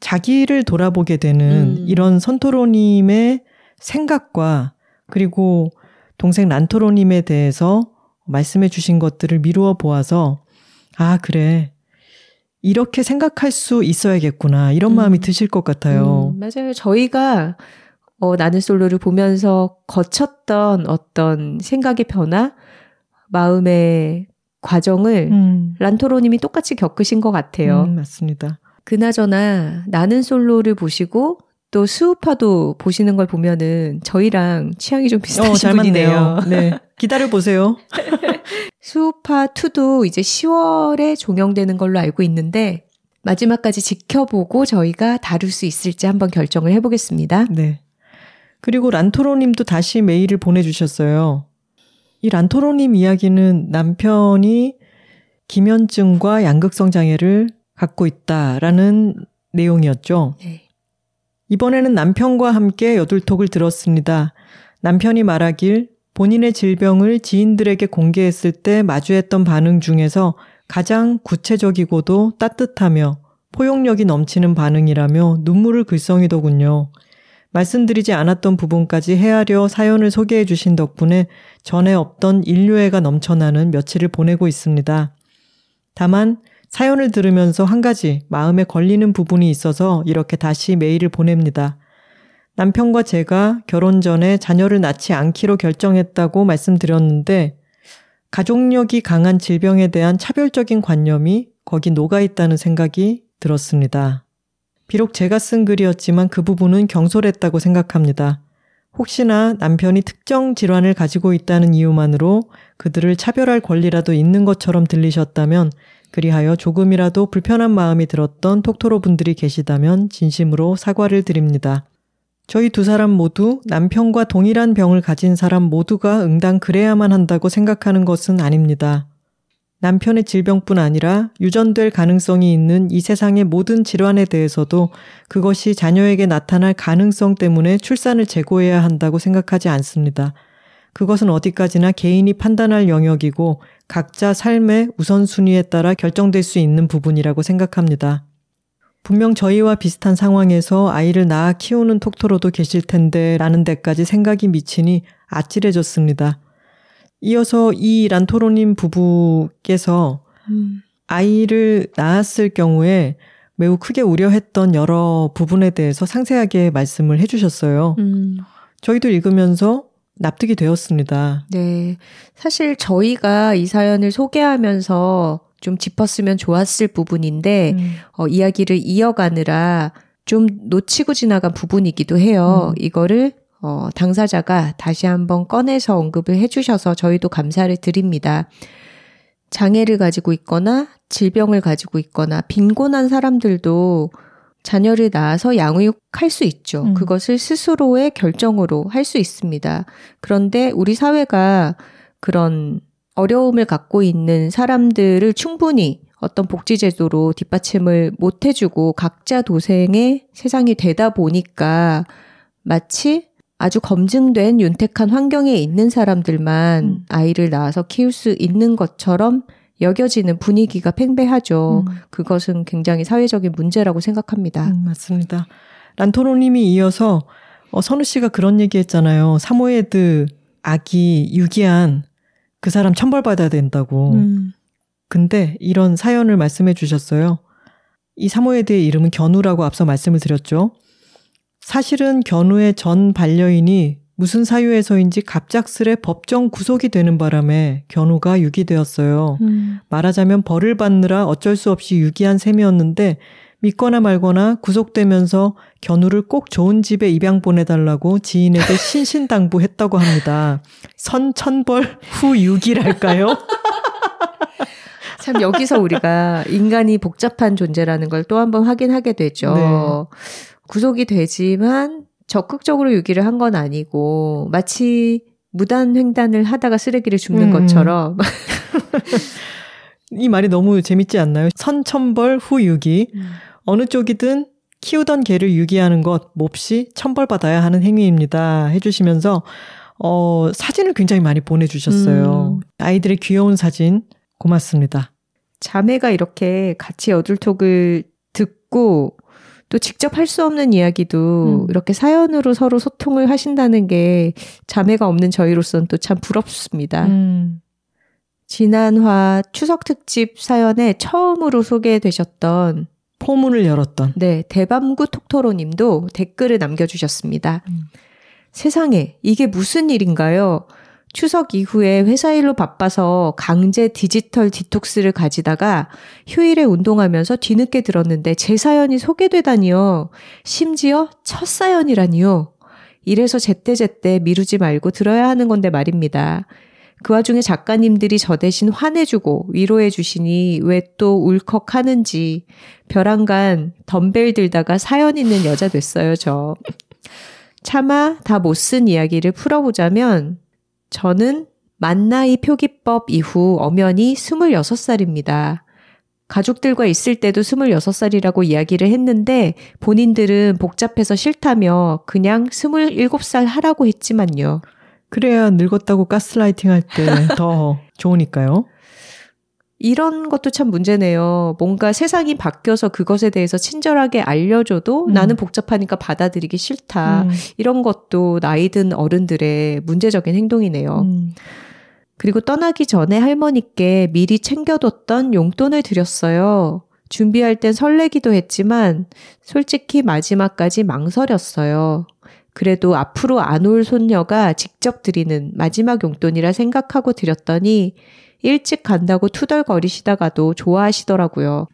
자기를 돌아보게 되는 음. 이런 선토로님의 생각과 그리고 동생 란토로님에 대해서 말씀해 주신 것들을 미루어 보아서 아, 그래. 이렇게 생각할 수 있어야겠구나. 이런 음. 마음이 드실 것 같아요. 음, 맞아요. 저희가 어, 나는 솔로를 보면서 거쳤던 어떤 생각의 변화, 마음의 과정을 음. 란토로님이 똑같이 겪으신 것 같아요. 음, 맞습니다. 그나저나 나는 솔로를 보시고 또 수우파도 보시는 걸 보면은 저희랑 취향이 좀 비슷하신 어, 분이네요. 네. 기다려 보세요. (laughs) 수우파 2도 이제 10월에 종영되는 걸로 알고 있는데 마지막까지 지켜보고 저희가 다룰 수 있을지 한번 결정을 해보겠습니다. 네. 그리고 란토로님도 다시 메일을 보내주셨어요. 이 란토로님 이야기는 남편이 기면증과 양극성 장애를 갖고 있다라는 내용이었죠. 네. 이번에는 남편과 함께 여둘톡을 들었습니다. 남편이 말하길 본인의 질병을 지인들에게 공개했을 때 마주했던 반응 중에서 가장 구체적이고도 따뜻하며 포용력이 넘치는 반응이라며 눈물을 글썽이더군요. 말씀드리지 않았던 부분까지 헤아려 사연을 소개해 주신 덕분에 전에 없던 인류애가 넘쳐나는 며칠을 보내고 있습니다. 다만 사연을 들으면서 한 가지 마음에 걸리는 부분이 있어서 이렇게 다시 메일을 보냅니다. 남편과 제가 결혼 전에 자녀를 낳지 않기로 결정했다고 말씀드렸는데 가족력이 강한 질병에 대한 차별적인 관념이 거기 녹아 있다는 생각이 들었습니다. 비록 제가 쓴 글이었지만 그 부분은 경솔했다고 생각합니다. 혹시나 남편이 특정 질환을 가지고 있다는 이유만으로 그들을 차별할 권리라도 있는 것처럼 들리셨다면 그리하여 조금이라도 불편한 마음이 들었던 톡토로 분들이 계시다면 진심으로 사과를 드립니다. 저희 두 사람 모두 남편과 동일한 병을 가진 사람 모두가 응당 그래야만 한다고 생각하는 것은 아닙니다. 남편의 질병뿐 아니라 유전될 가능성이 있는 이 세상의 모든 질환에 대해서도 그것이 자녀에게 나타날 가능성 때문에 출산을 재고해야 한다고 생각하지 않습니다. 그것은 어디까지나 개인이 판단할 영역이고 각자 삶의 우선순위에 따라 결정될 수 있는 부분이라고 생각합니다. 분명 저희와 비슷한 상황에서 아이를 낳아 키우는 톡토로도 계실 텐데 라는 데까지 생각이 미치니 아찔해졌습니다. 이어서 이 란토로님 부부께서 음. 아이를 낳았을 경우에 매우 크게 우려했던 여러 부분에 대해서 상세하게 말씀을 해주셨어요. 음. 저희도 읽으면서 납득이 되었습니다. 네. 사실 저희가 이 사연을 소개하면서 좀 짚었으면 좋았을 부분인데, 음. 어, 이야기를 이어가느라 좀 놓치고 지나간 부분이기도 해요. 음. 이거를 어, 당사자가 다시 한번 꺼내서 언급을 해주셔서 저희도 감사를 드립니다. 장애를 가지고 있거나 질병을 가지고 있거나 빈곤한 사람들도 자녀를 낳아서 양육할 수 있죠. 음. 그것을 스스로의 결정으로 할 수 있습니다. 그런데 우리 사회가 그런 어려움을 갖고 있는 사람들을 충분히 어떤 복지제도로 뒷받침을 못 해주고 각자 도생의 세상이 되다 보니까 마치 아주 검증된 윤택한 환경에 있는 사람들만 음. 아이를 낳아서 키울 수 있는 것처럼 여겨지는 분위기가 팽배하죠. 음. 그것은 굉장히 사회적인 문제라고 생각합니다. 음, 맞습니다. 란토로님이 이어서 어, 선우 씨가 그런 얘기 했잖아요. 사모예드 아기 유기한 그 사람 천벌받아야 된다고. 음. 근데 이런 사연을 말씀해 주셨어요. 이 사모예드의 이름은 견우라고 앞서 말씀을 드렸죠. 사실은 견우의 전 반려인이 무슨 사유에서인지 갑작스레 법정 구속이 되는 바람에 견우가 유기되었어요. 음. 말하자면 벌을 받느라 어쩔 수 없이 유기한 셈이었는데 믿거나 말거나 구속되면서 견우를 꼭 좋은 집에 입양 보내달라고 지인에게 신신당부했다고 합니다. 선천벌 후 유기랄까요? (laughs) 참 여기서 우리가 인간이 복잡한 존재라는 걸 또 한번 확인하게 되죠. 네. 구속이 되지만 적극적으로 유기를 한 건 아니고 마치 무단 횡단을 하다가 쓰레기를 줍는 음. 것처럼 (laughs) (laughs) 이 말이 너무 재밌지 않나요? 선천벌 후 유기. 음. 어느 쪽이든 키우던 개를 유기하는 것 몹시 천벌받아야 하는 행위입니다. 해주시면서 어, 사진을 굉장히 많이 보내주셨어요. 음. 아이들의 귀여운 사진 고맙습니다. 자매가 이렇게 같이 여둘톡을 듣고 또 직접 할 수 없는 이야기도 음. 이렇게 사연으로 서로 소통을 하신다는 게 자매가 없는 저희로서는 또 참 부럽습니다. 음. 지난화 추석 특집 사연에 처음으로 소개되셨던 포문을 열었던 네 대밤구 톡토로님도 댓글을 남겨주셨습니다. 음. 세상에 이게 무슨 일인가요? 추석 이후에 회사 일로 바빠서 강제 디지털 디톡스를 가지다가 휴일에 운동하면서 뒤늦게 들었는데 제 사연이 소개되다니요. 심지어 첫 사연이라니요. 이래서 제때제때 미루지 말고 들어야 하는 건데 말입니다. 그 와중에 작가님들이 저 대신 화내주고 위로해주시니 왜 또 울컥하는지 벼랑간 덤벨 들다가 사연 있는 여자 됐어요, 저. 차마 다 못 쓴 이야기를 풀어보자면 저는 만나이 표기법 이후 엄연히 26살입니다. 가족들과 있을 때도 26살이라고 이야기를 했는데 본인들은 복잡해서 싫다며 그냥 27살 하라고 했지만요. 그래야 늙었다고 가스라이팅 할 때 더 (laughs) 좋으니까요. 이런 것도 참 문제네요. 뭔가 세상이 바뀌어서 그것에 대해서 친절하게 알려줘도 음. 나는 복잡하니까 받아들이기 싫다. 음. 이런 것도 나이 든 어른들의 문제적인 행동이네요. 음. 그리고 떠나기 전에 할머니께 미리 챙겨뒀던 용돈을 드렸어요. 준비할 땐 설레기도 했지만 솔직히 마지막까지 망설였어요. 그래도 앞으로 안 올 손녀가 직접 드리는 마지막 용돈이라 생각하고 드렸더니 일찍 간다고 투덜거리시다가도 좋아하시더라고요.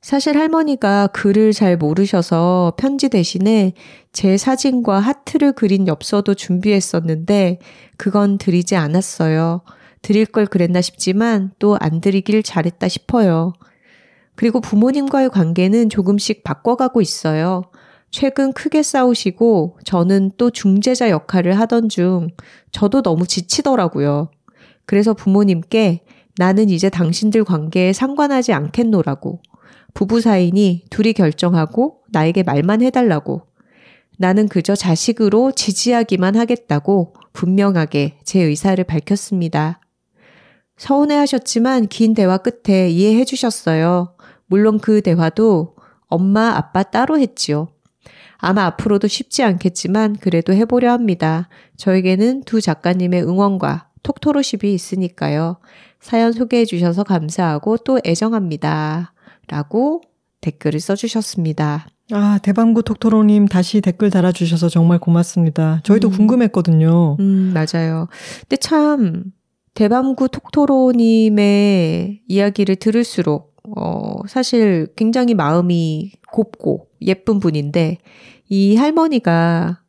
사실 할머니가 글을 잘 모르셔서 편지 대신에 제 사진과 하트를 그린 엽서도 준비했었는데 그건 드리지 않았어요. 드릴 걸 그랬나 싶지만 또 안 드리길 잘했다 싶어요. 그리고 부모님과의 관계는 조금씩 바꿔가고 있어요. 최근 크게 싸우시고 저는 또 중재자 역할을 하던 중 저도 너무 지치더라고요. 그래서 부모님께 나는 이제 당신들 관계에 상관하지 않겠노라고. 부부 사이니 둘이 결정하고 나에게 말만 해달라고. 나는 그저 자식으로 지지하기만 하겠다고 분명하게 제 의사를 밝혔습니다. 서운해 하셨지만 긴 대화 끝에 이해해 주셨어요. 물론 그 대화도 엄마, 아빠 따로 했지요. 아마 앞으로도 쉽지 않겠지만 그래도 해보려 합니다. 저에게는 두 작가님의 응원과 톡토로십이 있으니까요. 사연 소개해 주셔서 감사하고 또 애정합니다. 라고 댓글을 써주셨습니다. 아, 대방구 톡토로님 다시 댓글 달아주셔서 정말 고맙습니다. 저희도 음. 궁금했거든요. 음, 맞아요. 근데 참, 대방구 톡토로님의 이야기를 들을수록, 어, 사실 굉장히 마음이 곱고 예쁜 분인데, 이 할머니가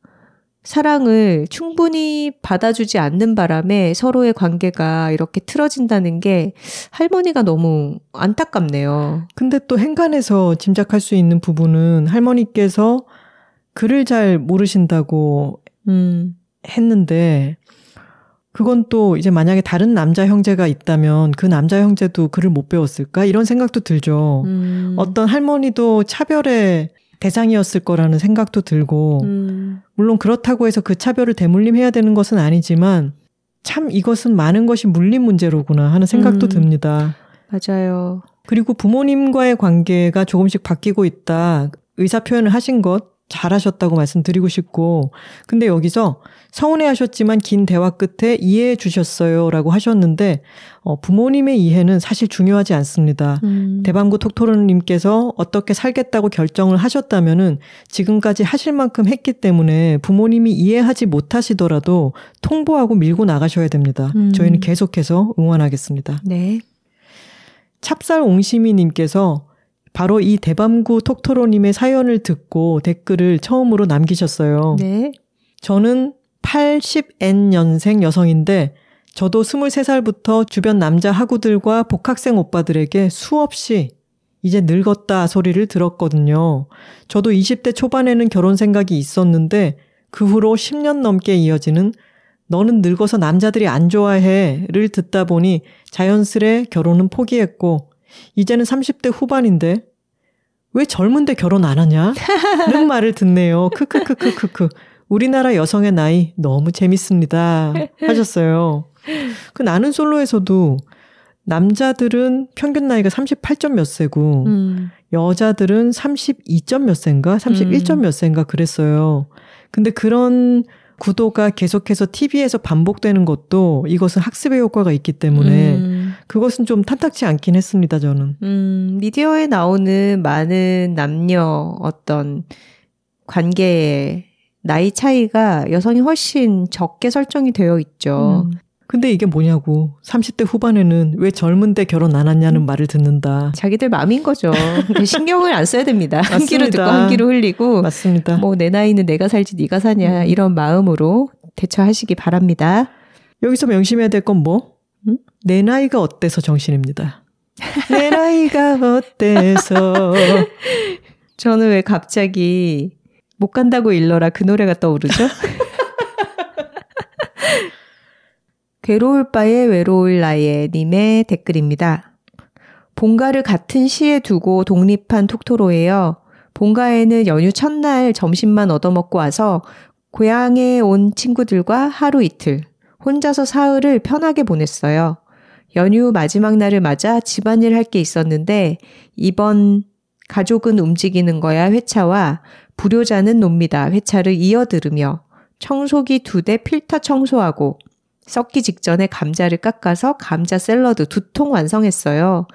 사랑을 충분히 받아주지 않는 바람에 서로의 관계가 이렇게 틀어진다는 게 할머니가 너무 안타깝네요. 근데 또 행간에서 짐작할 수 있는 부분은 할머니께서 글을 잘 모르신다고 음. 했는데 그건 또 이제 만약에 다른 남자 형제가 있다면 그 남자 형제도 글을 못 배웠을까 이런 생각도 들죠. 음. 어떤 할머니도 차별에 대상이었을 거라는 생각도 들고, 음. 물론 그렇다고 해서 그 차별을 대물림해야 되는 것은 아니지만, 참 이것은 많은 것이 물림 문제로구나 하는 생각도 음. 듭니다. 맞아요. 그리고 부모님과의 관계가 조금씩 바뀌고 있다. 의사 표현을 하신 것 잘하셨다고 말씀드리고 싶고, 근데 여기서 서운해 하셨지만 긴 대화 끝에 이해해 주셨어요. 라고 하셨는데, 어, 부모님의 이해는 사실 중요하지 않습니다. 음. 대방구 톡토로님께서 어떻게 살겠다고 결정을 하셨다면은 지금까지 하실 만큼 했기 때문에 부모님이 이해하지 못하시더라도 통보하고 밀고 나가셔야 됩니다. 음. 저희는 계속해서 응원하겠습니다. 네. 찹쌀 옹심이님께서 바로 이 대밤구 톡토로님의 사연을 듣고 댓글을 처음으로 남기셨어요. 네. 저는 80N년생 여성인데 저도 23살부터 주변 남자 하구들과 복학생 오빠들에게 수없이 이제 늙었다 소리를 들었거든요. 저도 20대 초반에는 결혼 생각이 있었는데 그 후로 10년 넘게 이어지는 너는 늙어서 남자들이 안 좋아해를 듣다 보니 자연스레 결혼은 포기했고 이제는 30대 후반인데 왜 젊은데 결혼 안 하냐? 는 (laughs) 말을 듣네요. 크크크크크크. 우리나라 여성의 나이 너무 재밌습니다. 하셨어요. 그 나는 솔로에서도 남자들은 평균 나이가 38점 몇 세고 음. 여자들은 32점 몇 세인가 31점 음. 몇 세인가 그랬어요. 근데 그런 구도가 계속해서 TV에서 반복되는 것도 이것은 학습의 효과가 있기 때문에 음. 그것은 좀 탐탁치 않긴 했습니다, 저는. 음, 미디어에 나오는 많은 남녀 어떤 관계의 나이 차이가 여성이 훨씬 적게 설정이 되어 있죠. 음. 근데 이게 뭐냐고. 30대 후반에는 왜 젊은 데 결혼 안 하냐는 음. 말을 듣는다. 자기들 마음인 거죠. (laughs) 신경을 안 써야 됩니다. 한 귀로 듣고 한 귀로 흘리고. 맞습니다. 뭐 내 나이는 내가 살지 네가 사냐 음. 이런 마음으로 대처하시기 바랍니다. 여기서 명심해야 될 건 뭐? 음? 내 나이가 어때서 정신입니다. 내 나이가 어때서. 저는 왜 갑자기 못 간다고 일러라 그 노래가 떠오르죠? (laughs) 괴로울 바에 외로울 나에 님의 댓글입니다. 본가를 같은 시에 두고 독립한 톡토로예요. 본가에는 연휴 첫날 점심만 얻어먹고 와서 고향에 온 친구들과 하루 이틀 혼자서 사흘을 편하게 보냈어요. 연휴 마지막 날을 맞아 집안일 할 게 있었는데 이번 가족은 움직이는 거야 회차와 불효자는 놉니다 회차를 이어 들으며 청소기 두 대 필터 청소하고 썩기 직전에 감자를 깎아서 감자 샐러드 두 통 완성했어요.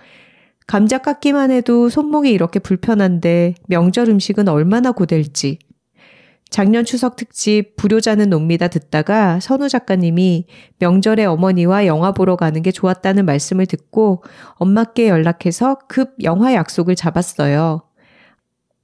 감자 깎기만 해도 손목이 이렇게 불편한데 명절 음식은 얼마나 고될지. 작년 추석 특집 불효자는 놉니다 듣다가 선우 작가님이 명절에 어머니와 영화 보러 가는 게 좋았다는 말씀을 듣고 엄마께 연락해서 급 영화 약속을 잡았어요.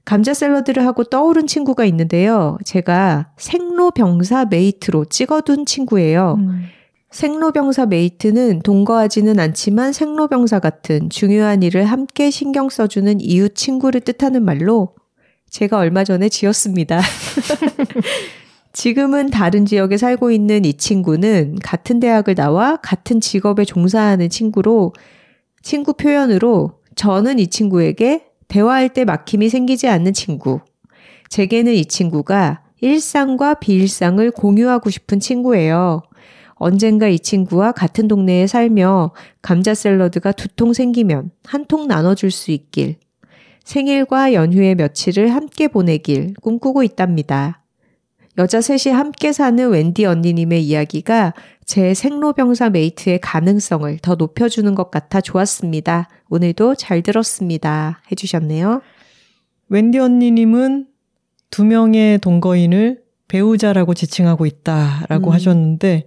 감자 샐러드를 하고 떠오른 친구가 있는데요. 제가 생로병사 mate로 찍어둔 친구예요. 음. 생로병사 mate는 동거하지는 않지만 생로병사 같은 중요한 일을 함께 신경 써주는 이웃 친구를 뜻하는 말로 제가 얼마 전에 지었습니다. (laughs) 지금은 다른 지역에 살고 있는 이 친구는 같은 대학을 나와 같은 직업에 종사하는 친구로 친구 표현으로 저는 이 친구에게 대화할 때 막힘이 생기지 않는 친구. 제게는 이 친구가 일상과 비일상을 공유하고 싶은 친구예요. 언젠가 이 친구와 같은 동네에 살며 감자 샐러드가 두 통 생기면 한 통 나눠줄 수 있길. 생일과 연휴의 며칠을 함께 보내길 꿈꾸고 있답니다. 여자 셋이 함께 사는 웬디 언니님의 이야기가 제 생로병사 mate의 가능성을 더 높여주는 것 같아 좋았습니다. 오늘도 잘 들었습니다. 해주셨네요. 웬디 언니님은 두 명의 동거인을 배우자라고 지칭하고 있다라고 음. 하셨는데,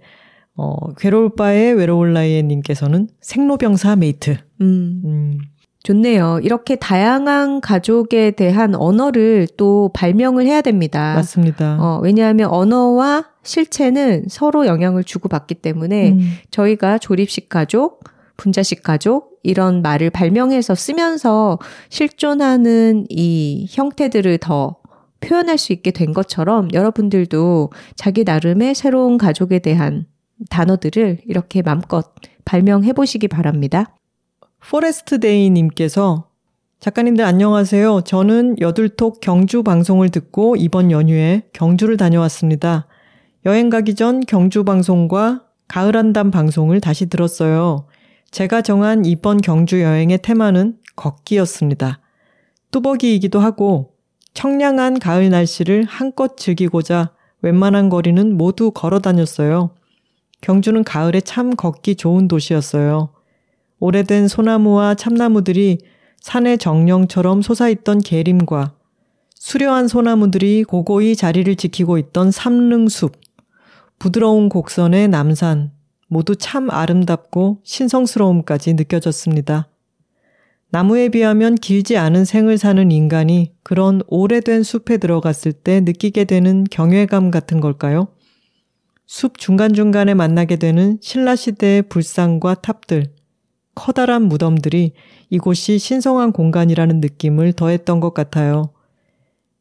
어, 괴로울 바에 외로울 나이에 님께서는 생로병사 mate. 음. 음. 좋네요. 이렇게 다양한 가족에 대한 언어를 또 발명을 해야 됩니다. 맞습니다. 어, 왜냐하면 언어와 실체는 서로 영향을 주고받기 때문에 음. 저희가 조립식 가족, 분자식 가족 이런 말을 발명해서 쓰면서 실존하는 이 형태들을 더 표현할 수 있게 된 것처럼 여러분들도 자기 나름의 새로운 가족에 대한 단어들을 이렇게 맘껏 발명해 보시기 바랍니다. 포레스트 데이 님께서 작가님들 안녕하세요. 저는 여둘톡 경주 방송을 듣고 이번 연휴에 경주를 다녀왔습니다. 여행 가기 전 경주 방송과 가을 한담 방송을 다시 들었어요. 제가 정한 이번 경주 여행의 테마는 걷기였습니다. 뚜벅이이기도 하고 청량한 가을 날씨를 한껏 즐기고자 웬만한 거리는 모두 걸어 다녔어요. 경주는 가을에 참 걷기 좋은 도시였어요. 오래된 소나무와 참나무들이 산의 정령처럼 솟아있던 계림과 수려한 소나무들이 고고히 자리를 지키고 있던 삼릉숲, 부드러운 곡선의 남산, 모두 참 아름답고 신성스러움까지 느껴졌습니다. 나무에 비하면 길지 않은 생을 사는 인간이 그런 오래된 숲에 들어갔을 때 느끼게 되는 경외감 같은 걸까요? 숲 중간중간에 만나게 되는 신라시대의 불상과 탑들, 커다란 무덤들이 이곳이 신성한 공간이라는 느낌을 더했던 것 같아요.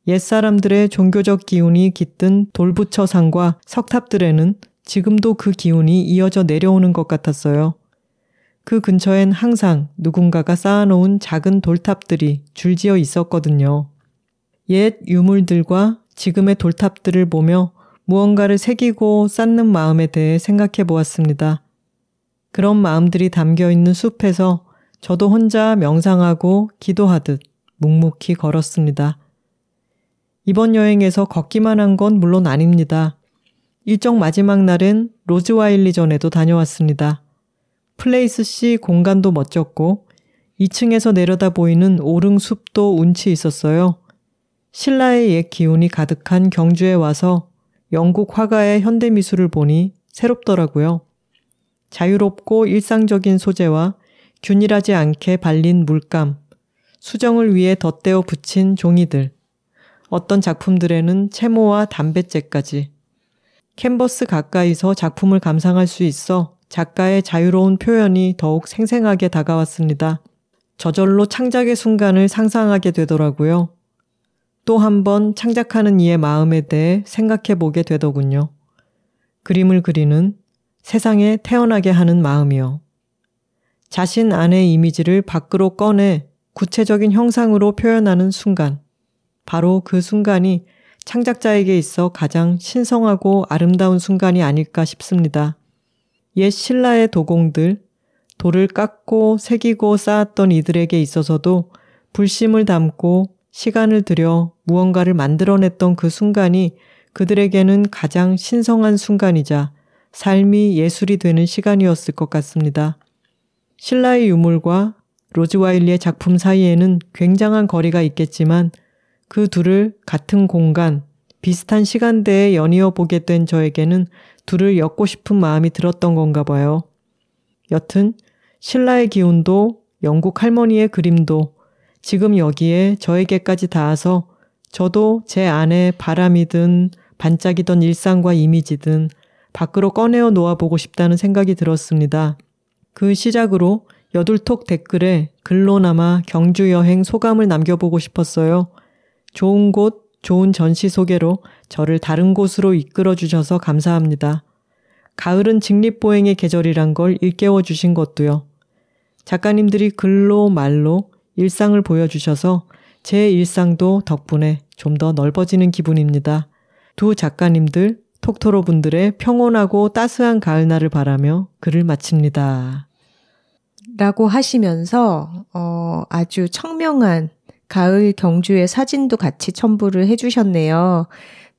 옛사람들의 종교적 기운이 깃든 돌부처상과 석탑들에는 지금도 그 기운이 이어져 내려오는 것 같았어요. 그 근처엔 항상 누군가가 쌓아놓은 작은 돌탑들이 줄지어 있었거든요. 옛 유물들과 지금의 돌탑들을 보며 무언가를 새기고 쌓는 마음에 대해 생각해 보았습니다. 그런 마음들이 담겨 있는 숲에서 저도 혼자 명상하고 기도하듯 묵묵히 걸었습니다. 이번 여행에서 걷기만 한 건 물론 아닙니다. 일정 마지막 날은 로즈 와일리 전에도 다녀왔습니다. Place C 공간도 멋졌고 2층에서 내려다 보이는 오릉 숲도 운치 있었어요. 신라의 옛 기운이 가득한 경주에 와서 영국 화가의 현대미술을 보니 새롭더라고요. 자유롭고 일상적인 소재와 균일하지 않게 발린 물감, 수정을 위해 덧대어 붙인 종이들, 어떤 작품들에는 채모와 담뱃재까지. 캔버스 가까이서 작품을 감상할 수 있어 작가의 자유로운 표현이 더욱 생생하게 다가왔습니다. 저절로 창작의 순간을 상상하게 되더라고요. 또 한 번 창작하는 이의 마음에 대해 생각해 보게 되더군요. 그림을 그리는 세상에 태어나게 하는 마음이요. 자신 안의 이미지를 밖으로 꺼내 구체적인 형상으로 표현하는 순간. 바로 그 순간이 창작자에게 있어 가장 신성하고 아름다운 순간이 아닐까 싶습니다. 옛 신라의 도공들, 돌을 깎고 새기고 쌓았던 이들에게 있어서도 불심을 담고 시간을 들여 무언가를 만들어냈던 그 순간이 그들에게는 가장 신성한 순간이자 삶이 예술이 되는 시간이었을 것 같습니다. 신라의 유물과 로즈 와일리의 작품 사이에는 굉장한 거리가 있겠지만 그 둘을 같은 공간, 비슷한 시간대에 연이어 보게 된 저에게는 둘을 엮고 싶은 마음이 들었던 건가 봐요. 여튼 신라의 기운도 영국 할머니의 그림도 지금 여기에 저에게까지 닿아서 저도 제 안에 바람이든 반짝이던 일상과 이미지든 밖으로 꺼내어 놓아보고 싶다는 생각이 들었습니다. 그 시작으로 여둘톡 댓글에 글로나마 경주 여행 소감을 남겨보고 싶었어요. 좋은 곳, 좋은 전시 소개로 저를 다른 곳으로 이끌어 주셔서 감사합니다. 가을은 직립보행의 계절이란 걸 일깨워 주신 것도요. 작가님들이 글로 말로 일상을 보여주셔서 제 일상도 덕분에 좀 더 넓어지는 기분입니다. 두 작가님들, 톡토로 분들의 평온하고 따스한 가을날을 바라며 글을 마칩니다. 라고 하시면서, 어, 아주 청명한 가을 경주의 사진도 같이 첨부를 해주셨네요.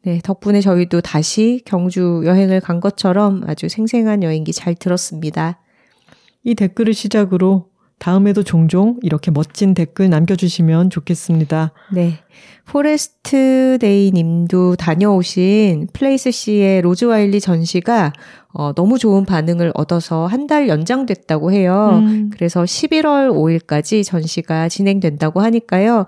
네, 덕분에 저희도 다시 경주 여행을 간 것처럼 아주 생생한 여행기 잘 들었습니다. 이 댓글을 시작으로 다음에도 종종 이렇게 멋진 댓글 남겨주시면 좋겠습니다. 네. 포레스트 데이 님도 다녀오신 플레이스 C의 로즈와일리 전시가 어, 너무 좋은 반응을 얻어서 한 달 연장됐다고 해요. 음. 그래서 11월 5일까지 전시가 진행된다고 하니까요.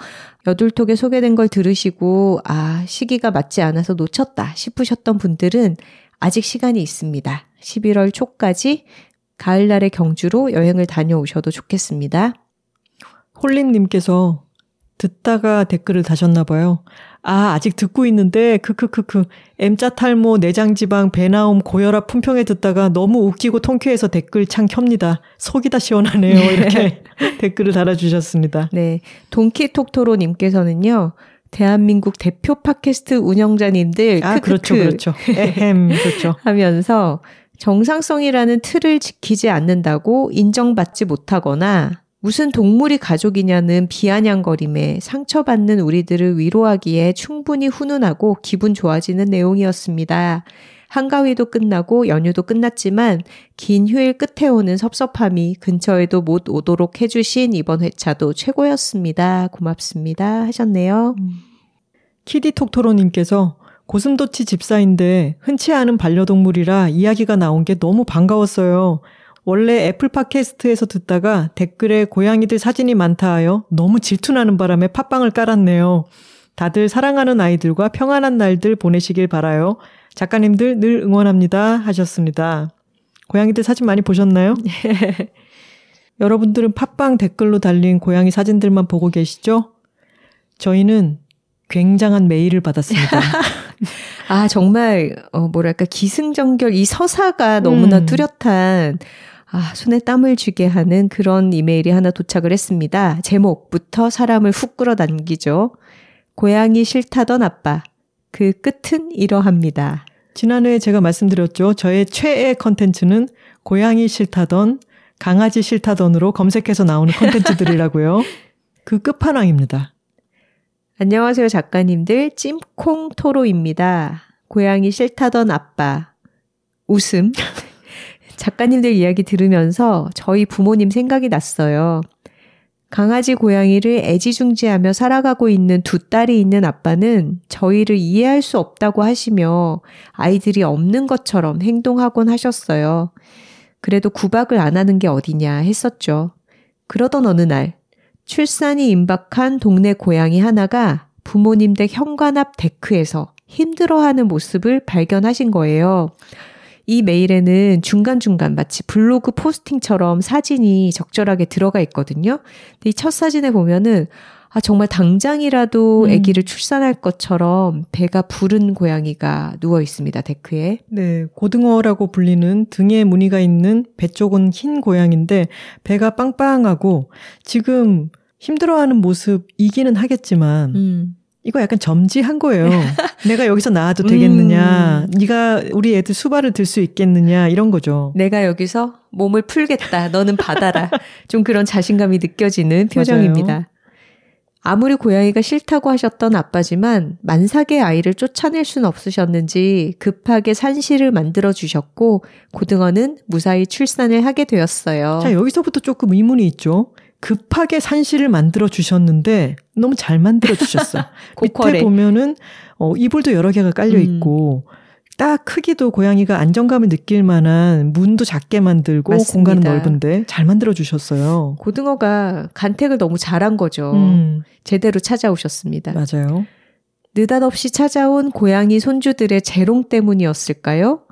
여둘톡에 소개된 걸 들으시고, 아, 시기가 맞지 않아서 놓쳤다 싶으셨던 분들은 아직 시간이 있습니다. 11월 초까지 가을날의 경주로 여행을 다녀오셔도 좋겠습니다. 홀린님께서 듣다가 댓글을 다셨나 봐요. 아, 아직 듣고 있는데, 크크크크, M자 탈모, 내장지방, 배나옴, 고혈압 품평에 듣다가 너무 웃기고 통쾌해서 댓글 창 켭니다. 속이 다 시원하네요. 이렇게 (laughs) 댓글을 달아주셨습니다. 네. 동키톡토로님께서는요, 대한민국 대표 팟캐스트 운영자님들, 아, 크크크. 그렇죠, 그렇죠. 에헴, 그렇죠. (laughs) 하면서 정상성이라는 틀을 지키지 않는다고 인정받지 못하거나 무슨 동물이 가족이냐는 비아냥거림에 상처받는 우리들을 위로하기에 충분히 훈훈하고 기분 좋아지는 내용이었습니다. 한가위도 끝나고 연휴도 끝났지만 긴 휴일 끝에 오는 섭섭함이 근처에도 못 오도록 해주신 이번 회차도 최고였습니다. 고맙습니다. 하셨네요. 음. 키디톡토로님께서 고슴도치 집사인데 흔치 않은 반려동물이라 이야기가 나온 게 너무 반가웠어요. 원래 애플 팟캐스트에서 듣다가 댓글에 고양이들 사진이 많다 하여 너무 질투나는 바람에 팟빵을 깔았네요. 다들 사랑하는 아이들과 평안한 날들 보내시길 바라요. 작가님들 늘 응원합니다. 하셨습니다. 고양이들 사진 많이 보셨나요? (laughs) 여러분들은 팟빵 댓글로 달린 고양이 사진들만 보고 계시죠? 저희는 굉장한 메일을 받았습니다. (laughs) 아, 정말, 어, 뭐랄까, 기승전결, 이 서사가 너무나 음. 뚜렷한 아, 손에 땀을 쥐게 하는 그런 이메일이 하나 도착을 했습니다. 제목부터 사람을 훅 끌어당기죠. 고양이 싫다던 아빠. 그 끝은 이러합니다. 지난해에 제가 말씀드렸죠. 저의 최애 컨텐츠는 고양이 싫다던, 강아지 싫다던으로 검색해서 나오는 컨텐츠들이라고요. (laughs) 그 끝판왕입니다. 안녕하세요, 작가님들. 찜콩 토로입니다. 고양이 싫다던 아빠. 웃음. (laughs) 작가님들 이야기 들으면서 저희 부모님 생각이 났어요. 강아지 고양이를 애지중지하며 살아가고 있는 두 딸이 있는 아빠는 저희를 이해할 수 없다고 하시며 아이들이 없는 것처럼 행동하곤 하셨어요. 그래도 구박을 안 하는 게 어디냐 했었죠. 그러던 어느 날 출산이 임박한 동네 고양이 하나가 부모님 댁 현관 앞 데크에서 힘들어하는 모습을 발견하신 거예요. 이 메일에는 중간중간 마치 블로그 포스팅처럼 사진이 적절하게 들어가 있거든요. 이 첫 사진에 보면은 아, 정말 당장이라도 음. 아기를 출산할 것처럼 배가 부른 고양이가 누워 있습니다, 데크에. 네, 고등어라고 불리는 등에 무늬가 있는 배 쪽은 흰 고양인데 배가 빵빵하고 지금 힘들어하는 모습이기는 하겠지만 음. 이거 약간 점지한 거예요. (laughs) 내가 여기서 나와도 되겠느냐? 음. 네가 우리 애들 수발을 들 수 있겠느냐? 이런 거죠. 내가 여기서 몸을 풀겠다. 너는 받아라. (laughs) 좀 그런 자신감이 느껴지는 표정입니다. 맞아요. 아무리 고양이가 싫다고 하셨던 아빠지만 만삭의 아이를 쫓아낼 순 없으셨는지 급하게 산실을 만들어 주셨고 고등어는 무사히 출산을 하게 되었어요. 자, 여기서부터 조금 의문이 있죠. 급하게 산실을 만들어 주셨는데 너무 잘 만들어 주셨어. (laughs) 밑에 보면은 어 이불도 여러 개가 깔려 음. 있고 음. 딱 크기도 고양이가 안정감을 느낄 만한 문도 작게 만들고 맞습니다. 공간은 넓은데 잘 만들어 주셨어요. 고등어가 간택을 너무 잘한 거죠. 음. 제대로 찾아오셨습니다. 맞아요. 느닷없이 찾아온 고양이 손주들의 재롱 때문이었을까요?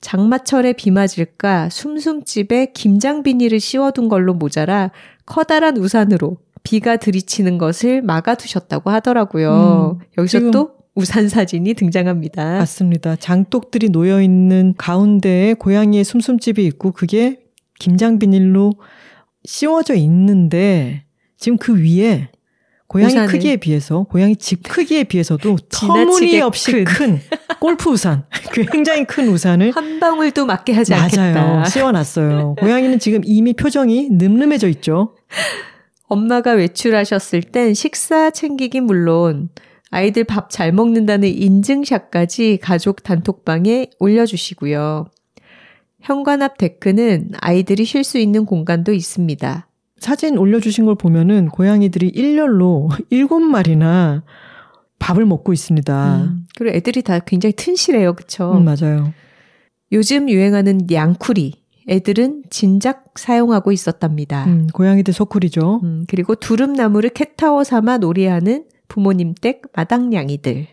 장마철에 비 맞을까 숨숨집에 김장 비닐을 씌워둔 걸로 모자라 커다란 우산으로 비가 들이치는 것을 막아두셨다고 하더라고요. 음, 여기서 또 우산 사진이 등장합니다. 맞습니다. 장독들이 놓여 있는 가운데에 고양이의 숨숨집이 있고 그게 김장 비닐로 씌워져 있는데 지금 그 위에 고양이. 크기에 비해서 고양이 집 크기에 비해서도 (laughs) 터무니없이 큰, 큰 골프 우산 (laughs) 굉장히 큰 우산을 한 방울도 맞게 하지 맞아요. 않겠다. 씌워놨어요. (laughs) 고양이는 지금 이미 표정이 늠름해져 있죠. 엄마가 외출하셨을 땐 식사 챙기기 물론 아이들 밥 잘 먹는다는 인증샷까지 가족 단톡방에 올려주시고요. 현관 앞 데크는 아이들이 쉴 수 있는 공간도 있습니다. 사진 올려주신 걸 보면은 고양이들이 일렬로 (laughs) 일곱 마리나 밥을 먹고 있습니다. 음, 그리고 애들이 다 굉장히 튼실해요. 그쵸? 음, 맞아요. 요즘 유행하는 양쿠리. 애들은 진작 사용하고 있었답니다. 음, 고양이들 소쿠리죠. 음, 그리고 두릅나무를 캣타워 삼아 놀이하는 부모님 댁 마당냥이들.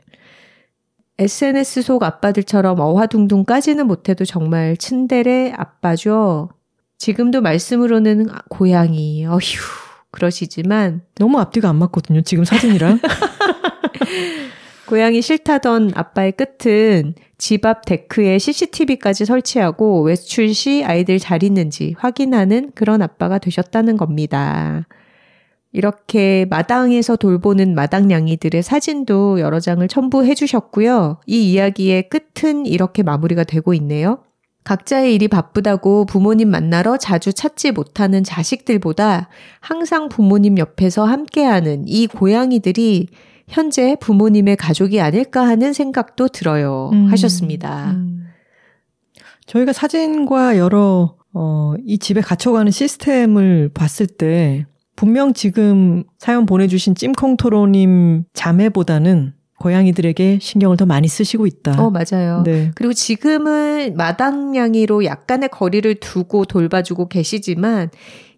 SNS 속 아빠들처럼 어화둥둥까지는 못해도 정말 츤데레 아빠죠. 지금도 말씀으로는 고양이, 어휴, 그러시지만. 너무 앞뒤가 안 맞거든요, 지금 사진이랑. (laughs) 고양이 싫다던 아빠의 끝은 집 앞 데크에 CCTV까지 설치하고 외출 시 아이들 잘 있는지 확인하는 그런 아빠가 되셨다는 겁니다. 이렇게 마당에서 돌보는 마당냥이들의 사진도 여러 장을 첨부해 주셨고요. 이 이야기의 끝은 이렇게 마무리가 되고 있네요. 각자의 일이 바쁘다고 부모님 만나러 자주 찾지 못하는 자식들보다 항상 부모님 옆에서 함께하는 이 고양이들이 현재 부모님의 가족이 아닐까 하는 생각도 들어요. 음, 하셨습니다. 음. 저희가 사진과 여러 어, 이 집에 갇혀가는 시스템을 봤을 때 분명 지금 사연 보내주신 찜콩토로님 자매보다는 고양이들에게 신경을 더 많이 쓰시고 있다. 어, 맞아요. 네. 그리고 지금은 마당냥이로 약간의 거리를 두고 돌봐주고 계시지만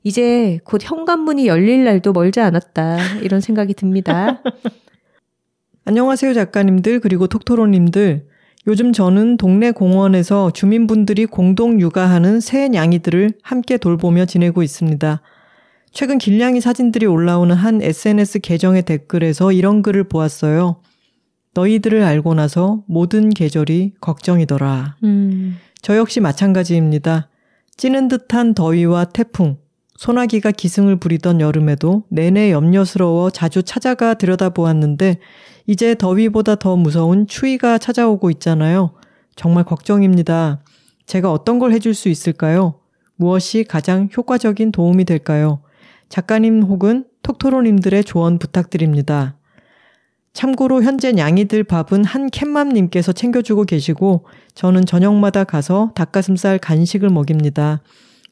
이제 곧 현관문이 열릴 날도 멀지 않았다. 이런 생각이 듭니다. (laughs) 안녕하세요, 작가님들, 그리고 톡토로님들. 요즘 저는 동네 공원에서 주민분들이 공동 육아하는 새 냥이들을 함께 돌보며 지내고 있습니다. 최근 길냥이 사진들이 올라오는 한 SNS 계정의 댓글에서 이런 글을 보았어요. 너희들을 알고 나서 모든 계절이 걱정이더라. 음. 저 역시 마찬가지입니다. 찌는 듯한 더위와 태풍, 소나기가 기승을 부리던 여름에도 내내 염려스러워 자주 찾아가 들여다보았는데 이제 더위보다 더 무서운 추위가 찾아오고 있잖아요. 정말 걱정입니다. 제가 어떤 걸 해줄 수 있을까요? 무엇이 가장 효과적인 도움이 될까요? 작가님 혹은 톡토로님들의 조언 부탁드립니다. 참고로 현재 냥이들 밥은 한 캣맘님께서 챙겨주고 계시고 저는 저녁마다 가서 닭가슴살 간식을 먹입니다.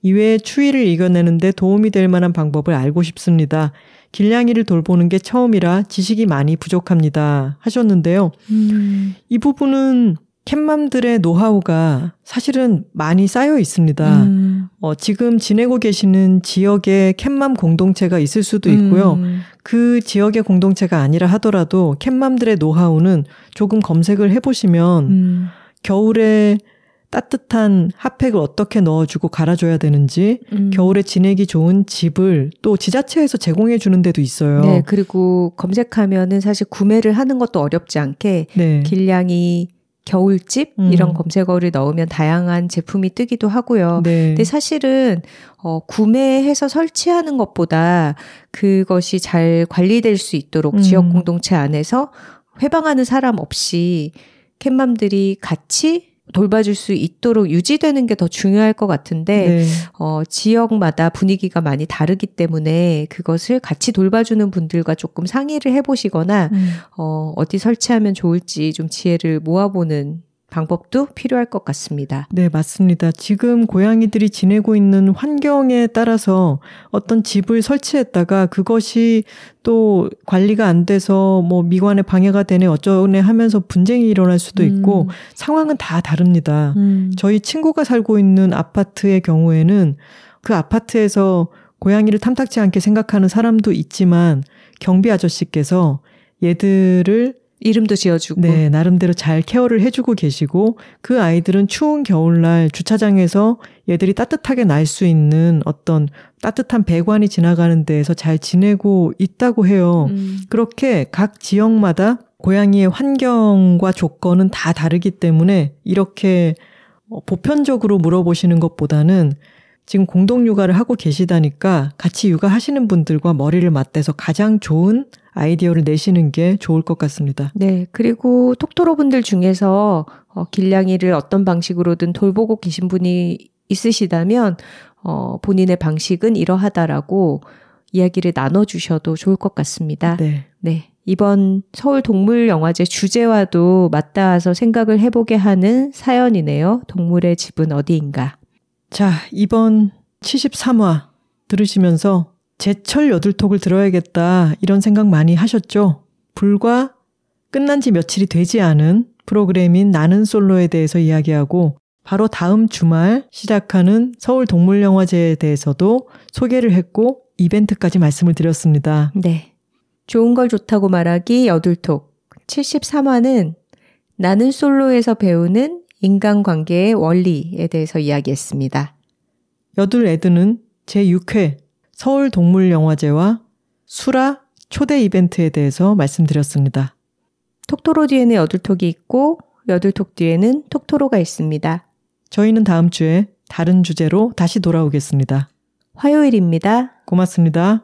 이외에 추위를 이겨내는데 도움이 될 만한 방법을 알고 싶습니다. 길냥이를 돌보는 게 처음이라 지식이 많이 부족합니다. 하셨는데요. 음. 이 부분은 캣맘들의 노하우가 사실은 많이 쌓여 있습니다. 음. 어, 지금 지내고 계시는 지역에 캣맘 공동체가 있을 수도 있고요. 음. 그 지역의 공동체가 아니라 하더라도 캣맘들의 노하우는 조금 검색을 해보시면 음. 겨울에 따뜻한 핫팩을 어떻게 넣어주고 갈아줘야 되는지, 음. 겨울에 지내기 좋은 집을 또 지자체에서 제공해 주는 데도 있어요. 네, 그리고 검색하면은 사실 구매를 하는 것도 어렵지 않게 네. 길냥이 겨울집 음. 이런 검색어를 넣으면 다양한 제품이 뜨기도 하고요. 네. 근데 사실은 어 구매해서 설치하는 것보다 그것이 잘 관리될 수 있도록 음. 지역 공동체 안에서 회방하는 사람 없이 캣맘들이 같이 돌봐줄 수 있도록 유지되는 게 더 중요할 것 같은데 네. 어, 지역마다 분위기가 많이 다르기 때문에 그것을 같이 돌봐주는 분들과 조금 상의를 해보시거나 음. 어, 어디 설치하면 좋을지 좀 지혜를 모아보는 방법도 필요할 것 같습니다. 네, 맞습니다. 지금 고양이들이 지내고 있는 환경에 따라서 어떤 집을 설치했다가 그것이 또 관리가 안 돼서 뭐 미관에 방해가 되네 어쩌네 하면서 분쟁이 일어날 수도 있고 음. 상황은 다 다릅니다. 음. 저희 친구가 살고 있는 아파트의 경우에는 그 아파트에서 고양이를 탐탁치 않게 생각하는 사람도 있지만 경비 아저씨께서 얘들을 이름도 지어주고. 네, 나름대로 잘 케어를 해주고 계시고, 그 아이들은 추운 겨울날 주차장에서 얘들이 따뜻하게 날 수 있는 어떤 따뜻한 배관이 지나가는 데에서 잘 지내고 있다고 해요. 음. 그렇게 각 지역마다 고양이의 환경과 조건은 다 다르기 때문에 이렇게 어, 보편적으로 물어보시는 것보다는 지금 공동 육아를 하고 계시다니까 같이 육아하시는 분들과 머리를 맞대서 가장 좋은 아이디어를 내시는 게 좋을 것 같습니다. 네. 그리고 톡토로 분들 중에서 어, 길냥이를 어떤 방식으로든 돌보고 계신 분이 있으시다면 어, 본인의 방식은 이러하다라고 이야기를 나눠주셔도 좋을 것 같습니다. 네. 네. 이번 서울 동물영화제 주제와도 맞닿아서 생각을 해보게 하는 사연이네요. 동물의 집은 어디인가. 자, 이번 73화 들으시면서 제철 여둘톡을 들어야겠다 이런 생각 많이 하셨죠? 불과 끝난 지 며칠이 되지 않은 프로그램인 나는 솔로에 대해서 이야기하고 바로 다음 주말 시작하는 서울 동물영화제에 대해서도 소개를 했고 이벤트까지 말씀을 드렸습니다. 네. 좋은 걸 좋다고 말하기 여둘톡 73화는 나는 솔로에서 배우는 인간관계의 원리에 대해서 이야기했습니다. 여둘 애드는 제6회 서울동물영화제와 수라 초대 이벤트에 대해서 말씀드렸습니다. 톡토로 뒤에는 여둘톡이 있고 여둘톡 뒤에는 톡토로가 있습니다. 저희는 다음 주에 다른 주제로 다시 돌아오겠습니다. 화요일입니다. 고맙습니다.